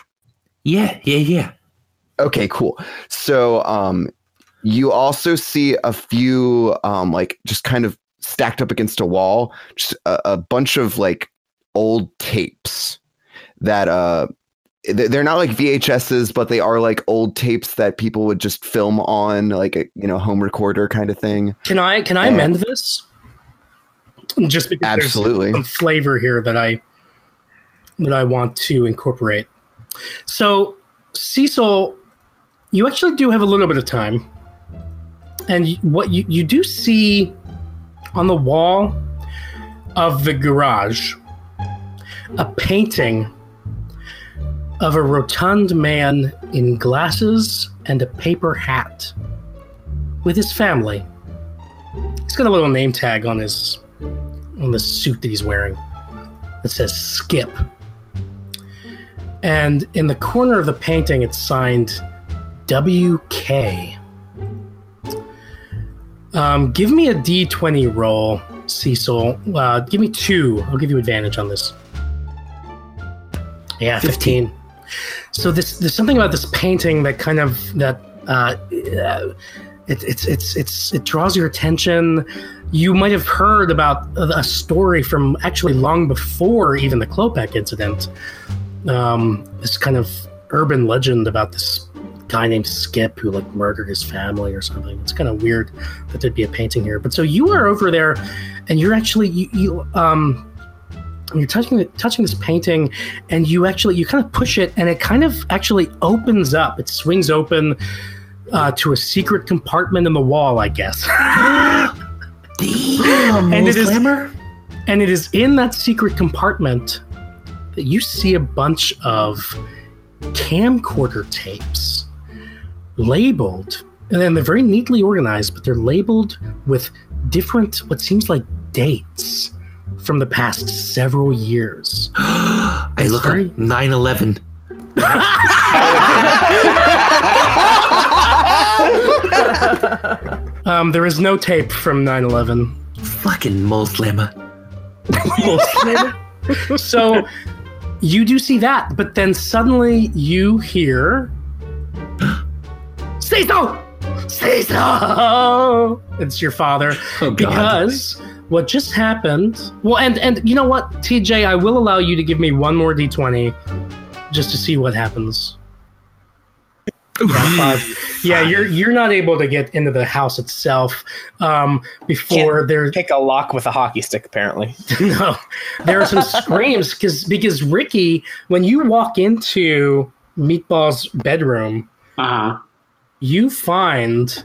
Yeah, yeah, yeah. Okay, cool. So um you also see a few um like just kind of stacked up against a wall, just a, a bunch of like old tapes that uh they're not like VHSs, but they are like old tapes that people would just film on like a you know home recorder kind of thing. Can I can I Yeah. amend this? Just because Absolutely. there's some flavor here that I that I want to incorporate. So, Cecil, you actually do have a little bit of time, and what you you do see on the wall of the garage a painting of a rotund man in glasses and a paper hat with his family. He's got a little name tag on his on the suit that he's wearing that says Skip. And in the corner of the painting, it's signed WK. Um, give me a D20 roll, Cecil. Uh, give me two. I'll give you advantage on this. Yeah, 15. So this there's something about this painting that kind of that uh, uh, it, it's it's it's it draws your attention. You might have heard about a, story from actually long before even the Klopek incident. Um, this kind of urban legend about this guy named Skip who like murdered his family or something. It's kind of weird that there'd be a painting here. But so you are over there, and you're actually you, you um you're touching touching this painting, and you actually you kind of push it, and it kind of actually opens up. It swings open uh, to a secret compartment in the wall, I guess. Damn, and it is Slammer. and it is in that secret compartment that you see a bunch of camcorder tapes labeled and then they're very neatly organized but they're labeled with different what seems like dates from the past several years I look very- 9 11. um, there is no tape from 9-11 Fucking Mole Slammer. so you do see that, but then suddenly you hear Cecil! Cecil! It's your father. Oh, God. Because what just happened well and and you know what, TJ, I will allow you to give me one more D twenty just to see what happens. Yeah, five. Yeah, you're you're not able to get into the house itself um, before Can't there pick a lock with a hockey stick, apparently. no, there are some screams because because Ricky, when you walk into Meatball's bedroom, Uh-huh. you find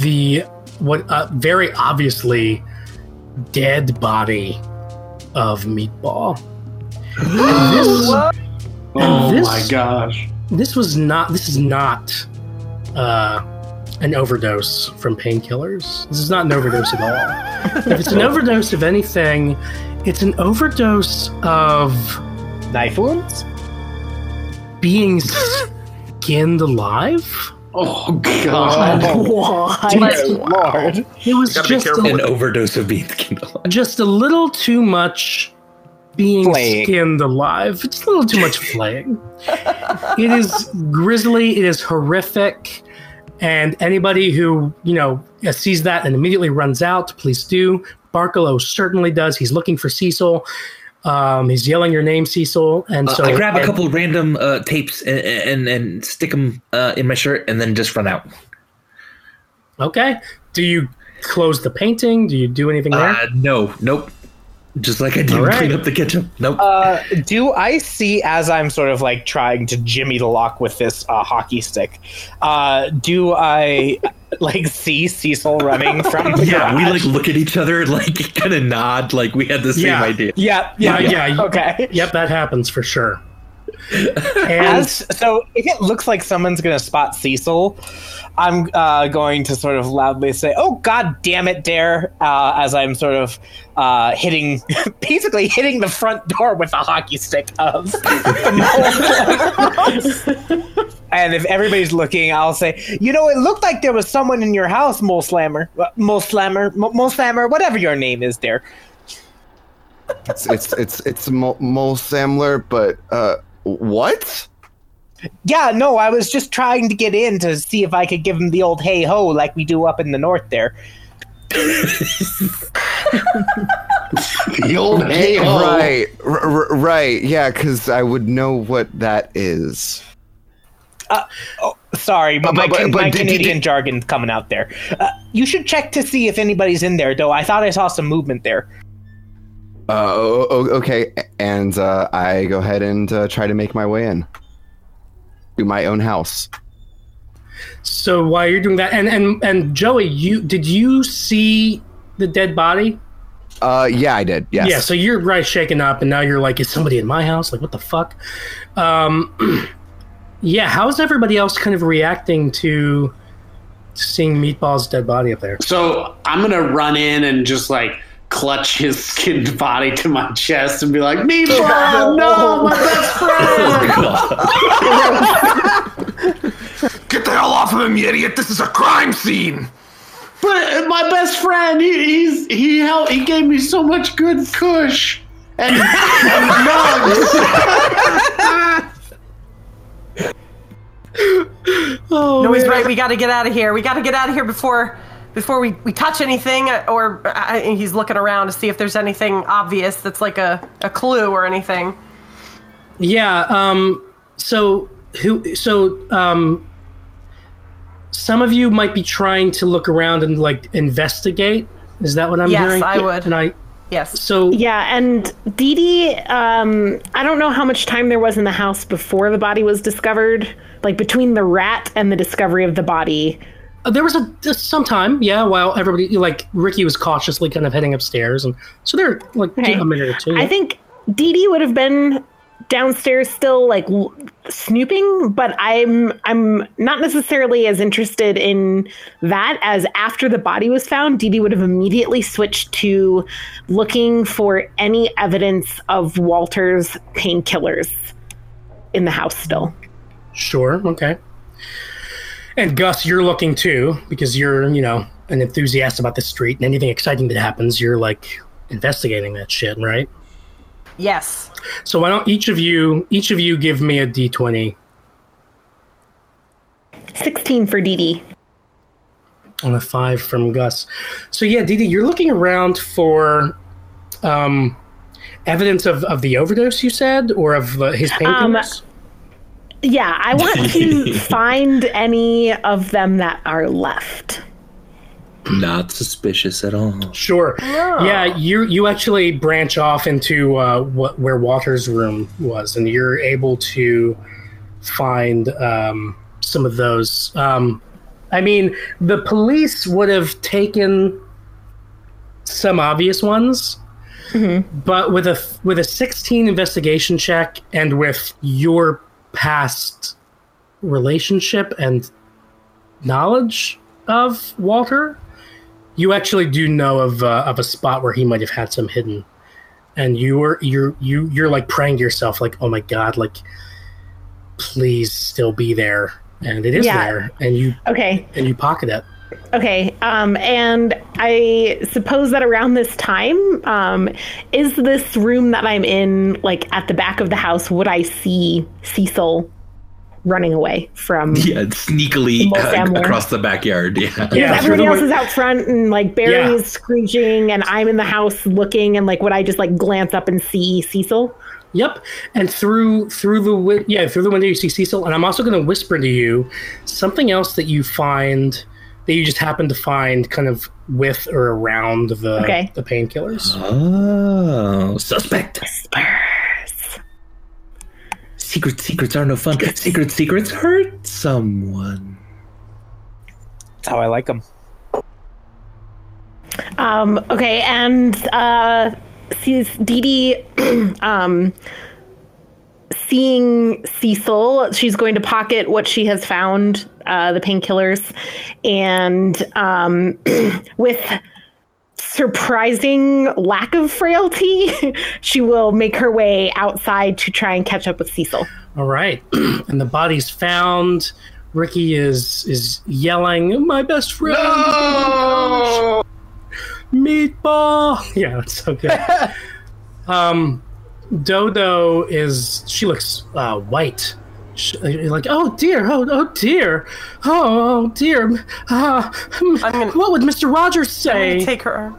the what uh, very obviously dead body of Meatball. And this, Oh this- my gosh. This was not. This is not. Uh, an overdose from painkillers. This is not an overdose at all. if it's an overdose of anything, it's an overdose of Knife wounds? being skinned alive. Oh god. What? Dear Lord. It was Gotta be just a, An overdose of being Kindle. just a little too much being Flaying. skinned alive. It's a little too much flaying. it is grisly. It is horrific. And anybody who you know sees that and immediately runs out, please do. Barkalow certainly does. He's looking for Cecil. Um, he's yelling your name, Cecil. And Uh, so I grab a and- couple random uh, tapes and, and and stick them uh, in my shirt and then just run out. Okay. Do you close the painting? Do you do anything there? Uh, no, nope. Just like I didn't All right. clean up the kitchen. Nope. Uh, do I see as I'm sort of like trying to jimmy the lock with this uh, hockey stick? Uh, do I like see Cecil running from the yeah, we like look at each other, like kind of nod, like we had the same Yeah. idea. Yeah, yeah, Yeah, yeah. yeah. Okay. Yep, that happens for sure. And As so, if it looks like someone's gonna spot Cecil, I'm uh, going to sort of loudly say, "Oh God damn it, Dare!" Uh, as I'm sort of uh, hitting, basically hitting the front door with a hockey stick of. and if everybody's looking, I'll say, "You know, it looked like there was someone in your house, Mole Slammer, Uh, Mole Slammer, Mole Slammer, whatever your name is, Dare." It's it's it's it's Mole, Mole Samler, but uh, what? Yeah, no, I was just trying to get in to see if I could give him the old hey ho like we do up in the north there. The old hey ho. Right, r- r- right, yeah, because I would know what that is. Oh, Sorry, but, But- my, but- Can- but my did- did- Canadian did- jargon coming out there. Uh, you should check to see if anybody's in there, though. I thought I saw some movement there. Uh, o- o- okay, and uh, I go ahead and uh, try to make my way in to my own house. so while you're doing that, and and and Joey, you did you see the dead body? Uh, yeah, I did. Yes. Yeah. So you're right, shaken up, and now you're like, is somebody in my house? Like, what the fuck? Um, yeah. How's everybody else kind of reacting to seeing Meatball's dead body up there? So I'm gonna run in and just like clutch his skinned body to my chest and be like, Meatball, no, my best friend. Oh get the hell off of him, you idiot! This is a crime scene. But uh, my best friend, he, he's he helped, he gave me so much good kush and, and drugs. no, he's right. We got to get out of here. We got to get out of here before before we, we touch anything. uh, Or uh, he's looking around to see if there's anything obvious that's like a, a clue or anything. Yeah. Um. So who? So um. Some of you might be trying to look around and like investigate. Is that what I'm hearing? Yes, hearing? I would. And I. Yes. So Yeah, and Dee Dee, um, I don't know how much time there was in the house before the body was discovered. Like between the rat and the discovery of the body. Uh, there was a some time, yeah, while everybody like Ricky was cautiously kind of heading upstairs, and so they're like Okay. a minute or two. I think Dee Dee would have been downstairs still like l- snooping, but I'm I'm not necessarily as interested in that as after the body was found, Dee Dee would have immediately switched to looking for any evidence of Walter's painkillers in the house still. Sure, okay. And Gus, you're looking too because you're you know an enthusiast about the street, and anything exciting that happens, you're like investigating that shit, right? Yes. So why don't each of you each of you give me a d20 16 for Dee Dee. on a five from Gus. So yeah, Dee Dee, you're looking around for um, evidence of, of the overdose you said, or of uh, his painkillers. Yeah, I want to find any of them that are left. Not suspicious at all. Sure. Yeah, you you actually branch off into uh, what where Walter's room was, and you're able to find um, some of those. Um, I mean, the police would have taken some obvious ones, but with a with a 16 investigation check and with your past relationship and knowledge of Walter, you actually do know of uh, of a spot where he might have had some hidden, and you were you're you you're like praying to yourself like, oh my god, like please still be there, and it is Yeah. there, and you Okay. and you pocket it. Okay. Um, and I suppose that around this time, um, is this room that I'm in, like at the back of the house, would I see Cecil running away from. Yeah, sneakily uh, across the backyard. Yeah. Because Yeah, through everybody else win- is out front and like Barry Yeah. is screeching and I'm in the house looking and like would I just like glance up and see Cecil? Yep. And through through the wi- yeah through the window you see Cecil, and I'm also going to whisper to you something else that you find that you just happen to find kind of with or around the Okay. the painkillers. Oh, suspect. Whispers. Secret secrets are no fun. Secret secrets hurt someone. That's how I like them. Um, okay, and uh, sees Dee Dee um, seeing Cecil. She's going to pocket what she has found, uh, the painkillers, and um, with surprising lack of frailty, she will make her way outside to try and catch up with Cecil. All right, and the body's found. Ricky is is yelling, "My best friend!" No! meatball. Yeah, it's so good. um, Dodo is she looks uh, white. Sh like oh dear, oh oh dear, oh, oh dear. Uh, gonna- what would Mister Rogers I'm say? gonna take her arm.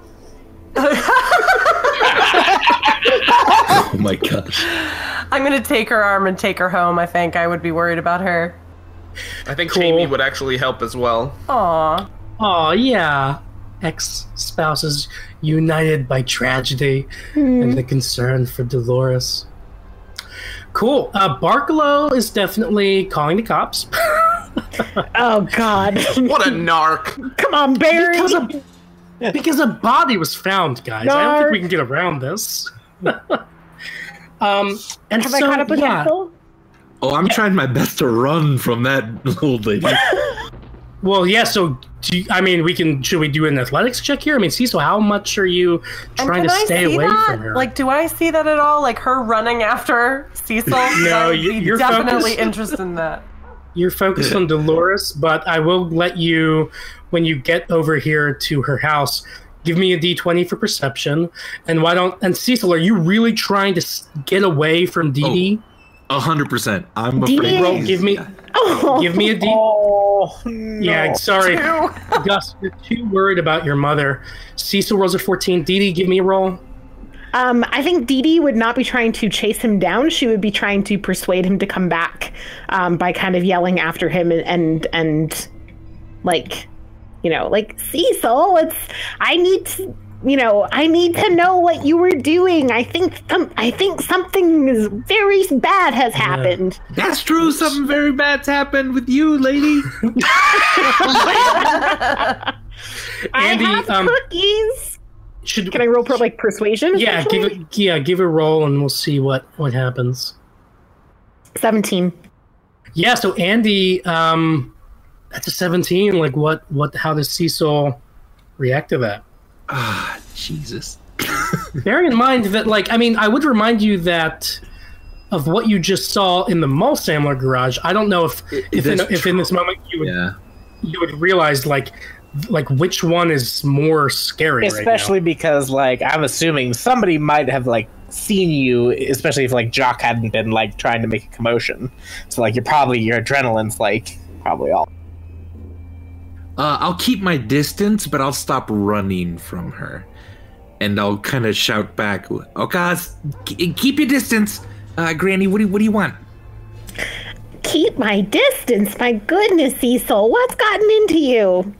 Oh my gosh. I'm gonna take her arm and take her home. I think I would be worried about her. I think Cool. Jamie would actually help as well. Aw. oh yeah, ex spouses united by tragedy and the concern for Dolores. Cool. Uh, Barkalow is definitely calling the cops. Oh God! What a narc! Come on, Barry. because a because a body was found, guys. I don't think we can get around this. um, and Have so I caught up with yeah, Cecil? Oh, I'm trying my best to run from that old lady. well, yeah. So, do you, I mean, we can. Should we do an athletics check here? I mean, Cecil, how much are you trying to I stay away that? from her? Like, do I see that at all? Like her running after Cecil? No, you, you're definitely focused- interested in that. You're focused on Dolores, but I will let you when you get over here to her house. Give me a d20 for perception, and why don't and Cecil? Are you really trying to get away from Dee Dee? A oh. Hundred percent. I'm Dee afraid. Dee- Roll, give me, Oh, give me a d. Oh, no. Yeah, sorry, Gus. You're too worried about your mother. Cecil rolls a 14. Dee Dee, give me a roll. Um, I think Dee Dee would not be trying to chase him down. She would be trying to persuade him to come back um, by kind of yelling after him and, and and like, you know, like Cecil, it's I need to, you know, I need to know what you were doing. I think some, I think something is very bad has happened. That's true. Something very bad's happened with you, lady. Andy, I have um, cookies. Should Can I roll for like persuasion? Yeah, give essentially? it. Yeah, give it a roll, and we'll see what what happens. seventeen. Yeah, so Andy, um, that's a 17. Like, what? What? How does Cecil react to that? Ah, Jesus. Bearing in mind that, like, I mean, I would remind you that of what you just saw in the Mulsamler garage. I don't know if if in, if in this moment you would Yeah. you would realize like like which one is more scary. right now. especially because like I'm assuming somebody might have like seen you, especially if like Jacques hadn't been like trying to make a commotion. So like you're probably your adrenaline's like probably all. Uh, I'll keep my distance, but I'll stop running from her, and I'll kind of shout back, "Oh, guys, k- keep your distance, uh, Granny. What do you, what do you want?" Keep my distance. My goodness, Cecil, what's gotten into you?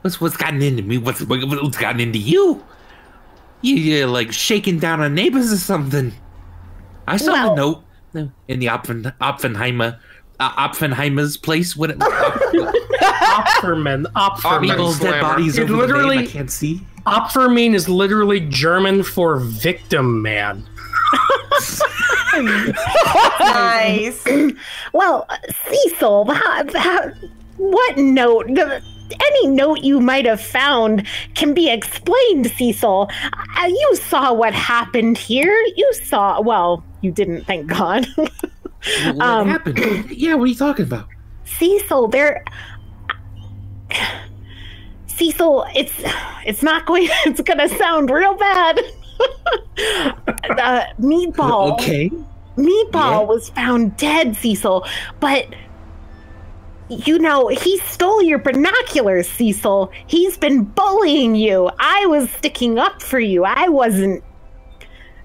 What's what's gotten into me? What's what's gotten into you? You you're like shaking down on neighbors or something. I saw Well- the note in the Opfen, Oppenheimer, uh, Oppenheimer's place. What? Opferman. Opferman. People's dead bodies It over the name literally- I can't see. Opferman is literally German for victim man. Nice. Well, Cecil, how, how, what note? the- Any note you might have found can be explained, Cecil. Uh, you saw what happened here. You saw. Well, you didn't, thank God. What, Um, happened? yeah, what are you talking about? Cecil, there. Cecil, it's it's not going. It's gonna sound real bad. uh, meatball. Okay. Meatball Yeah. was found dead, Cecil, but you know, he stole your binoculars, Cecil. He's been bullying you. I was sticking up for you. I wasn't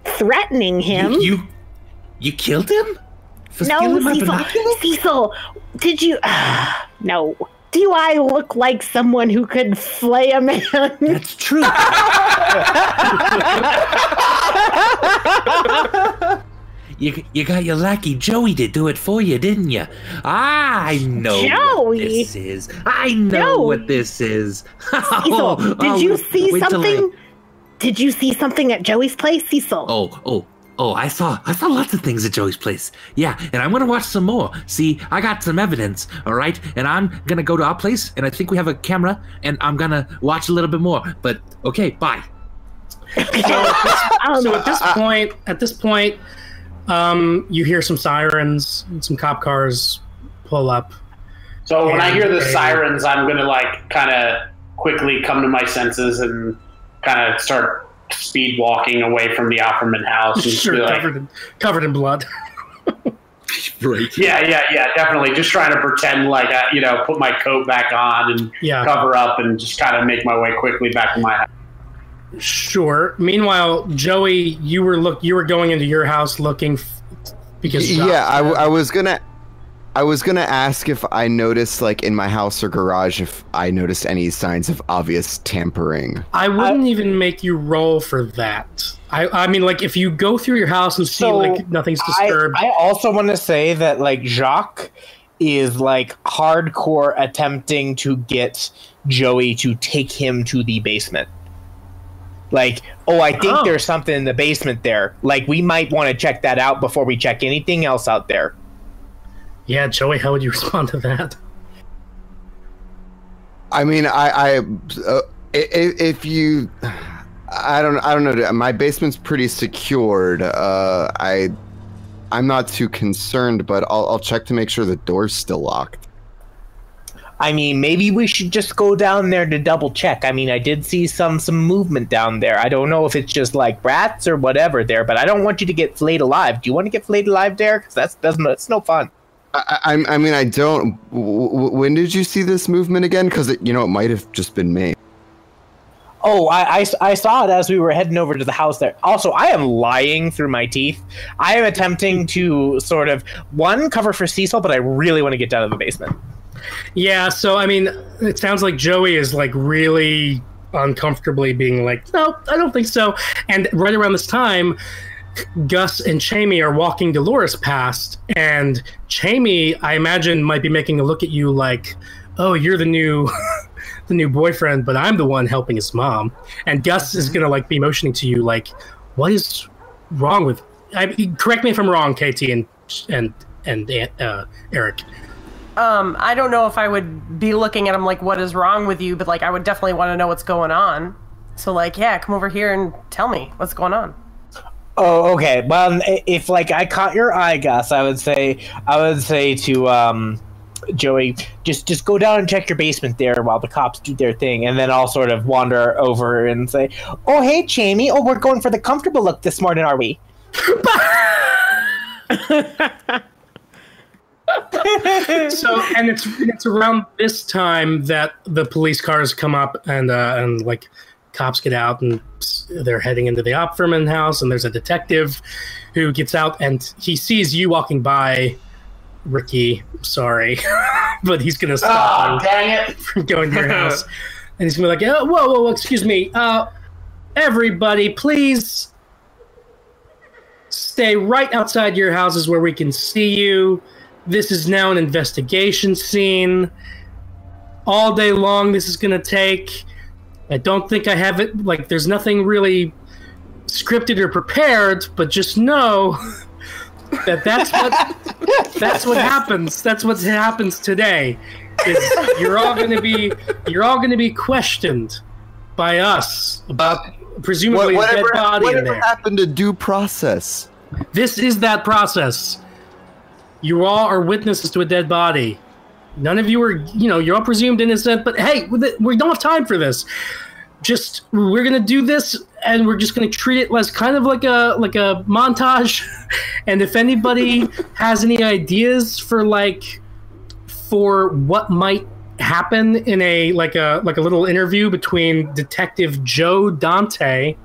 threatening him. You, you you killed him no, Cecil. Cecil, did you? no. do I look like someone who could flay a man? That's true. you, you got your lackey Joey to do it for you, didn't you? I know what Joey? this is. I know Joey. what this is. Cecil, oh, did Oh, you oh, see I- something? Did you see something at Joey's place, Cecil? Oh, oh, oh! I saw, I saw lots of things at Joey's place. Yeah, and I'm gonna watch some more. See, I got some evidence, all right. And I'm gonna go to our place, and I think we have a camera, and I'm gonna watch a little bit more. But okay, bye. Um, So at this point, at this point, um, you hear some sirens, and some cop cars pull up. So when I hear the Okay. sirens, I'm gonna like kind of quickly come to my senses and kind of start speed walking away from the Opferman house. And Sure, like, covered in covered in blood. Right. yeah, yeah, yeah, definitely. Just trying to pretend like I, you know, put my coat back on and Yeah. cover up and just kind of make my way quickly back to my house. Sure. Meanwhile, Joey, you were look you were going into your house looking f- because yeah, I, w- I was gonna, I was gonna ask if I noticed, like in my house or garage, if I noticed any signs of obvious tampering. I wouldn't even make you roll for that. I I mean, like if you go through your house and see So, like nothing's I, disturbed. I also want to say that like Jacques is like hardcore attempting to get Joey to take him to the basement. Like, oh, I think Oh. there's something in the basement there. Like, we might want to check that out before we check anything else out there. Yeah, Joey, how would you respond to that? I mean, I, I, uh, if, if you, I don't, I don't know. My basement's pretty secured. Uh, I, I'm not too concerned, but I'll, I'll check to make sure the door's still locked. I mean, maybe we should just go down there to double check. I mean, I did see some some movement down there. I don't know if it's just like rats or whatever there, but I don't want you to get flayed alive. Do you want to get flayed alive, Derek? Because that's that's no, that's no fun. I, I, I mean, I don't. W- w- when did you see this movement again? Because you know, it might have just been me. Oh, I, I, I saw it as we were heading over to the house there. Also, I am lying through my teeth. I am attempting to sort of, one, cover for Cecil, but I really want to get down to the basement. Yeah, so I mean, it sounds like Joey is like really uncomfortably being like, no, I don't think so. And right around this time, Gus and Jamie are walking Dolores past, and Jamie, I imagine, might be making a look at you like, oh, you're the new. the new boyfriend but i'm the one helping his mom and gus is gonna like be motioning to you like what is wrong with I, correct me if i'm wrong kt and and and uh, eric Um, I don't know if I would be looking at him like, "What is wrong with you?" But like, I would definitely want to know what's going on. So like, yeah, come over here and tell me what's going on. Oh, okay. Well, if like I caught your eye, Gus, I would say I would say to um, Joey, just just go down and check your basement there while the cops do their thing, and then I'll sort of wander over and say, "Oh, hey, Jamie. Oh, we're going for the comfortable look this morning, are we?" so and it's it's around this time that the police cars come up and uh, and like cops get out and they're heading into the Opferman house and there's a detective who gets out and he sees you walking by Ricky sorry but he's gonna stop Oh, dang it. from going to your house and he's gonna be like oh, whoa whoa whoa excuse me uh everybody please stay right outside your houses where we can see you this is now an investigation scene. All day long, this is going to take. I don't think I have it. Like, there's nothing really scripted or prepared, but just know that that's what that's what happens. That's what happens today. Is you're all going to be you're all going to be questioned by us about presumably a dead whatever body in there. happened to due process? This is that process. You all are witnesses to a dead body. None of you are, you know, you're all presumed innocent, but hey, we don't have time for this. Just we're gonna do this, and we're just gonna treat it as kind of like a like a montage. And if anybody has any ideas for like for what might happen in a like a like a little interview between Detective Joe Dante,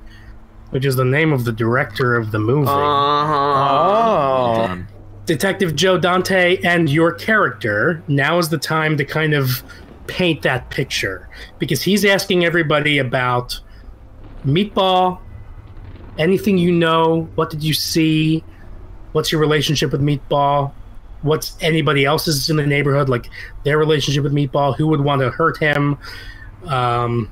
which is the name of the director of the movie. Uh-huh. Oh. Detective Joe Dante and your character, now is the time to kind of paint that picture because he's asking everybody about Meatball, anything you know, what did you see, what's your relationship with Meatball, what's anybody else's in the neighborhood, like their relationship with Meatball, who would want to hurt him, um,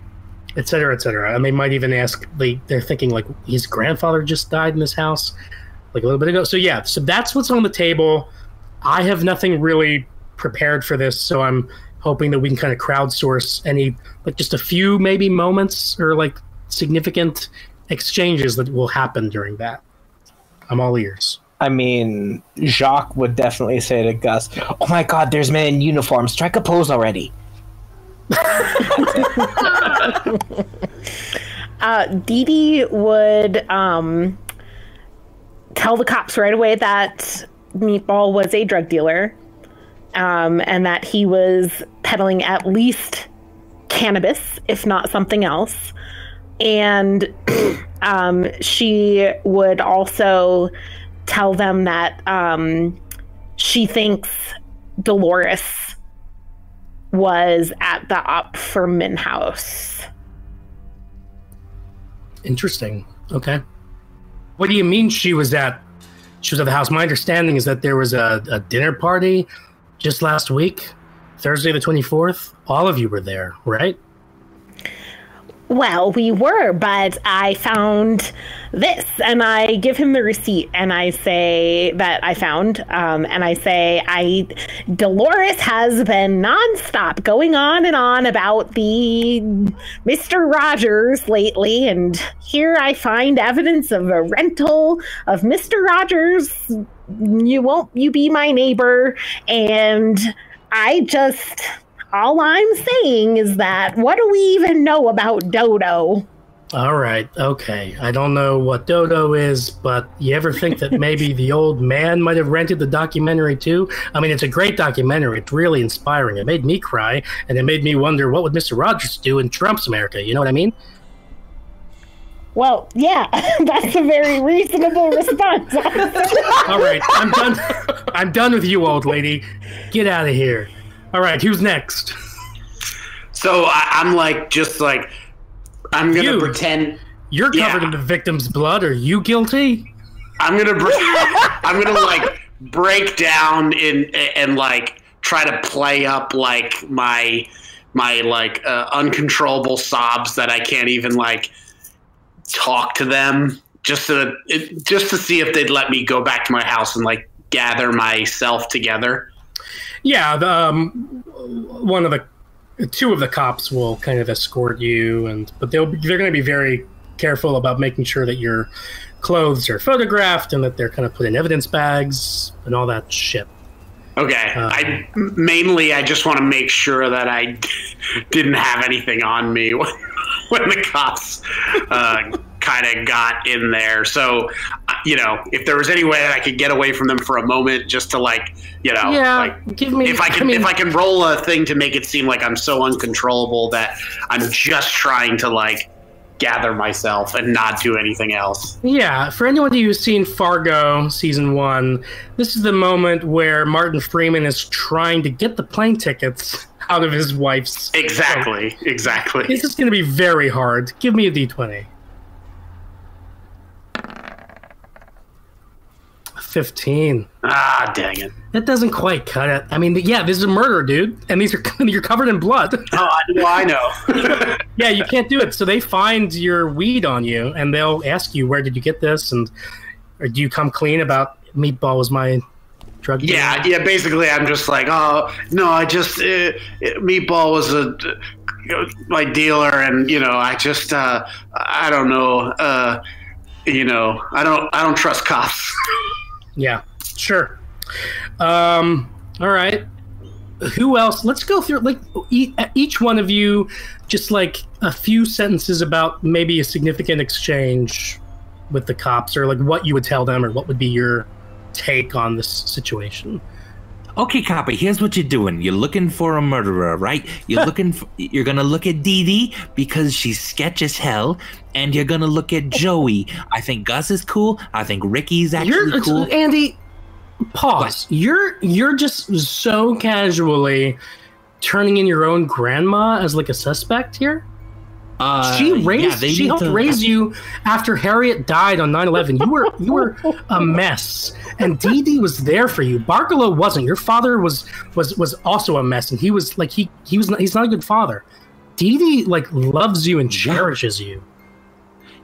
et cetera, et cetera. And they might even ask, they, they're thinking like his grandfather just died in this house like a little bit ago. So yeah, so that's what's on the table. I have nothing really prepared for this, so I'm hoping that we can kind of crowdsource any like just a few maybe moments or like significant exchanges that will happen during that. I'm all ears. I mean, Jacques would definitely say to Gus, "Oh my God, there's men in uniform. Strike a pose already." uh, Dee Dee would um, tell the cops right away that Meatball was a drug dealer um, and that he was peddling at least cannabis, if not something else. And um, she would also tell them that um, she thinks Dolores was at the Op for Min house. Interesting. Okay. What do you mean she was at she was at the house? My understanding is that there was a, a dinner party just last week, Thursday the twenty fourth. All of you were there, right? Well, we were, but I found this, and I give him the receipt, and I say that I found, um, and I say, I Dolores has been nonstop going on and on about the Mister Rogers lately, and here I find evidence of a rental of Mister Rogers. You won't you be my neighbor, and I just all I'm saying is that what do we even know about Dodo? All right, okay. I don't know what Dodo is, but you ever think that maybe the old man might have rented the documentary too? I mean, it's a great documentary. It's really inspiring. It made me cry, and it made me wonder what would Mr. Rogers do in Trump's America. You know what I mean? Well, yeah, that's a very reasonable response. All right, I'm done. I'm done with you, old lady. Get out of here. All right, who's next? So I, I'm like, just like, I'm gonna You. pretend. You're Yeah. covered in the victim's blood. Are you guilty? I'm gonna, br- I'm gonna like break down in and like try to play up like my my like uh, uncontrollable sobs that I can't even like talk to them just to just to see if they'd let me go back to my house and like gather myself together. Yeah, the, um, one of the two of the cops will kind of escort you, and but they'll they're going to be very careful about making sure that your clothes are photographed and that they're kind of put in evidence bags and all that shit. Okay. Uh, I mainly I just want to make sure that I didn't have anything on me when, when the cops uh, kind of got in there. So, uh, you know, if there was any way that I could get away from them for a moment, just to like, you know, yeah, like give me. if I can mean, if I can roll a thing to make it seem like I'm so uncontrollable that I'm just trying to like gather myself and not do anything else. Yeah, for anyone who's seen Fargo season one, this is the moment where Martin Freeman is trying to get the plane tickets out of his wife's. Exactly. Exactly. This is going to be very hard. Give me a d20. 15. Ah, dang it. That doesn't quite cut it. I mean, yeah, this is a murder, dude, and these are you're covered in blood. Oh, I, know. yeah, you can't do it. So they find your weed on you, and they'll ask you, "Where did you get this?" and or do you come clean about meatball was my drug? dealer?" Yeah, yeah. Basically, I'm just like, oh no, I just uh, meatball was a my dealer, and you know, I just uh, I don't know, uh, you know, I don't I don't trust cops. Yeah, sure. Um, all right. Who else? Let's go through like each one of you, just like a few sentences about maybe a significant exchange with the cops, or like what you would tell them, or what would be your take on this situation. Okay, copy. Here's what you're doing. You're looking for a murderer, right? You're looking. For, you're gonna look at Dee Dee because she's sketch as hell, and you're gonna look at Joey. I think Gus is cool. I think Ricky's actually You're cool. Andy. Pause. You're you're just so casually turning in your own grandma as like a suspect here? Uh, she raised they she helped to- raise you after Harriet died on 9-11. You were you were a mess. And Dee Dee was there for you. Barkalow wasn't. Your father was was was also a mess and he was like he he was not, he's not a good father. Dee Dee like loves you and cherishes you.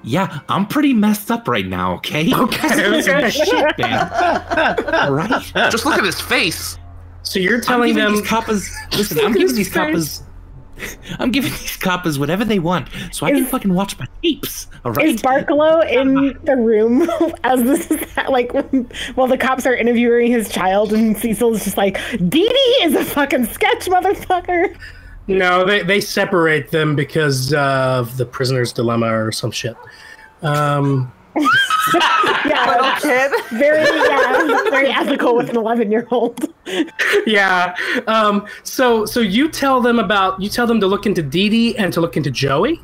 Yeah, I'm pretty messed up right now. Okay. Okay, okay. Shit, man. All right. Just look at his face. So you're telling them these coppers. Listen, I'm Look giving his these coppers. I'm giving these coppers whatever they want, so I can fucking watch my tapes. All right. Is Barkalow in the room as this is that, like while the cops are interviewing his child and Cecil's just like, Dee Dee is a fucking sketch motherfucker. No, they, they separate them because of the prisoner's dilemma or some shit. Um, Yeah, little Kid. very yeah, very ethical with an eleven year old. yeah. Um, so so you tell them about you tell them to look into Dee Dee and to look into Joey,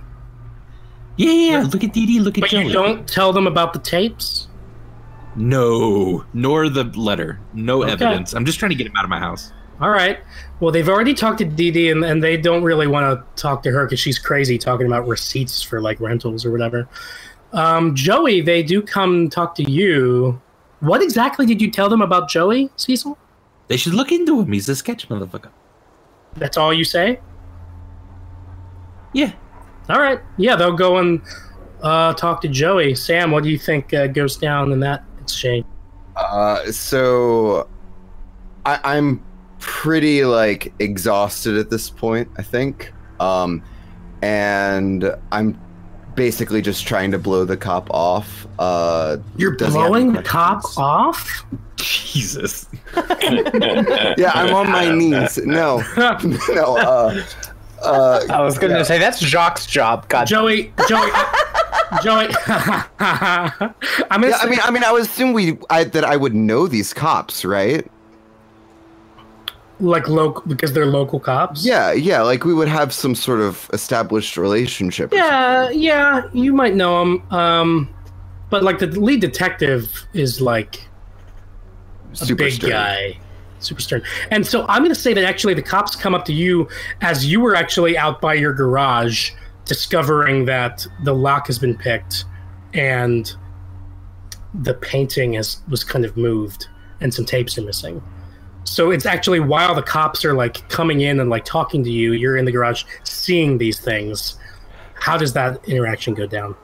yeah, yeah, yeah. Look at Dee Dee. Look at but Joey. you don't tell them about the tapes. No, nor the letter. No Okay. evidence. I'm just trying to get him out of my house. All right. Well, they've already talked to Dee Dee, and, and they don't really want to talk to her because she's crazy talking about receipts for like rentals or whatever. Um, Joey, they do come talk to you. What exactly did you tell them about Joey, Cecil? They should look into him. He's a sketch motherfucker. That's all you say? Yeah. All right. Yeah, they'll go and uh, talk to Joey. Sam, what do you think uh, goes down in that exchange? Uh, so I, I'm pretty like exhausted at this point. I think, um, and I'm basically just trying to blow the cop off. Uh, You're does he have any blowing the cop off? Jesus. Yeah, I'm on my knees. No, no. Uh, uh, I was going to say that's Jacques' job. God, Joey, Joey, Joey. I'm gonna yeah, say, I mean, I mean, I would assume we I, that I would know these cops, right? Like local because they're local cops. Yeah, yeah. Like we would have some sort of established relationship. Yeah, yeah, you might know him. Um, but like the lead detective is like a. Super big guy, super stern. And so I'm going to say that actually the cops come up to you as you were actually out by your garage, discovering that the lock has been picked and the painting has was kind of moved and some tapes are missing. So it's actually while the cops are like coming in and like talking to you, you're in the garage seeing these things. How does that interaction go down?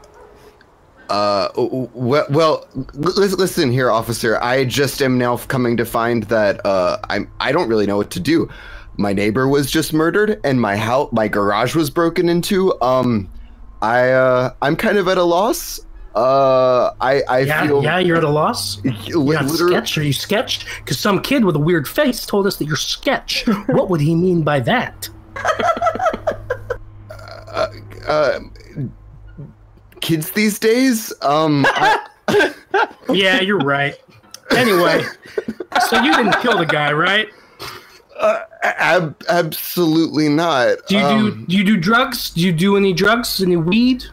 Uh, well, well, listen here, officer. I just am now coming to find that uh, I'm. I don't really know what to do. My neighbor was just murdered, and my house, my garage was broken into. Um, I, uh, I'm kind of at a loss. Uh, I, I Yeah, feel yeah, you're at a loss. You're not sketch. Are you sketched? Because some kid with a weird face told us that you're sketch. what would he mean by that? uh, kids these days. Um, I, Yeah, you're right. Anyway, so you didn't kill the guy, right? ab- absolutely not. Do you Um, do do you do drugs? Do you do any drugs? Any weed?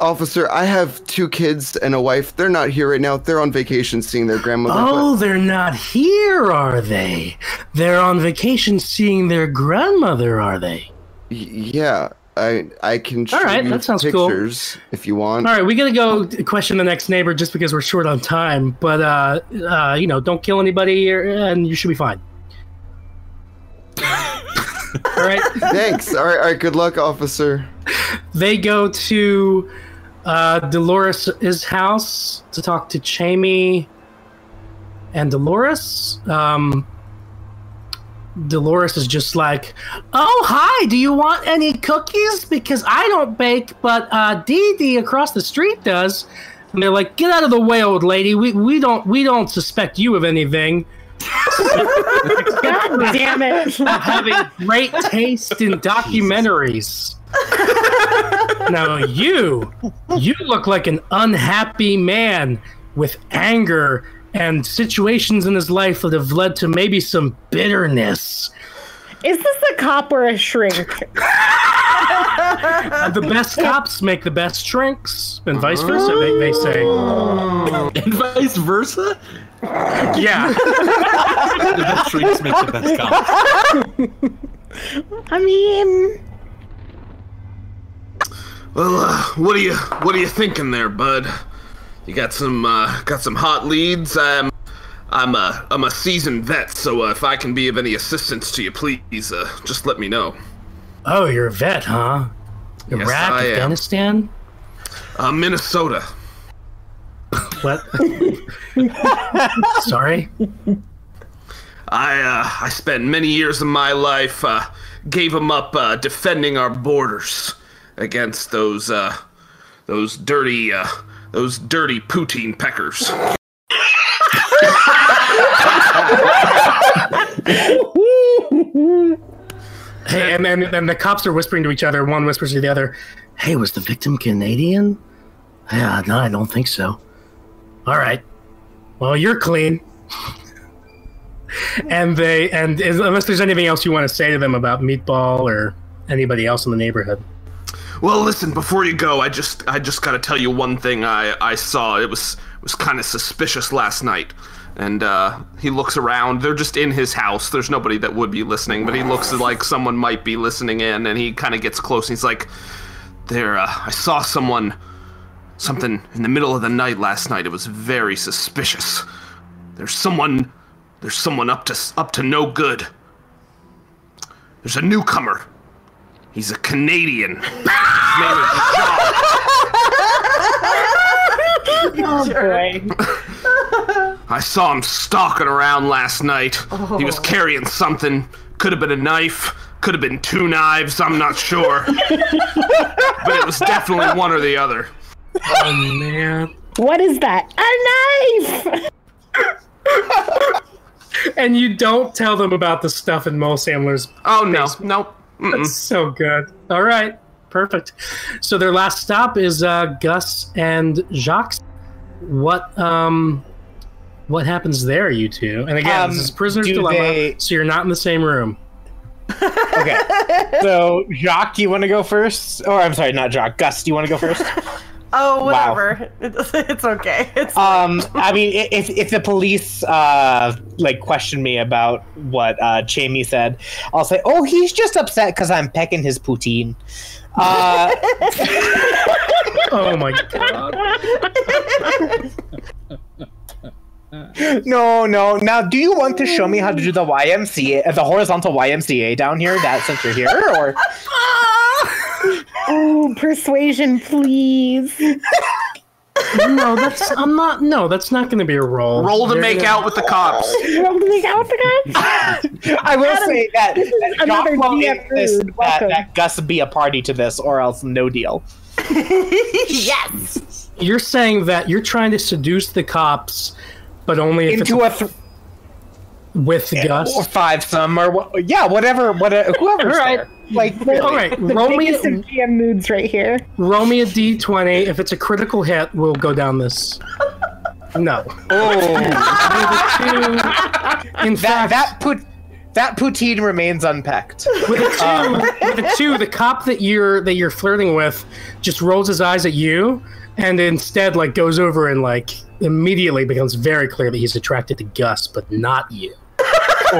Officer, I have two kids and a wife. They're not here right now. They're on vacation seeing their grandmother. but- Oh, they're not here, are they? They're on vacation seeing their grandmother, are they? Y- Yeah, I I can show All right, you that sounds cool. pictures if you want. All right, we gotta go question the next neighbor just because we're short on time. But uh, uh, you know, don't kill anybody, or, and you should be fine. All right, Thanks. All right, all right. Good luck, officer. They go to uh, Dolores' house to talk to Jamie and Dolores. Um, Dolores is just like, "Oh, hi. Do you want any cookies? Because I don't bake, but uh, Dee Dee across the street does." And they're like, "Get out of the way, old lady. We we don't we don't suspect you of anything." God damn it! of having great taste in documentaries. now you, you look like an unhappy man with anger and situations in his life that have led to maybe some bitterness. Is this a cop or a shrink? the best cops make the best shrinks, and vice versa. They, they say. and vice versa. Yeah. the best drinks make the best cops. I mean, Well, uh, what are you what are you thinking there, bud? You got some uh, got some hot leads. I'm I'm a I'm a seasoned vet, so uh, if I can be of any assistance to you, please uh, just let me know. Oh, you're a vet, huh? Yes, Iraq, I am. Afghanistan. Uh, Minnesota. What? Sorry. I uh, I spent many years of my life uh, gave them up uh, defending our borders against those uh, those dirty uh, those dirty poutine peckers. Hey, and then and the cops are whispering to each other. One whispers to the other, "Hey, was the victim Canadian?" Yeah, no, I don't think so. All right. Well, you're clean. and they and unless there's anything else you want to say to them about Meatball or anybody else in the neighborhood. Well, listen, before you go, I just I just gotta tell you one thing I, I saw. It was was kind of suspicious last night. And uh, he looks around. They're just in his house. There's nobody that would be listening, but he looks like someone might be listening in. And he kind of gets close. And he's like, "There, uh, I saw someone, something in the middle of the night last night. It was very suspicious. There's someone, there's someone up to up to no good. There's a newcomer. He's a Canadian. His name is Jacques. oh boy. I saw him stalking around last night. He was oh. carrying something. Could have been a knife. Could have been two knives. I'm not sure. but it was definitely one or the other. Oh man! What is that? A knife! And you don't tell them about the stuff in Mulsamler's. Oh no, nope. That's so good. All right, perfect. So their last stop is uh, Gus and Jacques. What um, what happens there, you two? And again, Um, this is prisoner's dilemma, they- so you're not in the same room. Okay. So, Jacques, do you want to go first? Or I'm sorry, not Jacques. Gus, do you want to go first? Oh, Wow. whatever. It's okay. It's Um, I mean, if if the police uh like question me about what uh Jamie said, I'll say, "Oh, he's just upset because I'm pecking his poutine." Uh, Oh my god! no, no. Now, do you want to show me how to do the YMCA, uh, the horizontal YMCA down here? That since you're here, or Oh, persuasion, please. no, that's I'm not. No, that's not going to be a roll. Roll to They're make gonna- out with the cops. Roll to make out with the cops. I will say that, that another Jacques will DM insist mood. that, Welcome. that Gus be a party to this, or else no deal. yes. You're saying that you're trying to seduce the cops, but only if Into a it's th- with Gus. or five some or wha- yeah, whatever, whatever, whoever's All right. there. Like, All right, roll me, Biggest GM moods right here. roll me a d20. If it's a critical hit, we'll go down this. No. oh, In that fact, that put that poutine remains unpacked. with a two, um. with a two, the cop that you're that you're flirting with just rolls his eyes at you, and instead like goes over and like immediately becomes very clear that he's attracted to Gus, but not you.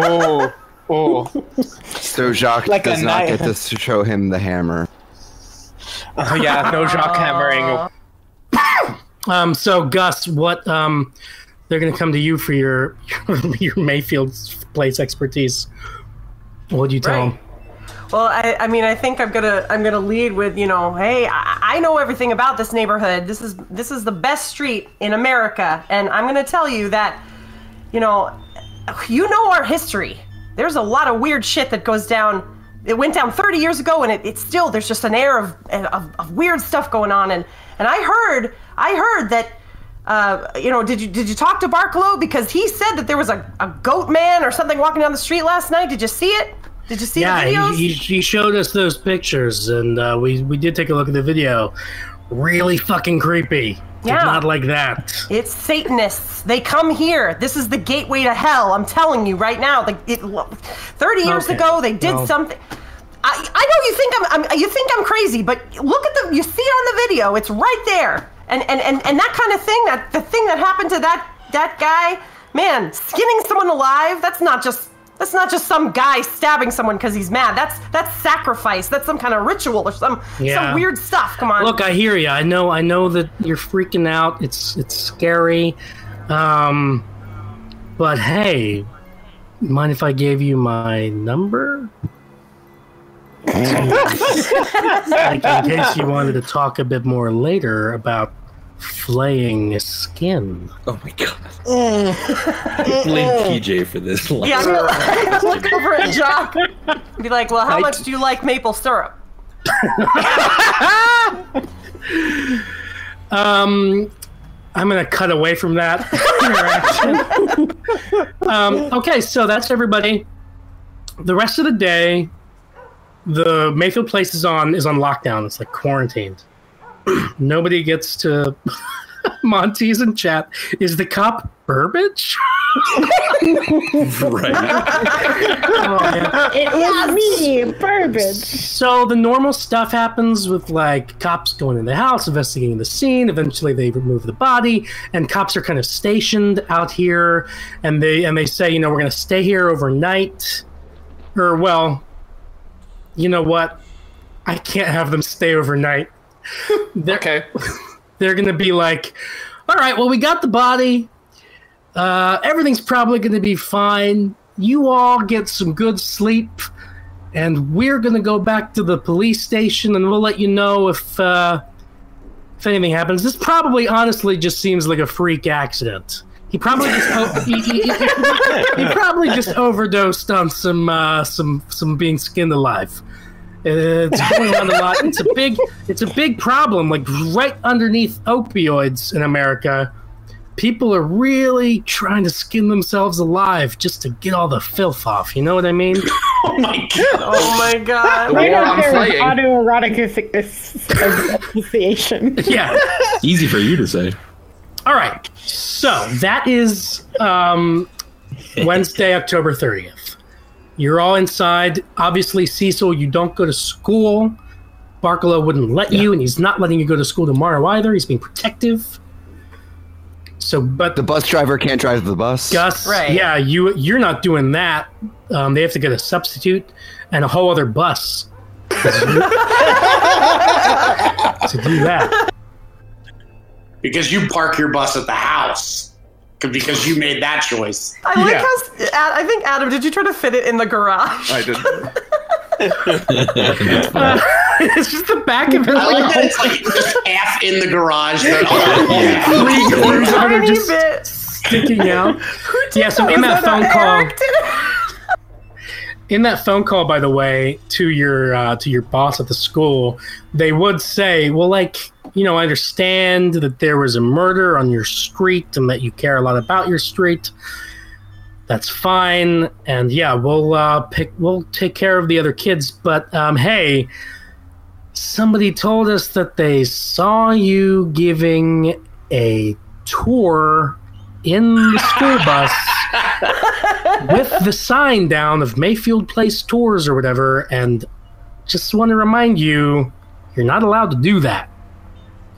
Oh, oh, So Jacques Like does not knife. get to show him the hammer. oh yeah, no Jacques hammering. Um, so Gus, what um, they're gonna come to you for your your Mayfield place expertise. What do you tell Right. them? Well, I, I mean, I think I'm gonna I'm gonna lead with you know, hey, I, I know everything about this neighborhood. This is this is the best street in America, and I'm gonna tell you that, you know, you know our history. There's a lot of weird shit that goes down. It went down 30 years ago, and it, it's still there's just an air of, of of weird stuff going on. And and I heard I heard that. Uh, you know, did you did you talk to Barkalow because he said that there was a, a goat man or something walking down the street last night? Did you see it? Did you see the Yeah, videos? he, he, he showed us those pictures, and uh, we we did take a look at the video. Really fucking creepy. Did Yeah. not like that. It's Satanists. They come here. This is the gateway to hell. I'm telling you right now. Like it, 30 years Okay. ago, they did Well- something. I, I know you think I'm, I'm you think I'm crazy, but look at the you see on the video, it's right there. And and, and and that kind of thing, that the thing that happened to that that guy, man, skinning someone alive, that's not just that's not just some guy stabbing someone because he's mad. That's that's sacrifice. That's some kind of ritual or some Yeah. some weird stuff. Come on. Look, I hear you. I know. I know that you're freaking out. It's it's scary. Um, but hey, mind if I gave you my number? like in case you wanted to talk a bit more later about flaying skin. Oh my god. Blame PJ for this. yeah, I'm gonna, look over at Jacques. and Be like, well, how much do you like maple syrup? Um, I'm gonna cut away from that interaction. um, okay, so that's everybody. The rest of the day, the Mayfield place is on is on lockdown. It's like quarantined. Nobody gets to. Monty's in chat. Is the cop Burbage? right. Oh. It was me, Burbage. So the normal stuff happens with like cops going in the house, investigating the scene. Eventually, they remove the body, and cops are kind of stationed out here, and they and they say, you know, we're going to stay here overnight, or well, you know what? I can't have them stay overnight. They're, Okay. they're going to be like, all right, well, we got the body. Uh, everything's probably going to be fine. You all get some good sleep, and we're going to go back to the police station, and we'll let you know if uh, if anything happens. This probably, honestly, just seems like a freak accident. He probably just o- he, he- he- he probably just overdosed on some uh, some some being skinned alive. It's going on a lot. It's a big it's a big problem. Like right underneath opioids in America, people are really trying to skin themselves alive just to get all the filth off. You know what I mean? Oh my god! Oh my god. Right war up on there with flaying. autoerotic asphy- asphyxiation. yeah. Easy for you to say. All right. So that is um, Wednesday, October 30th. You're all inside. Obviously, Cecil, you don't go to school. Barkalow wouldn't let you, and he's not letting you go to school tomorrow either. He's being protective. So, but The bus driver can't drive the bus. Gus, Right. yeah, you you're not doing that. Um, they have to get a substitute and a whole other bus to do that. Because you park your bus at the house. Because you made that choice. I like Yeah. how I think Adam, did you try to fit it in the garage? I did. it's just the back of it. I Like, like that it's like just half in the garage. But three quarters of it are just bit. sticking out. Yeah, so in that phone call, Eric did it? in that phone call, by the way, to your uh, to your boss at the school, they would say, "Well, like you know, I understand that there was a murder on your street and that you care a lot about your street. That's fine, and yeah, we'll uh, pick, we'll take care of the other kids. But um, hey, somebody told us that they saw you giving a tour in the school bus." with the sign down of Mayfield Place Tours or whatever, and just want to remind you, you're not allowed to do that.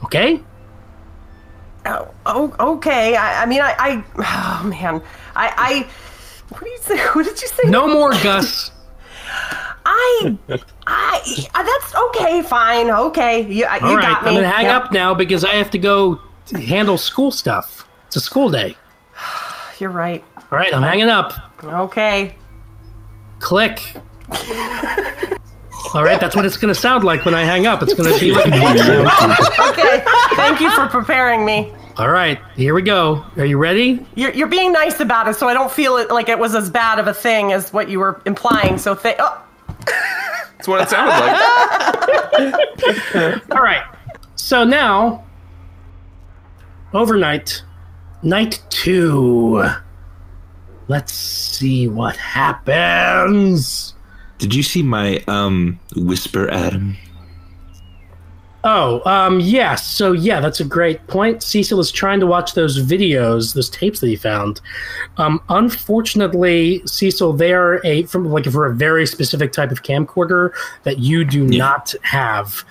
Okay? Oh, oh, okay. I, I mean, I, I, oh man, I, I, what did you say? What did you say? No more Gus. I, I, uh, that's okay. Fine. Okay. You, you All right, got me. I'm gonna hang Yep. up now because I have to go handle school stuff. It's a school day. You're right. All right, I'm hanging up. Okay. Click. All right, that's what it's gonna sound like when I hang up. It's gonna be like. Okay. Thank you for preparing me. All right, here we go. Are you ready? You're, you're being nice about it, so I don't feel it like it was as bad of a thing as what you were implying. So, th- oh, That's what it sounded like. All right. So now, overnight, night two. Let's see what happens. Did you see my um whisper, Adam? Oh, um, yes. So yeah, that's a great point. Cecil is trying to watch those videos, those tapes that he found. Um, unfortunately, Cecil, they're a from like for a very specific type of camcorder that you do not have,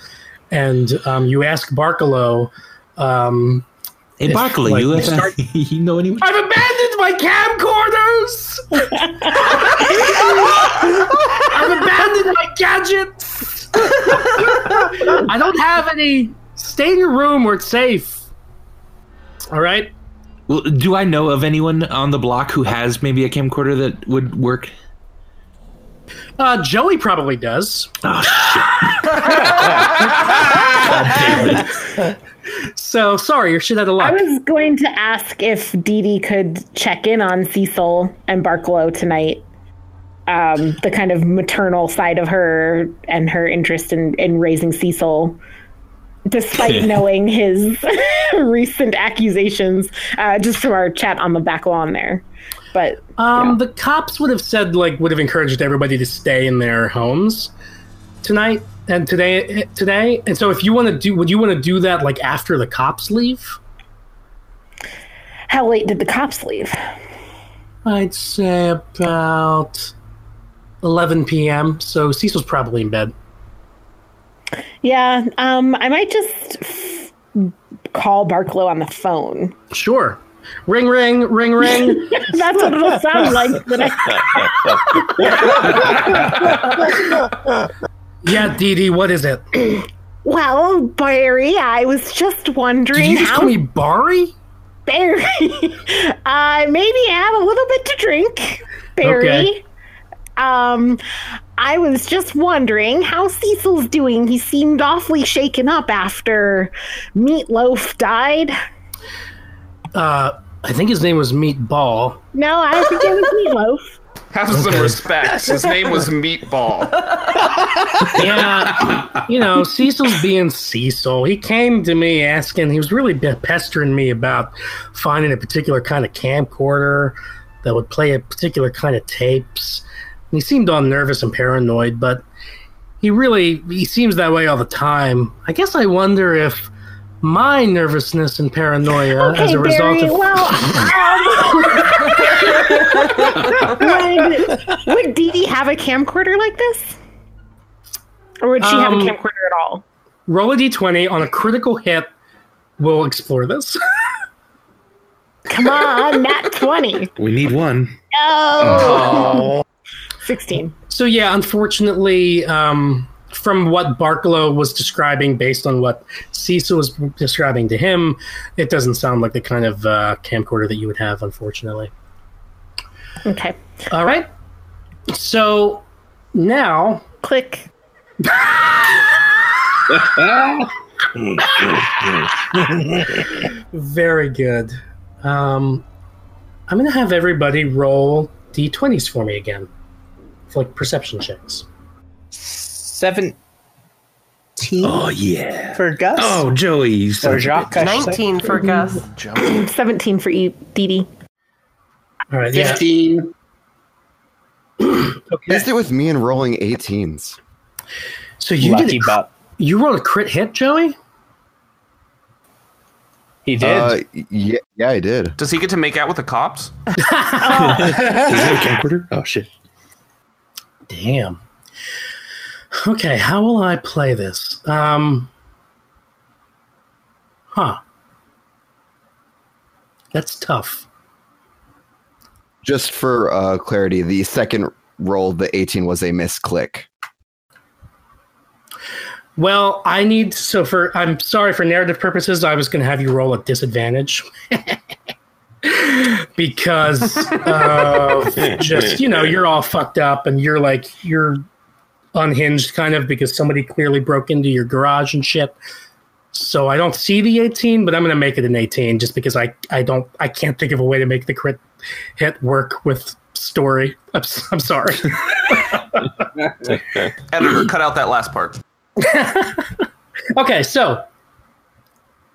and um, you ask Barkalow. Um, Hey, if, Barkley, like, you, we uh, start- you know anyone? I've abandoned my camcorders. I've abandoned my gadgets. I don't have any. Stay in your room where it's safe. All right. Well, do I know of anyone on the block who has maybe a camcorder that would work? Uh, Joey probably does. Oh So sorry, you're shit out of I was going to ask if Dee Dee could check in on Cecil and Barkalow tonight. Um, the kind of maternal side of her and her interest in, in raising Cecil, despite knowing his recent accusations, uh, just from our chat on the back lawn there. But Um, the cops would have said like would have encouraged everybody to stay in their homes tonight and today today. And so if you want to do, would you want to do that like after the cops leave? how late did the cops leave? I'd say about 11 p.m. So Cecil's probably in bed. Yeah, um, I might just f- call Barkalow on the phone. Sure. Ring, ring, ring, ring. That's what it'll sound like. I- yeah, Dee Dee, what is it? Well, Barry, I was just wondering you just how call me Bari? Barry, uh, maybe have a little bit to drink, Barry. Okay. Um, I was just wondering how Cecil's doing. He seemed awfully shaken up after Meatloaf died. Uh, I think his name was Meatball. No, I think it was Meatloaf. Have some respect. His name was Meatball. Yeah, you know, Cecil's being Cecil. He came to me asking, he was really pestering me about finding a particular kind of camcorder that would play a particular kind of tapes. And he seemed all nervous and paranoid, but he really, he seems that way all the time. I guess I wonder if my nervousness and paranoia as Okay, a result Barry. of. Well, um, would, would Dee Dee have a camcorder like this? Or would she have a Um, camcorder at all? Roll a d20 on a critical hit. We'll explore this. Come on, nat 20. We need one. Oh. 16. So yeah, unfortunately, um, from what Barkalow was describing, based on what Cecil was describing to him, it doesn't sound like the kind of uh, camcorder that you would have, unfortunately. Okay. All right. So now, Click. very good. Um, I'm going to have everybody roll d20s for me again, for like perception checks. 17 Oh yeah. for Gus? Oh, Joey. you son or Jacques? I should say. 19 for Gus. 17 for you, Dee Dee. All right. Yeah. 15. Missed it with me and rolling 18s. So you Lucky did. A, butt. you rolled a crit hit, Joey. He did. Uh, yeah, yeah, I did. Does he get to make out with the cops? Does he a camcorder? Oh shit. Damn. Okay, how will I play this? Um, huh. That's tough. Just for uh, clarity, the second roll, the 18 was a misclick. Well, I need so for I'm sorry for narrative purposes. I was going to have you roll at disadvantage because of just you know you're all fucked up and you're like you're unhinged kind of because somebody clearly broke into your garage and shit. So I don't see the 18, but I'm going to make it an 18 just because I I don't I can't think of a way to make the crit hit work with story. I'm, s- I'm sorry. Editor, cut out that last part. Okay, so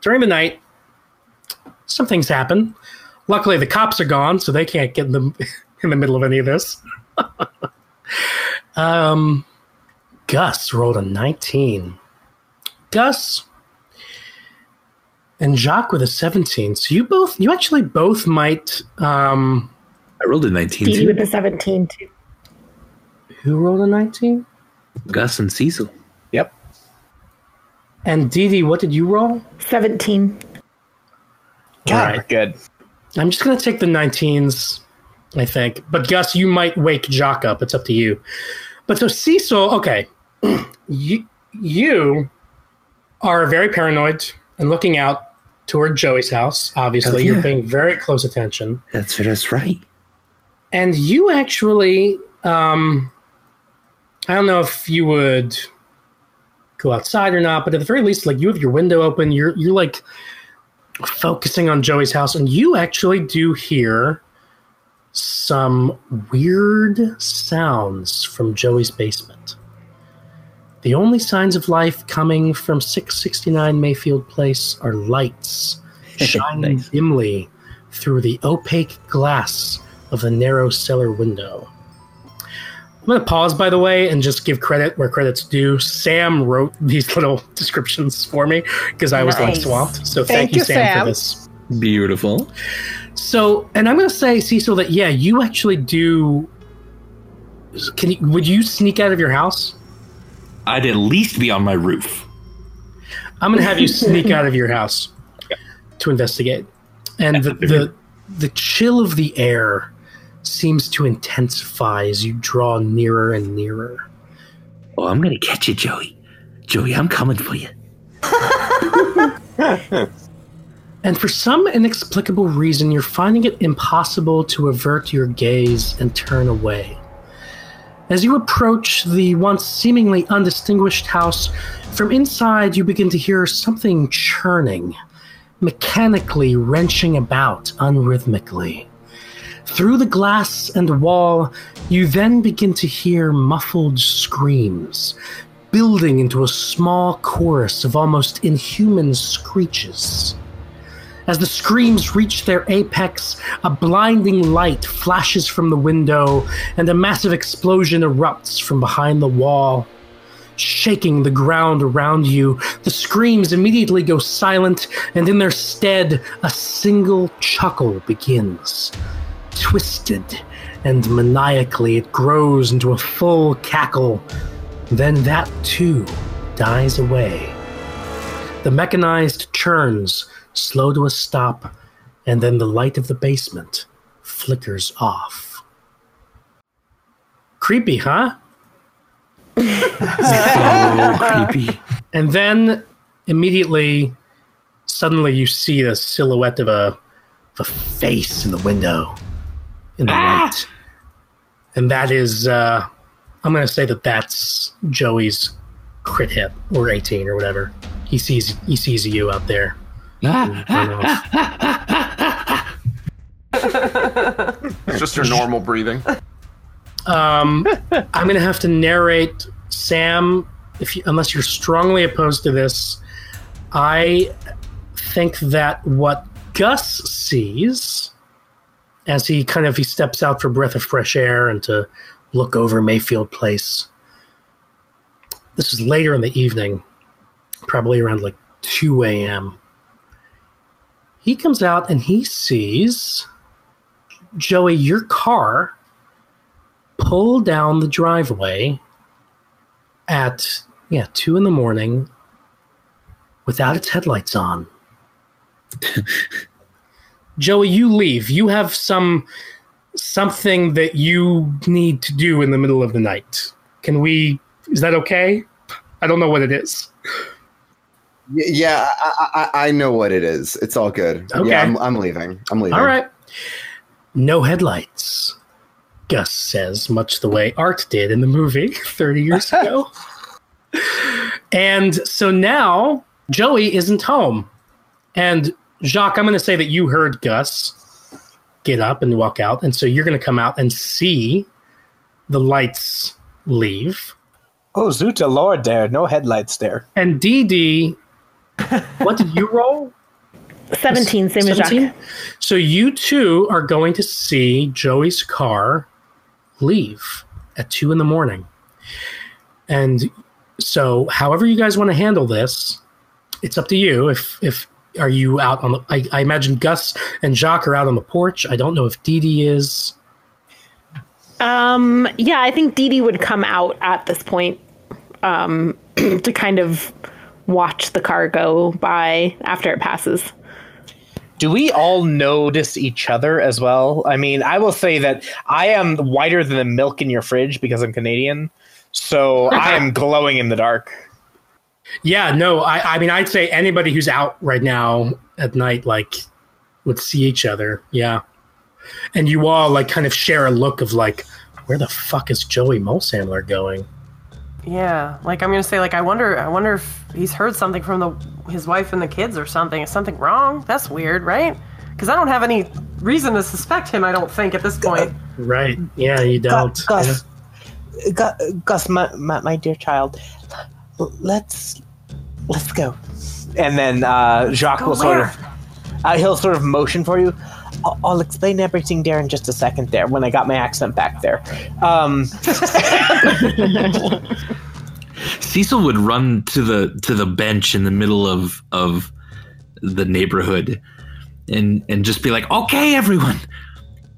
during the night, some things happen. Luckily, the cops are gone, so they can't get in the in the middle of any of this. um, Gus rolled a 19. Gus, and Jacques with a 17. So you both, you actually both might. Um, I rolled a 19 Dee Dee too. with the 17 too. who rolled a 19? Gus and Cecil. Yep. And Dee Dee, what did you roll? 17. God, Alright. good. I'm just going to take the 19s, I think. But Gus, you might wake Jock up. It's up to you. But so Cecil, okay, you, you are very paranoid and looking out toward Joey's house. Obviously, Oh, you're paying very close attention. That's that's right. And you actually, um, I don't know if you would go outside or not, but at the very least, like you have your window open. You're you're like focusing on Joey's house, and you actually do hear some weird sounds from Joey's basement. The only signs of life coming from 669 Mayfield Place are lights shining Nice. dimly through the opaque glass of the narrow cellar window. I'm going to pause, by the way, and just give credit where credit's due. Sam wrote these little descriptions for me because I was like Nice. swamped. So Thank thank, you, you, Sam, for this. Beautiful. So, and I'm going to say, Cecil, that yeah, you actually do. Can you, would you sneak out of your house? I'd at least be on my roof. I'm going to have you sneak out of your house to investigate, and the, the the chill of the air seems to intensify as you draw nearer and nearer. Oh, I'm gonna catch you, Joey. Joey, I'm coming for you. And for some inexplicable reason, you're finding it impossible to avert your gaze and turn away. As you approach the once seemingly undistinguished house, from inside you begin to hear something churning, mechanically wrenching about unrhythmically. Through the glass and wall, you then begin to hear muffled screams, building into a small chorus of almost inhuman screeches. As the screams reach their apex, a blinding light flashes from the window, and a massive explosion erupts from behind the wall. Shaking the ground around you, the screams immediately go silent, and in their stead, a single chuckle begins. Twisted and maniacally, it grows into a full cackle. Then that too dies away. The mechanized churns slow to a stop, and then the light of the basement flickers off. Creepy, huh? Oh, creepy. And then immediately, suddenly you see the silhouette of a, of a face in the window in the light. And that is, uh, I'm going to say that that's Joey's crit hit or 18 or whatever. He sees he sees you out there. It's just your normal breathing. Um, I'm going to have to narrate Sam. If you, unless you're strongly opposed to this, I think that what Gus sees as he kind of he steps out for breath of fresh air and to look over Mayfield Place. This is later in the evening, probably around like 2 a.m. He comes out and he sees Joey, your car pull down the driveway at yeah two in the morning without its headlights on. Joey, you leave. You have some something that you need to do in the middle of the night. Can we? Is that okay? I don't know what it is. Y- Yeah, I, I, I know what it is. It's all good. Okay. Yeah, I'm, I'm leaving. I'm leaving. All right. No headlights. Gus says, much the way Art did in the movie 30 years ago. and so now Joey isn't home. And Jacques, I'm going to say that you heard Gus get up and walk out. And so you're going to come out and see the lights leave. Oh, Zuta Lord there. No headlights there. And Dee Dee, what did you roll? 17, same as 17? Jacques. So you two are going to see Joey's car leave at two in the morning. And so however you guys want to handle this, it's up to you. If if are you out on the? I, I imagine Gus and Jacques are out on the porch. I don't know if Dee Dee is. Um, yeah, I think Dee Dee would come out at this point um, to kind of watch the car go by after it passes. Do we all notice each other as well? I mean, I will say that I am whiter than the milk in your fridge because I'm Canadian. So I am glowing in the dark. Yeah, no, I, I mean, I'd say anybody who's out right now at night, like, would see each other. Yeah. And you all, like, kind of share a look of, like, where the fuck is Joey Mulsamler going? Yeah, like I'm gonna say, like I wonder, I wonder if he's heard something from the his wife and the kids or something. Is something wrong? That's weird, right? Because I don't have any reason to suspect him. I don't think at this point. Right. Yeah, you don't. Gus, Gus, Gus my, my, my dear child, let's let's go. And then uh, Jacques Go will sort of uh, he'll sort of motion for you. I'll, I'll explain everything there in just a second. There, when I got my accent back there. Um, Cecil would run to the to the bench in the middle of of the neighborhood and and just be like, "Okay, everyone,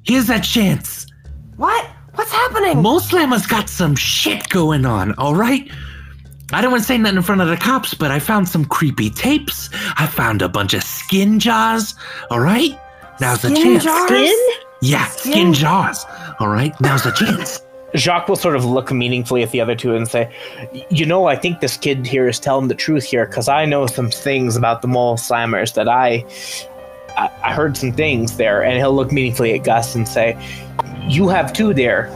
here's that chance. What? What's happening? Mulsamler's got some shit going on. All right." I don't want to say nothing in front of the cops, but I found some creepy tapes. I found a bunch of skin jars. All right, now's the Skin chance. jars? Skin? Yeah, skin jars. All right, now's the chance. Jacques will sort of look meaningfully at the other two and say, "You know, I think this kid here is telling the truth here because I know some things about the Mulsamlers that I, I, I heard some things there." And he'll look meaningfully at Gus and say, "You have two there."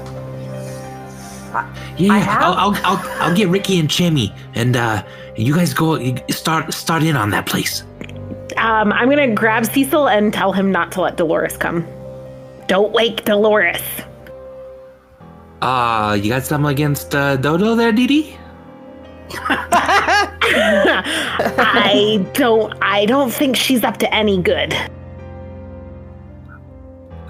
Yeah, I yeah. have? I'll, I'll, I'll, I'll get Ricky and Jamie, and uh, you guys go start start in on that place. Um, I'm gonna grab Cecil and tell him not to let Dolores come. Don't wake Dolores. Uh, you got something against uh, Dodo there, Dee Dee? I don't. I don't think she's up to any good.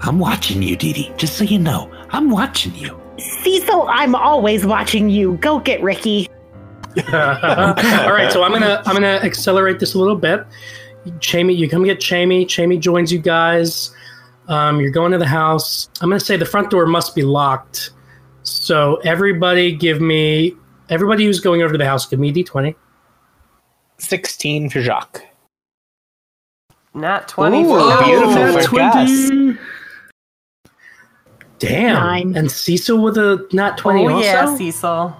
I'm watching you, Dee Dee. Just so you know, I'm watching you. Cecil, I'm always watching you. Go get Ricky. All right, so I'm gonna I'm gonna accelerate this a little bit. Jamie, you come get Jamie. Jamie joins you guys. Um, you're going to the house. I'm gonna say the front door must be locked. So everybody, give me everybody who's going over to the house, give me a d20. Sixteen for Jacques. Not twenty. Ooh, for beautiful for Gus. Damn. Nine. And Cecil with a not 20 Oh also. yeah, Cecil.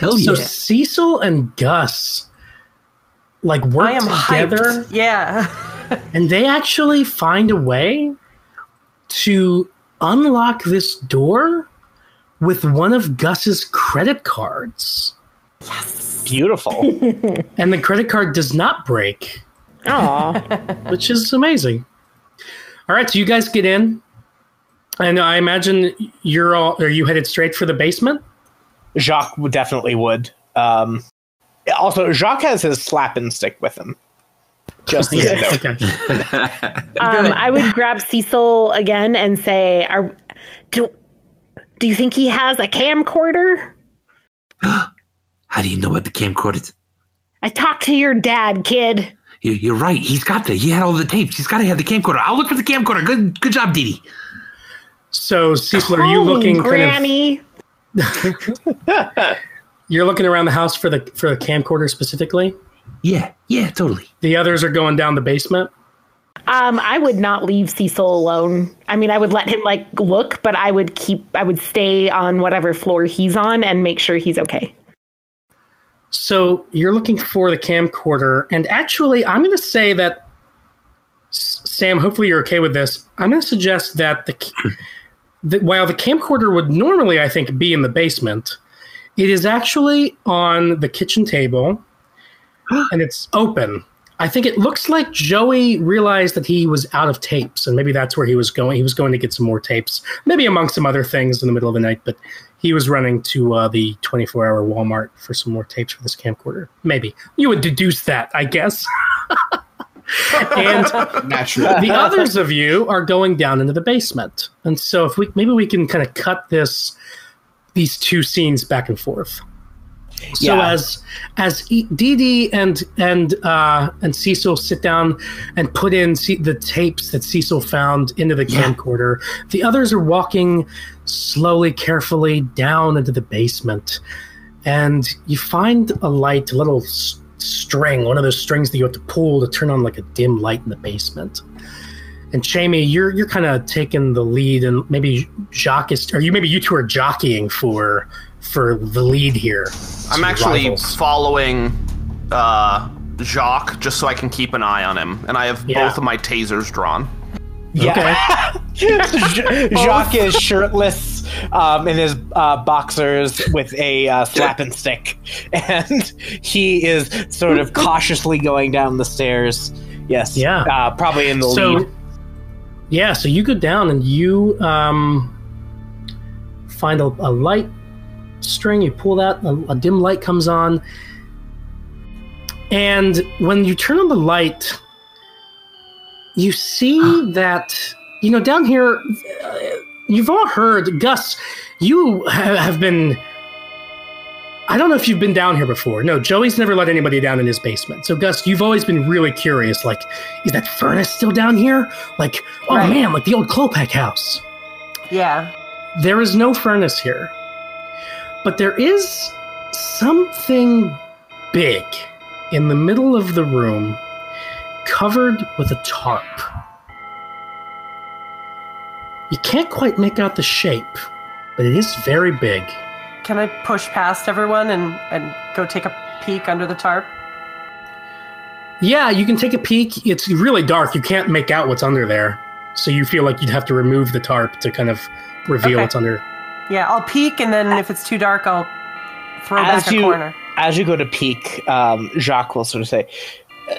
Hell so yeah. Cecil and Gus like work I am together hyped. Yeah. and they actually find a way to unlock this door with one of Gus's credit cards. Beautiful. And the credit card does not break, Aw. which is amazing. All right, so you guys get in. And I imagine you're all are you headed straight for the basement? Jacques definitely would. Um, also, Jacques has his slapping stick with him. Just so you know. okay. Um, I would grab Cecil again and say, "Are do do you think he has a camcorder?" How do you know what the camcorder is? I talked to your dad, kid. You, you're right. He's got the. He had all the tapes. He's got to have the camcorder. I'll look for the camcorder. Good, good job, Dee Dee. So Cecil, are you Call me, looking kind of Granny? You're looking around the house for the for the camcorder specifically. Yeah, yeah, totally. The others are going down the basement. Um, I would not leave Cecil alone. I mean, I would let him like look, but I would keep. I would stay on whatever floor he's on and make sure he's okay. So you're looking for the camcorder, and actually, I'm going to say that Sam. Hopefully, you're okay with this. I'm going to suggest that the that while the camcorder would normally, I think, be in the basement, it is actually on the kitchen table, and it's open. I think it looks like Joey realized that he was out of tapes, and maybe that's where he was going. He was going to get some more tapes, maybe among some other things in the middle of the night. But he was running to uh, the 24-hour Walmart for some more tapes for this camcorder. Maybe you would deduce that, I guess. and Naturally. the others of you are going down into the basement, and so if we maybe we can kind of cut this these two scenes back and forth. So Yeah. as as E- Dee Dee and and uh, and Cecil sit down and put in C- the tapes that Cecil found into the camcorder, the others are walking slowly, carefully down into the basement, and you find a light, a little s- string, one of those strings that you have to pull to turn on like a dim light in the basement. And Jamie, you're you're kind of taking the lead, and maybe Jacques is, or you maybe you two are jockeying for for the lead here. I'm actually rivals. following uh, Jacques just so I can keep an eye on him, and I have Yeah. both of my tasers drawn. Yeah. J- Jacques is shirtless um, in his uh, boxers with a uh, slapping stick, and he is sort of cautiously going down the stairs. Yes. Yeah. Uh, probably in the so lead. Yeah so you go down and you um find a, a light string you pull that a, a dim light comes on. And when you turn on the light you see that you know down here uh, you've all heard gus you ha- have been I don't know if you've been down here before. No, Joey's never let anybody down in his basement. So, Gus, you've always been really curious. Like, is that furnace still down here? Like, oh Right. man, like the old Klopek house. Yeah. There is no furnace here, but there is something big in the middle of the room, covered with a tarp. You can't quite make out the shape, but it is very big. Can I push past everyone and, and go take a peek under the tarp? Yeah, you can take a peek. It's really dark. You can't make out what's under there. So you feel like you'd have to remove the tarp to kind of reveal Okay. what's under. Yeah, I'll peek, and then if it's too dark, I'll throw As back a you- corner. As you go to peek, um, Jacques will sort of say, uh,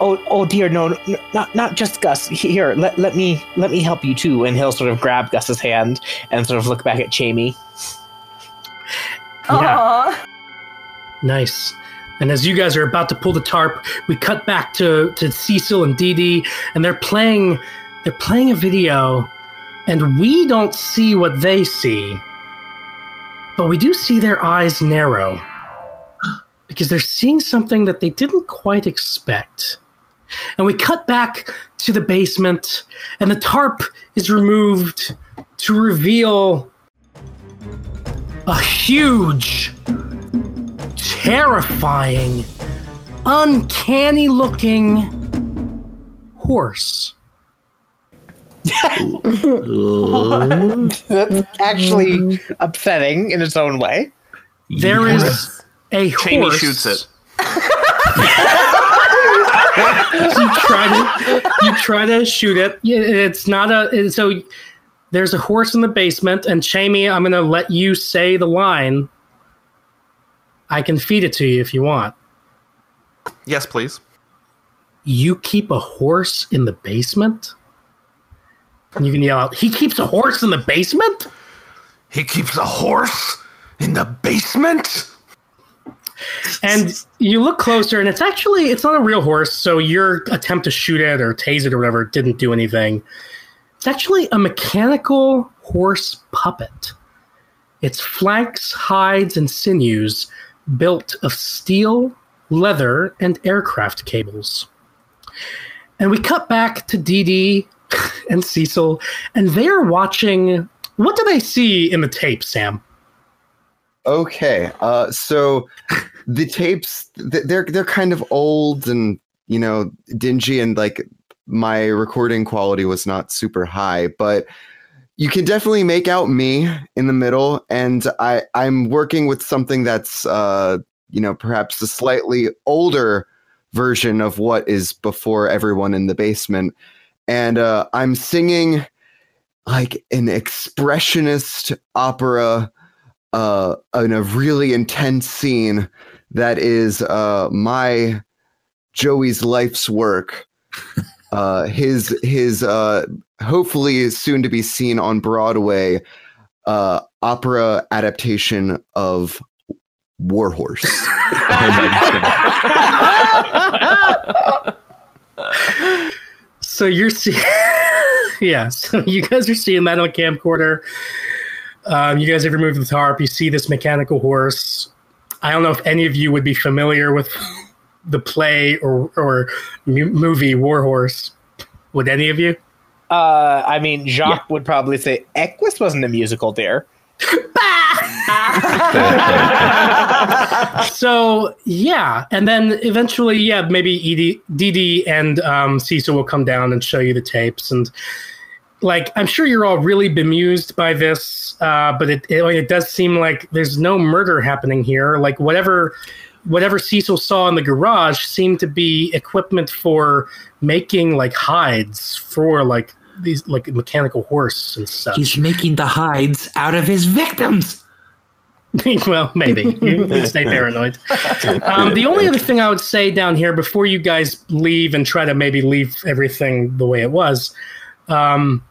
"Oh, oh dear, no, no, not not just Gus. Here, let let me let me help you too." And he'll sort of grab Gus's hand and sort of look back at Jamie. Yeah. Nice. And as you guys are about to pull the tarp, we cut back to, to Cecil and Dee Dee, and they're playing they're playing a video, and we don't see what they see, but we do see their eyes narrow because they're seeing something that they didn't quite expect. And we cut back to the basement, and the tarp is removed to reveal a huge terrifying, uncanny looking horse. That's actually upsetting in its own way. There is a Jamie horse. shoots it. you try to you try to shoot it. It's not a it- so. There's a horse in the basement, and Jamie, I'm going to let you say the line. I can feed it to you if you want. Yes, please. You keep a horse in the basement? And you can yell out, He keeps a horse in the basement? He keeps a horse in the basement. And you look closer, and it's actually it's not a real horse. So your attempt to shoot it or tase it or whatever didn't do anything. It's actually a mechanical horse puppet. Its flanks, hides, and sinews built of steel, leather, and aircraft cables. And we cut back to Dee Dee and Cecil, and they're watching. What do they see in the tape, Sam? Okay, uh, so the tapes th- they're they're kind of old and you know dingy and like my recording quality was not super high, but you can definitely make out me in the middle, and I I'm working with something that's uh, you know perhaps a slightly older version of what is before everyone in the basement, and uh, I'm singing like an expressionist opera uh, in a really intense scene that is uh, my Joey's life's work. Uh, his his uh, hopefully soon to be seen on Broadway uh, opera adaptation of Warhorse. So you're seeing, yeah. So you guys are seeing that on a camcorder. Um, you guys have removed the tarp. You see this mechanical horse, I don't know if any of you would be familiar with the play or or movie Warhorse. Would any of you? Uh, I mean, Jacques would probably say Equus wasn't a musical, dear. so yeah, and then eventually, yeah, maybe Dee Dee and um, Cecil will come down and show you the tapes, and like I'm sure you're all really bemused by this, uh, but it, it it does seem like there's no murder happening here. Like whatever whatever Cecil saw in the garage seemed to be equipment for making like hides for like these like mechanical horse and stuff. He's making the hides out of his victims. well, maybe you stay paranoid. Um, the only other thing I would say down here before you guys leave and try to maybe leave everything the way it was, um,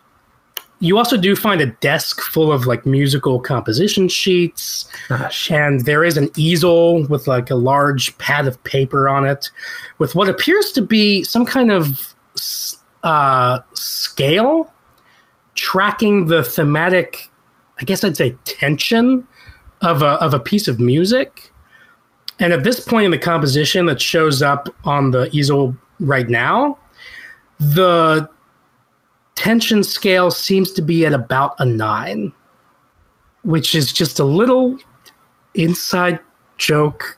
you also do find a desk full of like musical composition sheets, and there is an easel with like a large pad of paper on it, with what appears to be some kind of uh, scale tracking the thematic. I guess I'd say tension of a of a piece of music. And at this point in the composition that shows up on the easel right now, the tension scale seems to be at about a nine, which is just a little inside joke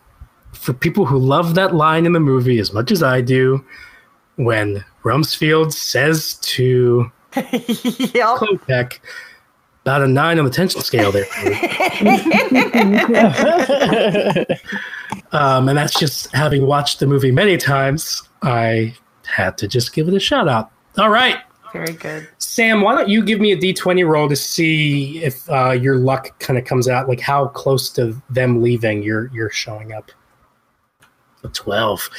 for people who love that line in the movie as much as I do when Rumsfield says to yep. Klopek, about a nine on the tension scale there. um, and that's just having watched the movie many times. I had to just give it a shout out. All right, Very good. Sam, why don't you give me a d20 roll to see if uh, your luck kind of comes out, like how close to them leaving you're you're showing up. A 12.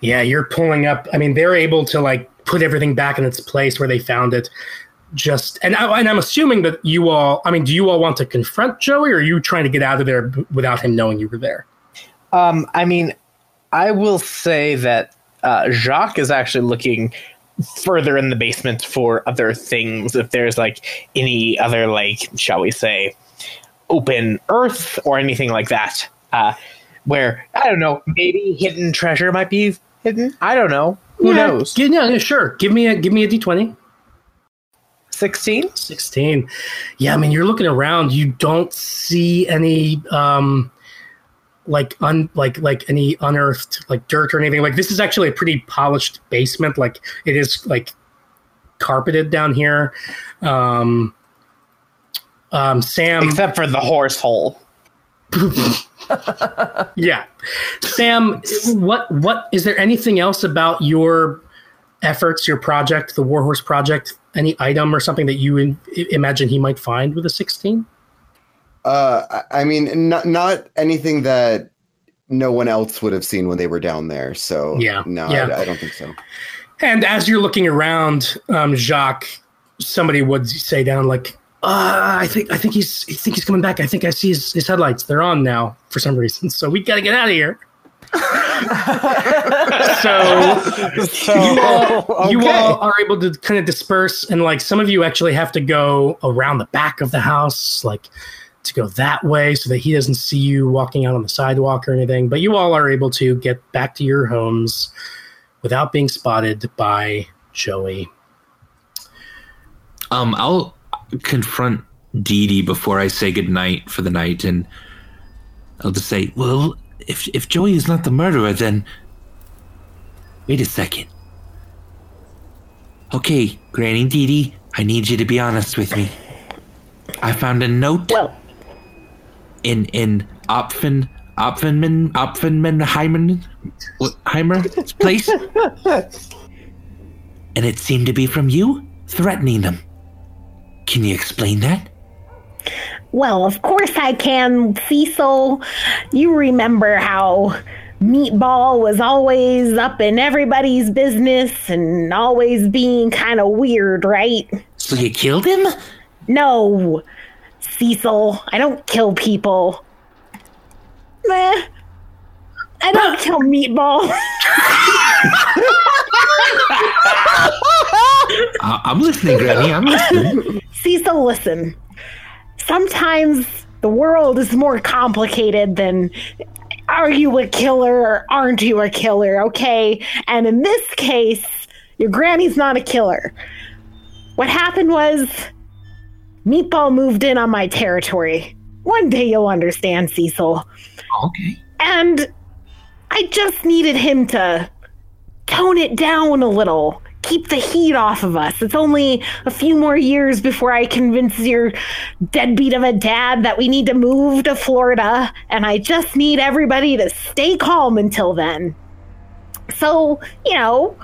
Yeah, you're pulling up. I mean, they're able to like put everything back in its place where they found it. Just and I, and I'm assuming that you all. I mean, do you all want to confront Joey, or are you trying to get out of there without him knowing you were there? Um, I mean, I will say that uh, Jacques is actually looking further in the basement for other things. If there's like any other, like, shall we say, open earth or anything like that, uh, where I don't know, maybe hidden treasure might be hidden. I don't know. Who Yeah, knows? yeah, yeah, sure. Give me a give me a d20. Sixteen. 16 yeah i mean you're looking around you don't see any um like un like like any unearthed like dirt or anything. Like this is actually a pretty polished basement. Like it is like carpeted down here. Um um sam Except for the horse hole. yeah. Sam what what is there anything else about your efforts your project the warhorse project? Any item or something that you in, imagine he might find with a 16 Uh, I I mean, not not anything that no one else would have seen when they were down there. So Yeah, no, yeah. I, I don't think so. And as you're looking around, um, Jacques, somebody would say down like, uh, "I think I think he's I think he's coming back. I think I see his, his headlights. They're on now for some reason. So we got to get out of here." so you all, you all are able to kind of disperse, and like some of you actually have to go around the back of the house, like to go that way, so that he doesn't see you walking out on the sidewalk or anything. But you all are able to get back to your homes without being spotted by Joey. Um, I'll confront Dee Dee before I say goodnight for the night, and I'll just say, "Well, if if Joey is not the murderer, then wait a second. Okay, Granny Dee Dee, I need you to be honest with me. I found a note Well, in in Opfen Opfenman Opfenman Heimer place, and it seemed to be from you, threatening them. Can you explain that? well, of course I can, Cecil. You remember how Meatball was always up in everybody's business and always being kind of weird, right? So you killed him? No, Cecil, I don't kill people. Meh. I don't kill Meatball. I- I'm listening, Granny. I'm listening. Cecil, listen. Sometimes the world is more complicated than are you a killer or aren't you a killer? Okay. And in this case, your granny's not a killer. What happened was Meatball moved in on my territory. One day you'll understand, Cecil. Okay. And I just needed him to tone it down a little. Keep the heat off of us. It's only a few more years before I convince your deadbeat of a dad that we need to move to Florida, and I just need everybody to stay calm until then. So, you know,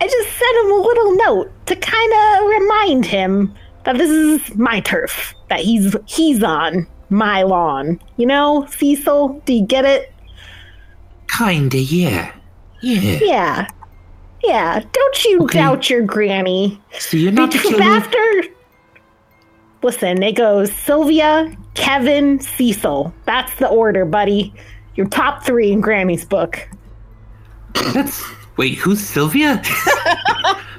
I just sent him a little note to kind of remind him that this is my turf, that he's he's on my lawn. You know, Cecil, do you get it? Kinda, yeah. Yeah. Yeah. Yeah. Don't you Okay. doubt your granny. So you're not killer? After. Listen, it goes Sylvia, Kevin, Cecil. That's the order, buddy. Your top three in Granny's book. That's wait, who's Sylvia?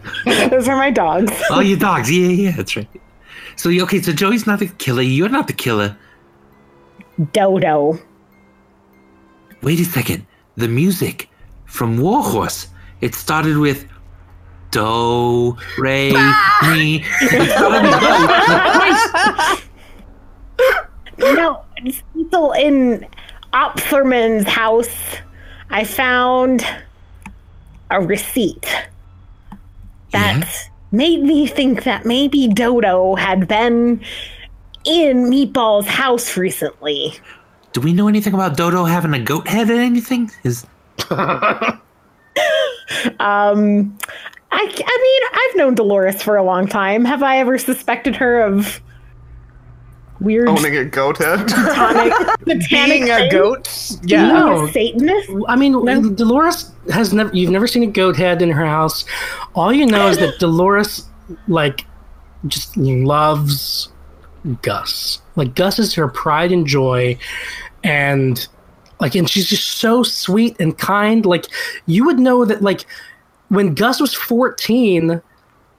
Those are my dogs. oh, your dogs. Yeah, yeah, that's right. So okay, so Joey's not the killer. You're not the killer. Dodo. Wait a second. The music from Warhorse. It started with Do, Re, Mi. It started with no, Cecil in Opferman's house. I found a receipt that made me think that maybe Dodo had been in Meatball's house recently. Do we know anything about Dodo having a goat head or anything? Is Um, I, I mean, I've known Dolores for a long time. Have I ever suspected her of weird oh, Owning a goat head. satanic, satanic Being a things? goat? Being Yeah. No. a Satanist? I mean, Dolores has never. You've never seen a goat head in her house. All you know is that Dolores, like, just loves Gus. Like Gus is her pride and joy, and like, and she's just so sweet and kind. Like, you would know that, like, when Gus was fourteen.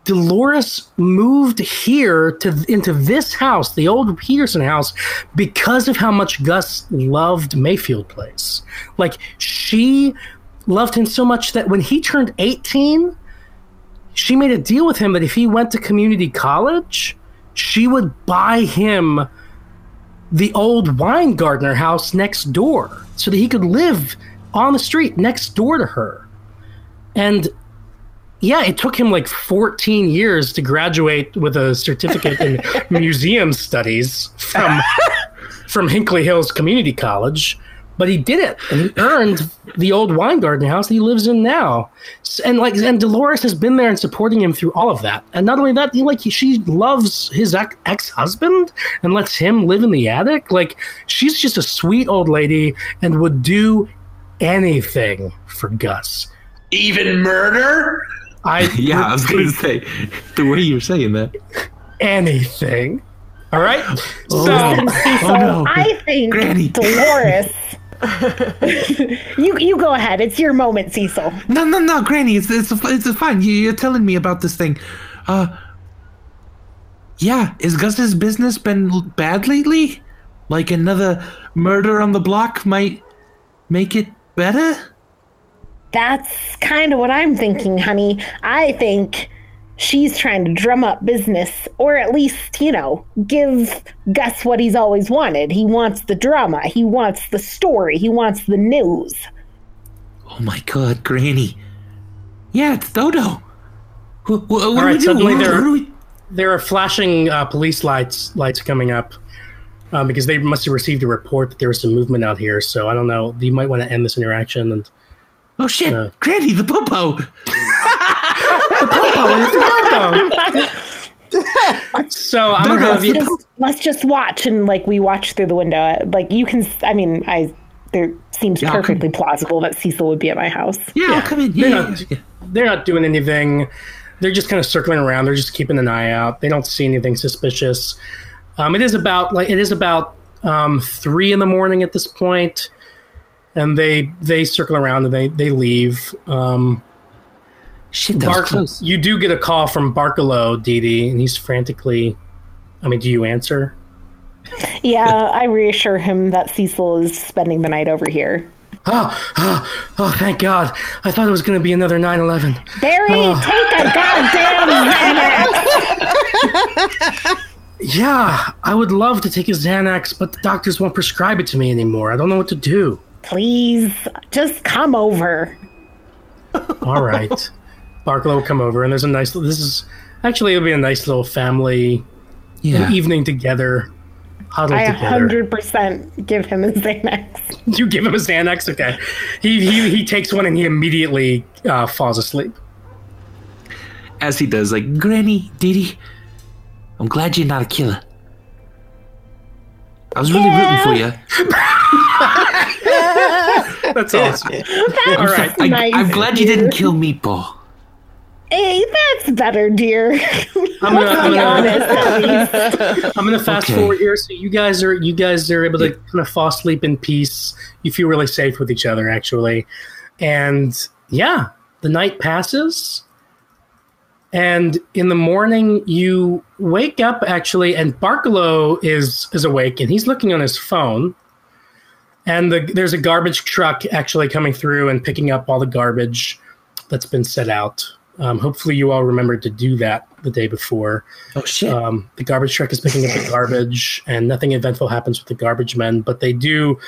Dolores moved here to into this house, the old Peterson house, because of how much Gus loved Mayfield Place. Like she loved him so much that when he turned 18, she made a deal with him that if he went to community college, she would buy him the old Weingartner house next door so that he could live on the street next door to her. And yeah, it took him like 14 years to graduate with a certificate in museum studies from from Hinkley Hills Community College, but he did it and he earned the old Weingartner house that he lives in now. And like and Dolores has been there and supporting him through all of that. And not only that, he, like she loves his ex husband and lets him live in the attic. Like she's just a sweet old lady and would do anything for Gus. Even murder? I yeah, I was gonna say the way you're saying that. anything. All right. Oh, so no. So Oh, no. I think Granny. Dolores. you you go ahead. It's your moment, Cecil. No, no, no, Granny, it's it's it's fine. You, you're telling me about this thing. Uh, yeah, is Gus's business been bad lately? Like another murder on the block might make it better. That's kind of what I'm thinking, honey. I think she's trying to drum up business, or at least, you know, give Gus what he's always wanted. He wants the drama, he wants the story, he wants the news. Oh my God, Granny. Yeah, it's Dodo. Wh- wh- What, All do right, do? suddenly there, what do we- there are flashing uh, police lights lights coming up um, because they must have received a report that there was some movement out here. So I don't know. You might want to end this interaction and. Oh shit, Uh, Granny, the popo. so I'm gonna have you. Just, let's just watch and like we watch through the window. Like you can, I mean, I there seems Yeah, perfectly plausible that Cecil would be at my house. Yeah, I'll come in. They're Yeah, not, they're not doing anything. They're just kind of circling around. They're just keeping an eye out. They don't see anything suspicious. Um, it is about like it is about um, three in the morning at this point, and they they circle around and they they leave. Um, Shit, that was close. you do get a call from Barkalow, Dee Dee, and he's frantically. I mean, do you answer? Yeah, I reassure him that Cecil is spending the night over here. Oh, oh, oh, thank God. I thought it was going to be another 9 11. Barry, Oh. take a goddamn Xanax. Yeah, I would love to take a Xanax, but the doctors won't prescribe it to me anymore. I don't know what to do. Please, just come over. All right. Barkalow will come over, and there's a nice. This is actually it'll be a nice little family Yeah. evening together, huddled I together. 100% give him a Xanax. You give him a Xanax, okay? He he, he takes one and he immediately uh, falls asleep. As he does, like, Granny, Dee Dee, I'm glad you're not a killer. I was really rooting for you. That's awesome. All right. I, Nice, I'm glad you didn't kill Meatball. Hey, that's better, dear. I'm gonna, I'm Be gonna, honest. I'm gonna fast Okay. forward here. So you guys are you guys are able to kind of fall asleep in peace. You feel really safe with each other, actually. And yeah, the night passes. And in the morning, you wake up actually, and Barkalow is is awake, and he's looking on his phone. And the, there's a garbage truck actually coming through and picking up all the garbage that's been set out. Um, hopefully, you all remembered to do that the day before. Oh, shit. Um, the garbage truck is picking up the garbage, and nothing eventful happens with the garbage men. But they do.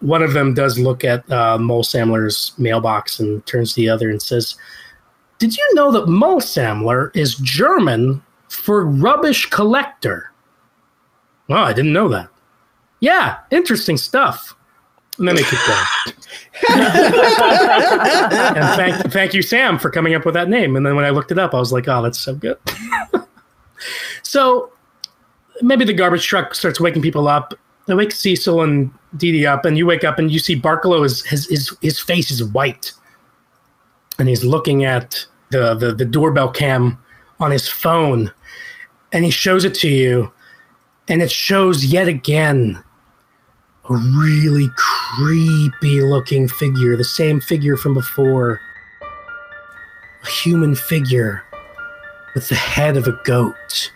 One of them does look at uh, Mulsamler's mailbox and turns to the other and says, "Did you know that Mole Samler is German for rubbish collector?" Oh, I didn't know that. Yeah, interesting stuff. And then they keep going. and thank, thank you, Sam, for coming up with that name. And then when I looked it up, I was like, oh, that's so good. so maybe the garbage truck starts waking people up. They wake Cecil and Dee Dee up, and you wake up and you see Barkalow is his his his face is white, and he's looking at the the, the doorbell cam on his phone, and he shows it to you, and it shows yet again a really creepy looking figure, the same figure from before. A human figure with the head of a goat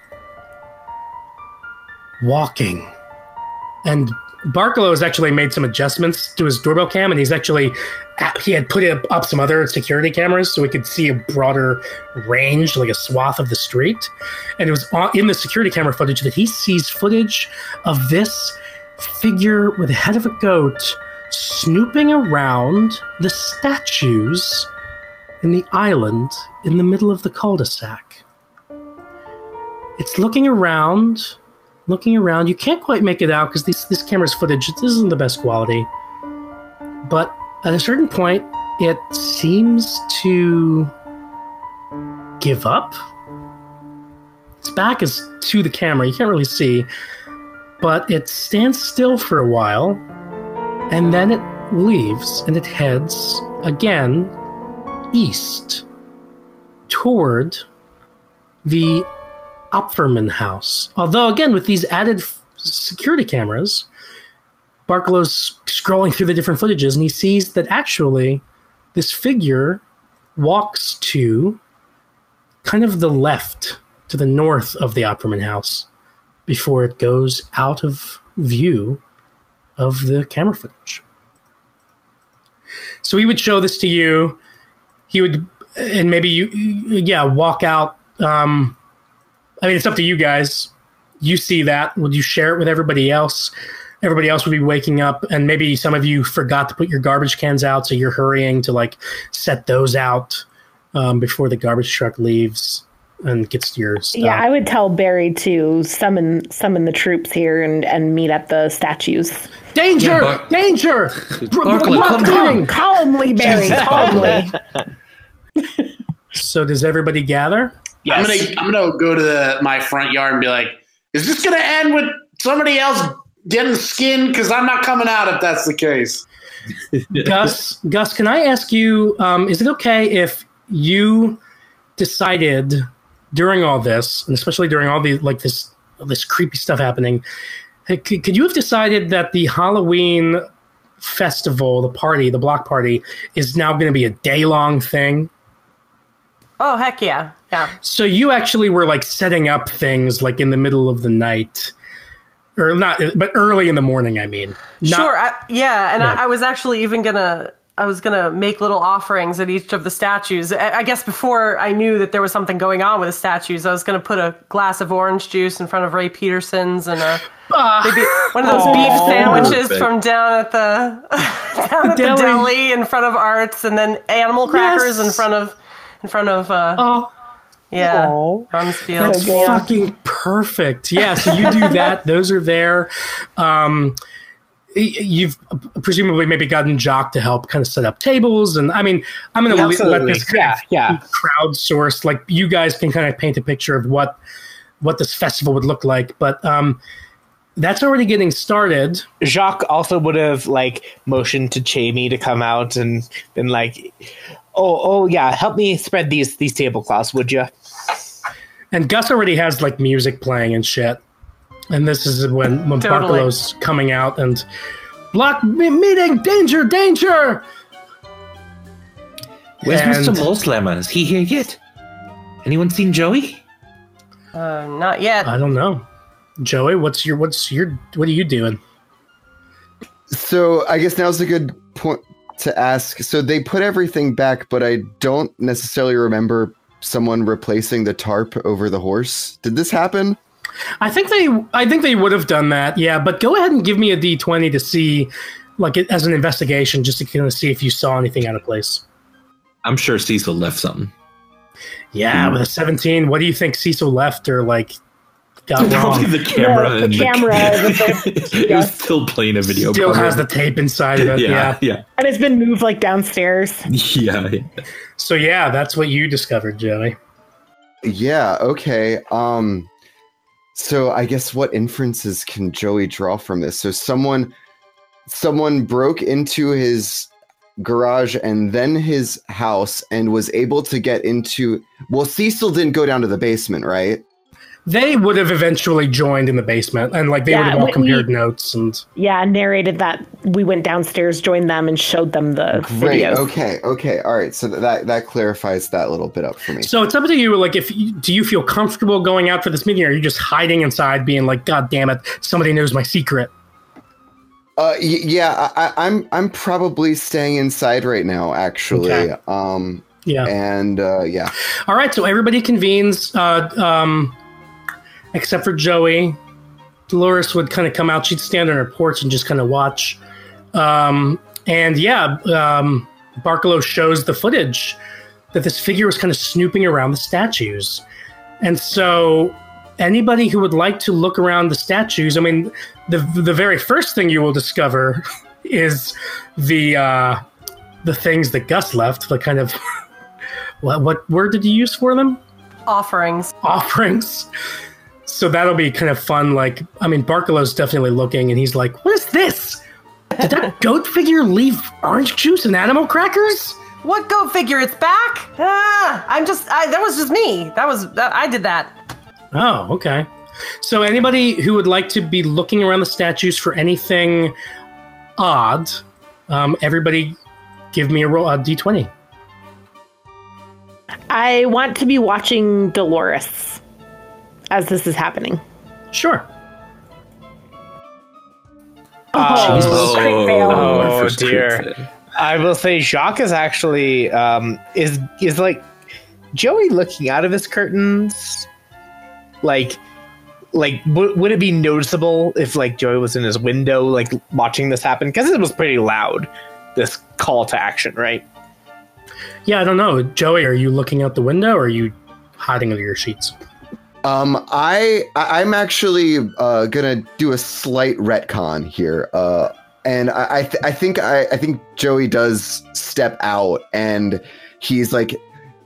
walking. And Barkalow has actually made some adjustments to his doorbell cam, and he's actually he had put up some other security cameras so we could see a broader range, like a swath of the street. And it was in the security camera footage that he sees footage of this figure with the head of a goat snooping around the statues in the island in the middle of the cul-de-sac. It's looking around, looking around. You can't quite make it out because this this camera's footage this isn't the best quality. But at a certain point, it seems to give up. Its back is to the camera. You can't really see, but it stands still for a while, and then it leaves and it heads again east toward the Opferman house. Although, again, with these added f- security cameras, Barkalow's scrolling through the different footages and he sees that actually this figure walks to kind of the left, to the north of the Opferman house, before it goes out of view of the camera footage. So he would show this to you. He would, and maybe you, yeah, walk out. Um, I mean, it's up to you guys. You see that. Would you share it with everybody else? Everybody else would be waking up, and maybe some of you forgot to put your garbage cans out, so you're hurrying to like set those out um, before the garbage truck leaves and gets to your stuff. Yeah, I would tell Barry to summon summon the troops here and, and meet at the statues. Danger! Yeah, Bar- Danger! Barkley, come down. calmly, Barry, calmly. So does everybody gather? I'm gonna I'm gonna go to the, my front yard and be like, is this gonna end with somebody else getting skinned? Because I'm not coming out if that's the case. Gus, Gus, can I ask you? Um, is it okay if you decided during all this, and especially during all the like this this creepy stuff happening, could, could you have decided that the Halloween festival, the party, the block party, is now going to be a day long thing? Oh heck yeah, yeah. So you actually were like setting up things like in the middle of the night. or not, but early in the morning. I mean, Not- sure. I, yeah, and Yeah. I, I was actually even gonna. I was gonna make little offerings at each of the statues. I, I guess before I knew that there was something going on with the statues, I was gonna put a glass of orange juice in front of Ray Peterson's and a maybe one of those beef sandwiches Perfect. from down at the down at Deli. the deli in front of Arts, and then animal crackers in front of in front of uh, Oh, yeah Aw. Rumsfield. That's fucking perfect. Yeah, so you do that. Those are there. Um, y- you've presumably maybe gotten Jacques to help kind of set up tables, and I mean, I'm going to let this Yeah, yeah. be crowdsourced. Like you guys can kind of paint a picture of what what this festival would look like, but um, that's already getting started. Jacques also would have like motioned to Jamie to come out and been like, "Oh, oh yeah, help me spread these these tablecloths, would you?" And Gus already has like music playing and shit. And this is when when Totally. Barkalow's coming out and block me- meeting danger danger. Where's And- Mr. Mulsamler? Is he here yet? Anyone seen Joey? Uh, not yet. I don't know. Joey, what's your what's your what are you doing? So I guess now's a good point to ask. So they put everything back, but I don't necessarily remember someone replacing the tarp over the horse. Did this happen? I think they I think they would have done that. Yeah, but go ahead and give me a d20 to see like as an investigation just to kind of see if you saw anything out of place. I'm sure Cecil left something. Yeah, with a 17, what do you think Cecil left or like got Probably wrong? the camera. the and camera, The, it was still playing a video. Still has the tape inside of it. yeah, yeah. yeah, And it's been moved like downstairs. yeah, yeah. So yeah, that's what you discovered, Joey. Yeah, okay. Um so I guess what inferences can Joey draw from this? So someone someone broke into his garage and then his house and was able to get into well Cecil didn't go down to the basement, right? They would have eventually joined in the basement and like they Yeah, would have all compared we- notes and Yeah, narrated that we went downstairs, joined them, and showed them the Great. videos. Okay. Okay. All right. So that that clarifies that little bit up for me. So it's up to you. Like, if you, do you feel comfortable going out for this meeting, or are you just hiding inside, being like, "God damn it, somebody knows my secret"? Uh, y- yeah, I, I- I'm I'm probably staying inside right now, actually. Okay. Um, Yeah. and uh, yeah, All right. So everybody convenes, uh, um, except for Joey. Dolores would kind of come out. She'd stand on her porch and just kind of watch. Um, and yeah, um, Barkalow shows the footage that this figure was kind of snooping around the statues. And so anybody who would like to look around the statues, I mean, the the very first thing you will discover is the uh, the things that Gus left, the kind of what what word did you use for them? Offerings. Offerings. So that'll be kind of fun. Like, I mean, Barkalow's definitely looking, and he's like, "What is this? Did that goat figure leave orange juice and animal crackers?" What goat figure? It's back. Ah, I'm just. I, that was just me. That was. That, I did that. Oh, okay. So anybody who would like to be looking around the statues for anything odd, um, everybody give me a roll, a d20. I want to be watching Dolores as this is happening. Sure. Oh, crit fail. Oh, my first crit dear. I will say Jacques is actually um, is is like Joey looking out of his curtains. Like, like w- would it be noticeable if like Joey was in his window, like watching this happen? Because it was pretty loud. This call to action, right? Yeah, I don't know. Joey, are you looking out the window or are you hiding under your sheets? Um, I I'm actually uh, gonna do a slight retcon here. Uh, and I I, th- I think I, I think Joey does step out, and he's like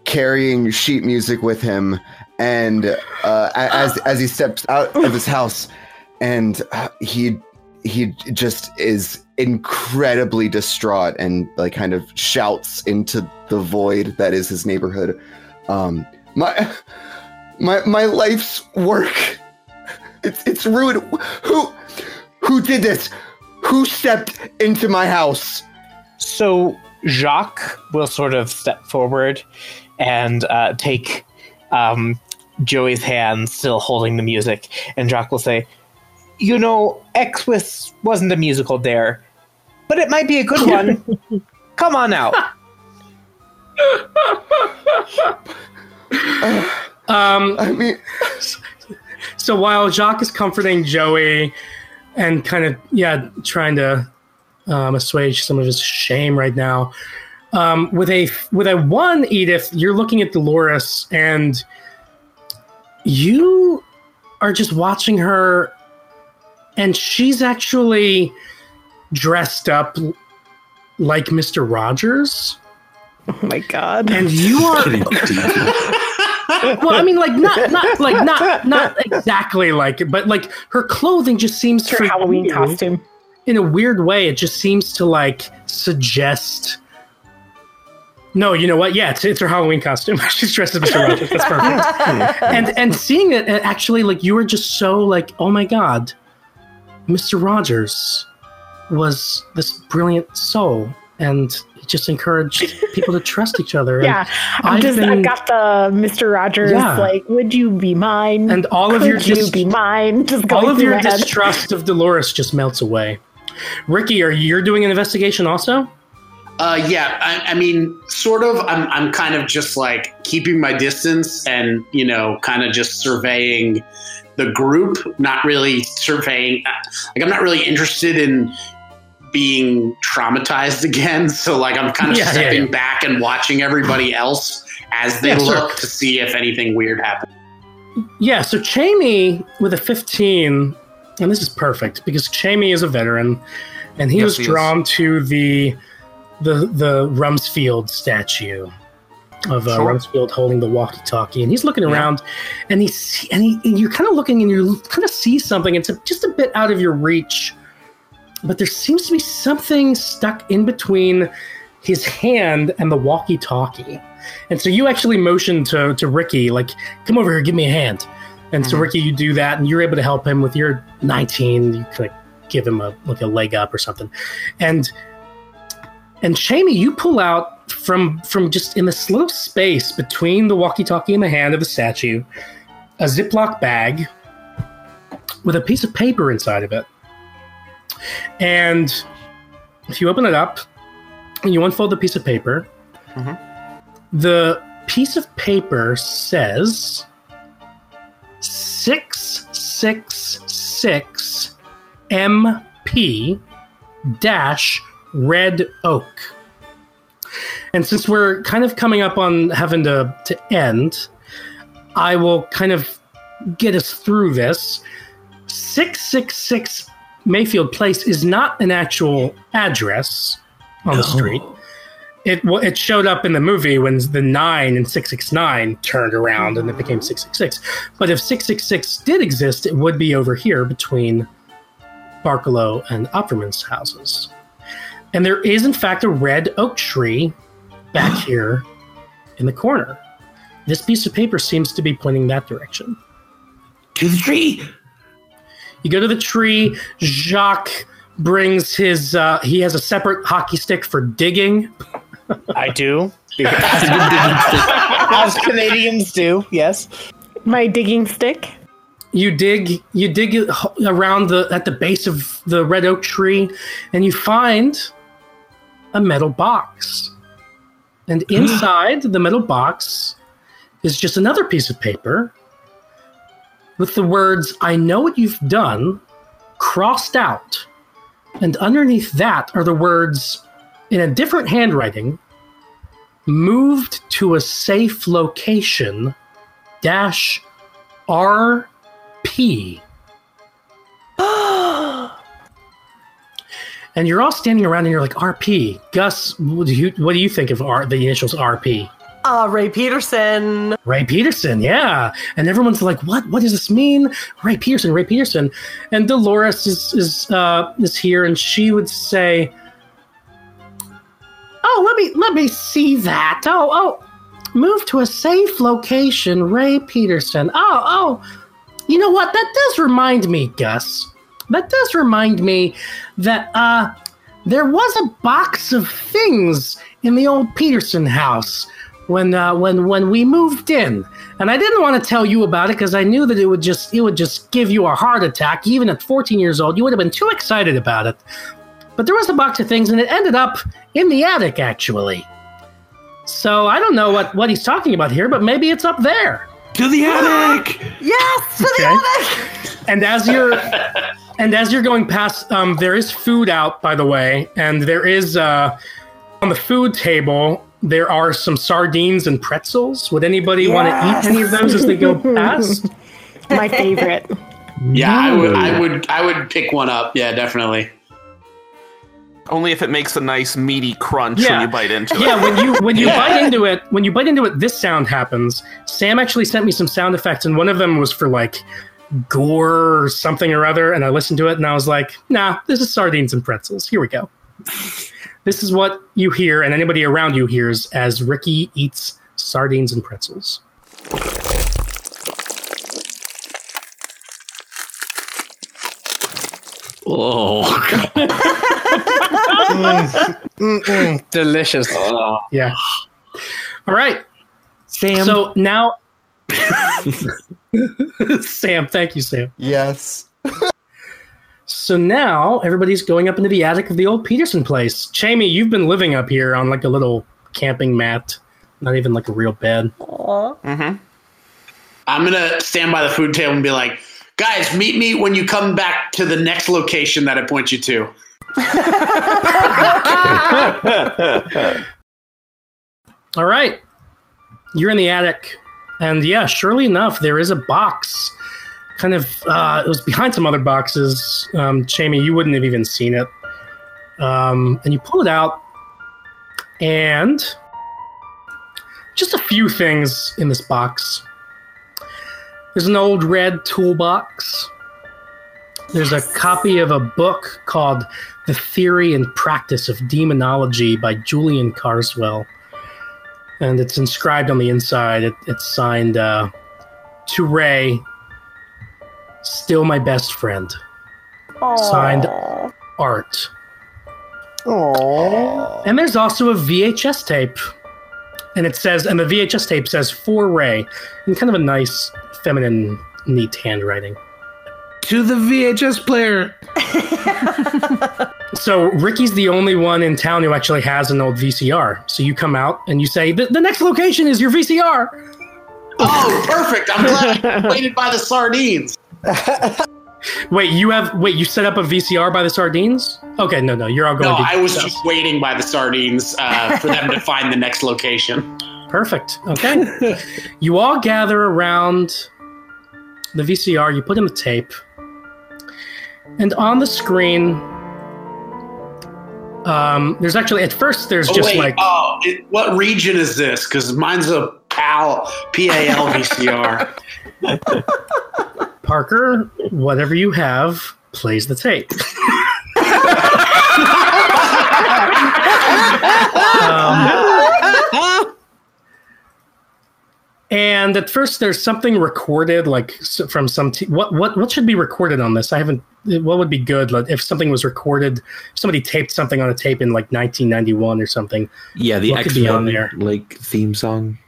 carrying sheet music with him, and uh, as as he steps out of his house, and uh, he he just is incredibly distraught and like kind of shouts into the void that is his neighborhood um my my my life's work it's it's ruined who who did this who stepped into my house So Jacques will sort of step forward and uh, take um, Joey's hand, still holding the music, and Jacques will say, you know, Exwith wasn't a musical dare, but it might be a good one. Come on out. Um, I mean, so while Jacques is comforting Joey and kind of yeah trying to um, assuage some of his shame right now, um, with a with a one Edith, you're looking at Dolores and you are just watching her, and she's actually dressed up like Mister Rogers, Oh my god. and you are well, I mean, like not not like not not exactly like it, but like her clothing just seems Her Halloween you, costume. in a weird way. It just seems to like suggest. No, you know what? Yeah, it's, it's her Halloween costume. She's dressed as Mr. Rogers. That's perfect. and and seeing it, it actually like you were just so like, oh my god, Mr. Rogers was this brilliant soul, and he just encouraged people to trust each other. Yeah, I'm I've just been- I've got the Mr. Rogers Yeah. like, would you be mine? And all of Could your you dis- be mine? Just all of your distrust of Dolores just melts away. Ricky, are you doing an investigation also? Uh, yeah, I, I mean, sort of. I'm, I'm kind of just like keeping my distance and, you know, kind of just surveying the group, not really surveying. Like, I'm not really interested in being traumatized again. So, like, I'm kind of Yeah, yeah, stepping yeah. back and watching everybody else as they Yeah, sure. look to see if anything weird happens. Yeah, so Jamie with a 15, and this is perfect because Jamie is a veteran, and he Yes, was he is. drawn to the the the Rumsfield statue of uh, Sure. Rumsfield holding the walkie-talkie, and he's looking Yeah. around, and he and he and you're kind of looking, and you kind of see something. It's a, just a bit out of your reach, but there seems to be something stuck in between his hand and the walkie-talkie. And so you actually motion to, to Ricky, like, come over here, give me a hand. And so Mhm. Ricky, you do that, and you're able to help him with your 19. You kind of give him a like a leg up or something. And and Jamie, you pull out from from just in this little space between the walkie-talkie and the hand of the statue, a Ziploc bag with a piece of paper inside of it. And if you open it up and you unfold the piece of paper, Mhm. the piece of paper says 666 MP dash Red Oak. And since we're kind of coming up on having to, to end, I will kind of get us through this. 666 Mayfield Place is not an actual address on the street. It it showed up in the movie when the 9 and 669 turned around and it became 666. But if 666 did exist, it would be over here between Barkalow and Opferman's houses. And there is, in fact, a red oak tree back here in the corner. This piece of paper seems to be pointing that direction. To the tree. You go to the tree. Jacques brings his. Uh, he has a separate hockey stick for digging. I do. As Canadians do, yes. My digging stick. You dig. You dig around the at the base of the red oak tree, and you find a metal box. And inside the metal box is just another piece of paper with the words "I know what you've done" crossed out, and underneath that are the words in a different handwriting moved to a safe location dash RP. and you're all standing around and you're like RP. Gus, what do you what do you think of R, the initials RP? Uh, Ray Peterson. Ray Peterson, yeah. And everyone's like, "What? What does this mean?" Ray Peterson, Ray Peterson. And Dolores is is uh, is here, and she would say, "Oh, let me let me see that. Oh, oh, move to a safe location, Ray Peterson. Oh, oh, you know what? That does remind me, Gus. That does remind me that uh, there was a box of things in the old Peterson house." When uh, when when we moved in, and I didn't want to tell you about it because I knew that it would just it would just give you a heart attack. Even at 14 years old, you would have been too excited about it. But there was a box of things, and it ended up in the attic actually. So I don't know what what he's talking about here, but maybe it's up there. To the attic! Yes, to the attic. And as you're and as you're going past, um, there is food out, by the way, and there is uh, on the food table. There are some sardines and pretzels. Would anybody want to eat any of those as they go past? My favorite. Yeah, I would. I would. I would pick one up. Yeah, definitely. Only if it makes a nice meaty crunch when you bite into it. Yeah, when you when you bite into it, when you bite into it, this sound happens. Sam actually sent me some sound effects, and one of them was for like gore or something or other. And I listened to it, and I was like, "Nah, this is sardines and pretzels. Here we go." This is what you hear, and anybody around you hears as Ricky eats sardines and pretzels. Oh, Mm-mm, delicious. Oh. Yeah. All right. Sam. So now, Sam, thank you, Sam. Yes. So now everybody's going up into the attic of the old Peterson place. Jamie, you've been living up here on like a little camping mat, not even like a real bed. Mm-hmm. I'm gonna stand by the food table and be like, "Guys, meet me when you come back to the next location that I point you to." All right. You're in the attic. And yeah, surely enough, there is a box. Kind of, uh, it was behind some other boxes. Um, Jamie, you wouldn't have even seen it. Um, and you pull it out, and just a few things in this box. There's an old red toolbox. There's a copy of a book called The Theory and Practice of Demonology by Julian Carswell and it's inscribed on the inside. It, it's signed uh, to Ray, still my best friend. Signed Art. Aww. And there's also a VHS tape, and it says, and the VHS tape says for Ray, in kind of a nice, feminine, neat handwriting. to the VHS player. So Ricky's the only one in town who actually has an old VCR. So you come out and you say, "the, the next location is your VCR." Oh, perfect! I'm glad I waited by the sardines. Wait, you have wait, you set up a VCR by the sardines? Okay, no, no, you're all going. No, to I was just waiting by the sardines uh, for them to find the next location. perfect. Okay, you all gather around the VCR. You put in the tape, and on the screen, um, there's actually at first there's Oh, just wait, like oh, it, what region is this? Because mine's a PAL PAL VCR. Parker, whatever you have plays the tape. Um, and at first, there's something recorded, like from some. T- what what what should be recorded on this? I haven't. What would be good like, if something was recorded? If somebody taped something on a tape in like 1991 or something. Yeah, the What could X be on there? like theme song.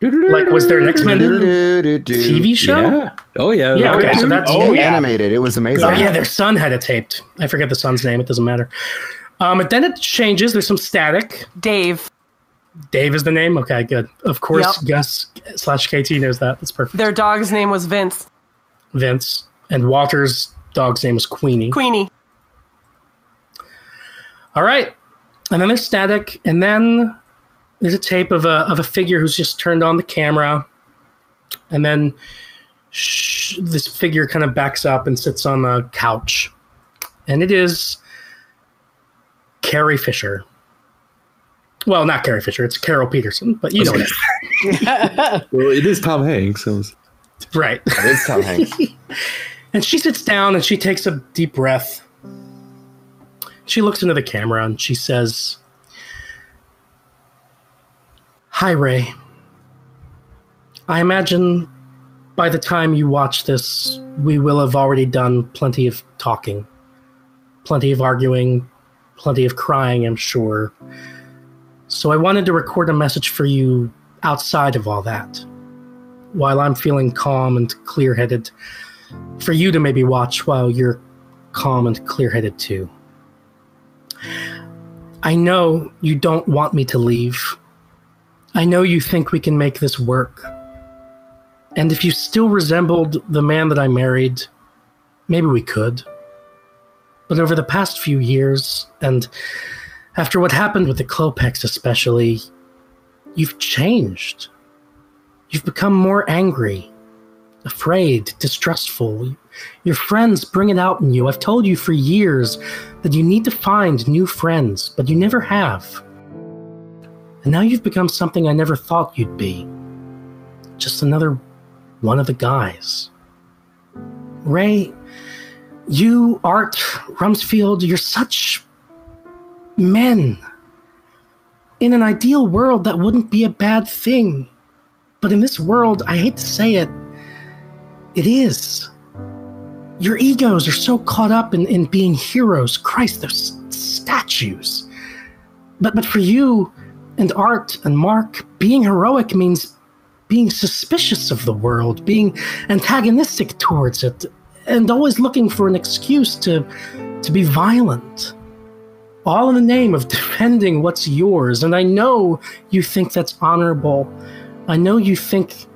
Like, was there an X Men TV show? Yeah. Oh yeah. Yeah, okay. okay, so that's Oh, yeah. Animated. It was amazing. Oh yeah, their son had it taped. I forget the son's name. It doesn't matter. Um, but then it changes. There's some static. Dave. Dave is the name. Okay, good. Of course, Yep. Gus slash KT knows that. That's perfect. Their dog's name was Vince. Vince and Walter's dog's name was Queenie. Queenie. All right, and then there's static, and then there's a tape of a of a figure who's just turned on the camera, and then sh- this figure kind of backs up and sits on the couch, and it is Carrie Fisher. Well, not Carrie Fisher. It's Carol Peterson, but you know what? Well, it is Tom Hanks. So it's- Right. It's Tom Hanks. And she sits down and she takes a deep breath. She looks into the camera and she says, Hi, Ray. I imagine by the time you watch this, we will have already done plenty of talking, plenty of arguing, plenty of crying, I'm sure. So I wanted to record a message for you outside of all that. While I'm feeling calm and clear headed, for you to maybe watch while you're calm and clear headed too. I know you don't want me to leave. I know you think we can make this work. And if you still resembled the man that I married, maybe we could. But over the past few years, and after what happened with the Klopeks especially, you've changed. You've become more angry, afraid, distrustful. Your friends bring it out in you. I've told you for years that you need to find new friends, but you never have. And now you've become something I never thought you'd be. Just another one of the guys. Ray, you, Art, Rumsfield, you're such men. In an ideal world, that wouldn't be a bad thing. But in this world, I hate to say it, it is. Your egos are so caught up in, in being heroes. Christ, they're statues. But but for you and Art and Mark, being heroic means being suspicious of the world, being antagonistic towards it, and always looking for an excuse to to be violent. All in the name of defending what's yours. And I know you think that's honorable. I know you think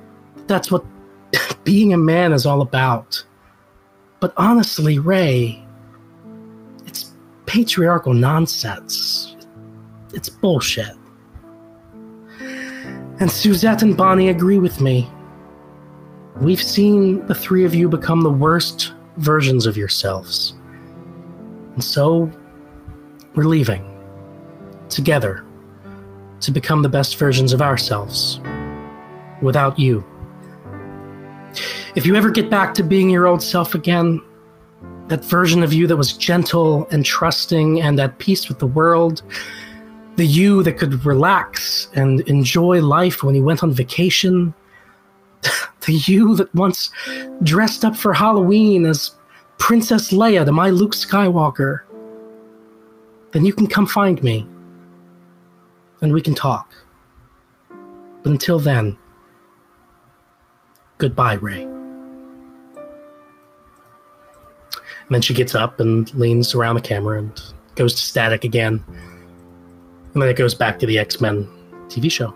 that's what being a man is all about. But honestly, Ray, it's patriarchal nonsense. It's bullshit. And Suzette and Bonnie agree with me. We've seen the three of you become the worst versions of yourselves. And so, we're leaving. Together. To become the best versions of ourselves. Without you. If you ever get back to being your old self again, that version of you that was gentle and trusting and at peace with the world, the you that could relax and enjoy life when you went on vacation, the you that once dressed up for Halloween as Princess Leia to my Luke Skywalker, then you can come find me and we can talk. But until then, goodbye, Ray. And then she gets up and leans around the camera and goes to static again. And then it goes back to the X Men TV show.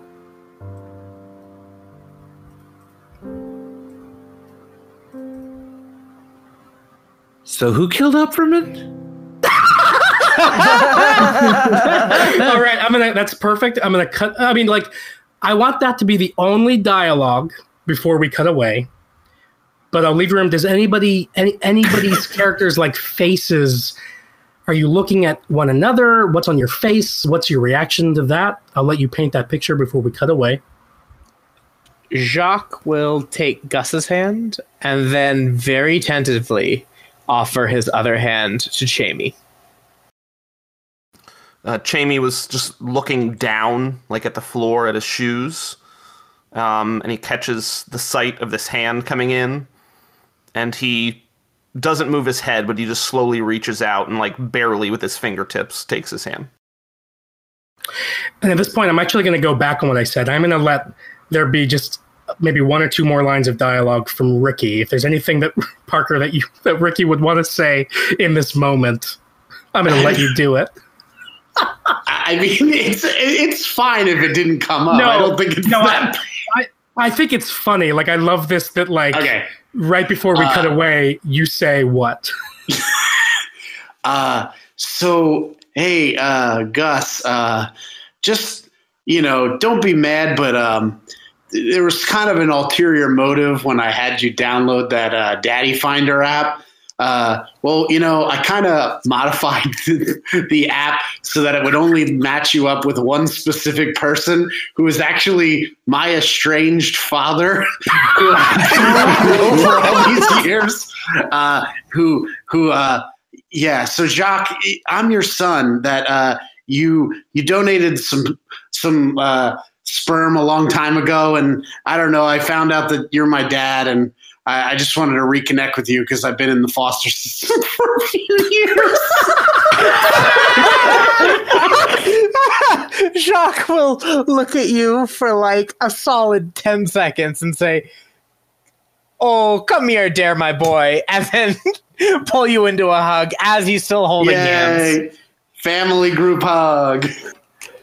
So who killed Opferman? All right, I'm gonna. That's perfect. I'm gonna cut. I mean, like, I want that to be the only dialogue before we cut away. But I'll leave room. Does anybody, any anybody's characters like faces? Are you looking at one another? What's on your face? What's your reaction to that? I'll let you paint that picture before we cut away. Jacques will take Gus's hand and then very tentatively offer his other hand to Jamie. Uh, Jamie was just looking down, like at the floor, at his shoes, um, and he catches the sight of this hand coming in, and he doesn't move his head, but he just slowly reaches out and, like, barely with his fingertips, takes his hand. And at this point, I'm actually going to go back on what I said. I'm going to let there be just maybe one or two more lines of dialogue from Ricky. If there's anything that Parker that you that Ricky would want to say in this moment, I'm going to let you do it. I mean, it's it's fine if it didn't come up. No, I don't think it's no, that. I, I think it's funny. Like I love this that like Okay. Right before we Uh, cut away, you say what? Uh, so hey, uh, Gus, uh, just you know, don't be mad, but um, there was kind of an ulterior motive when I had you download that uh, Daddy Finder app. Uh, well, you know, I kind of modified the app so that it would only match you up with one specific person who is actually my estranged father who for all these years. Uh, who, who, uh, yeah. So Jacques, I'm your son. That uh, you you donated some some uh, sperm a long time ago, and I don't know. I found out that you're my dad, and I, I just wanted to reconnect with you because I've been in the foster system for a few years. Jacques will look at you for like a solid 10 seconds and say, Oh, come here, dare my boy, and then pull you into a hug as he's still holding hands. Family group hug.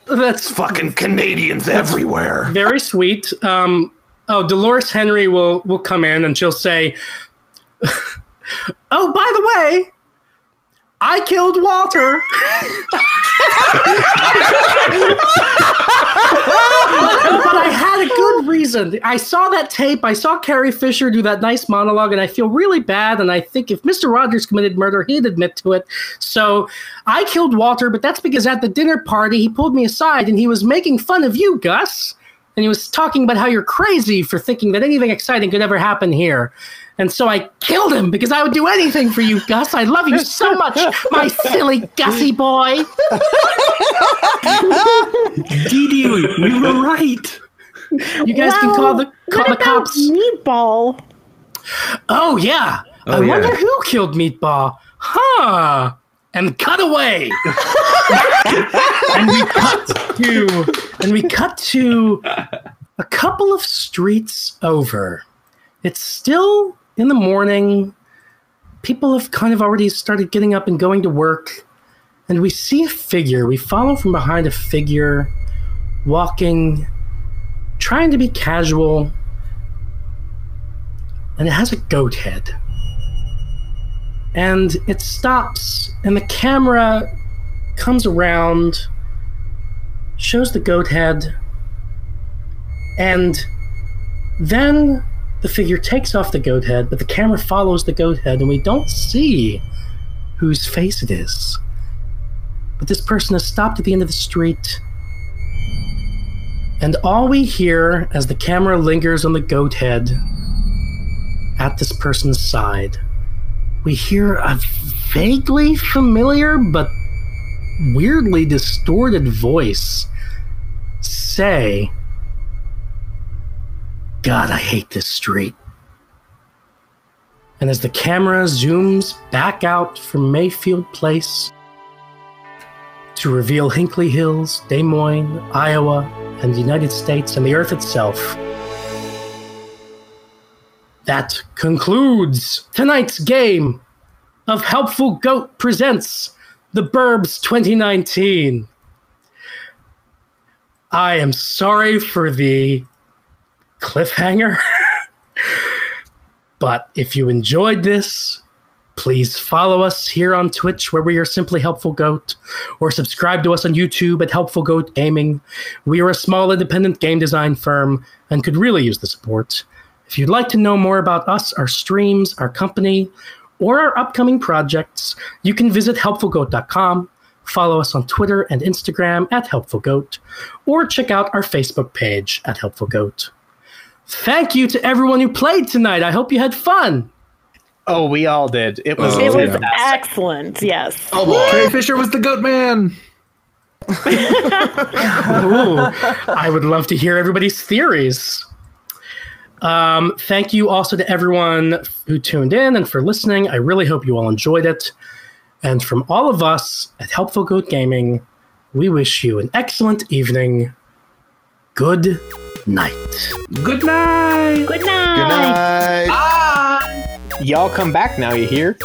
That's Fucking Canadians everywhere. very sweet. Um, oh, Dolores Henry will will come in and she'll say, "Oh, by the way, I killed Walter." but I had a good reason. I saw that tape. I saw Carrie Fisher do that nice monologue, and I feel really bad. And I think if Mr. Rogers committed murder, he'd admit to it. So I killed Walter, but that's because at the dinner party, he pulled me aside and he was making fun of you, Gus. And he was talking about how you're crazy for thinking that anything exciting could ever happen here. And so I killed him because I would do anything for you, Gus. I love you so much, my silly Gussie boy. Dee Dee, we were right. You guys can call the call what the about cops. Meatball. Oh yeah. Oh, I Oh, yeah. wonder who killed Meatball. Huh. And cut away. and we cut to and we cut to a couple of streets over. It's still in the morning. People have kind of already started getting up and going to work. And we see a figure. We follow from behind a figure walking, trying to be casual, and it has a goat head. And it stops, and the camera comes around, shows the goat head, and then the figure takes off the goat head, but the camera follows the goat head, and we don't see whose face it is. But this person has stopped at the end of the street. And all we hear as the camera lingers on the goat head at this person's side, we hear a vaguely familiar but weirdly distorted voice say, God, I hate this street. And as the camera zooms back out from Mayfield Place to reveal Hinkley Hills, Des Moines, Iowa, and the United States and the Earth itself, that concludes tonight's game of Helpful Goat Presents The Burbs 2019. I am sorry for the cliffhanger, but if you enjoyed this, please follow us here on Twitch where we are simply Helpful Goat, or subscribe to us on YouTube at Helpful Goat Gaming. We are a small independent game design firm and could really use the support. If you'd like to know more about us, our streams, our company, or our upcoming projects, you can visit helpfulgoat.com, follow us on Twitter and Instagram at helpfulgoat, or check out our Facebook page at helpfulgoat. Thank you to everyone who played tonight. I hope you had fun. Oh, we all did. It was. Oh, It was fantastic. excellent. Yes. Oh boy. Carrie Fisher was the goat man. Ooh, I would love to hear everybody's theories. Um, thank you also to everyone who tuned in and for listening. I really hope you all enjoyed it. And from all of us at Helpful Goat Gaming, we wish you an excellent evening. Good night. Good night. Good night. Good night. Y'all come back now, you hear?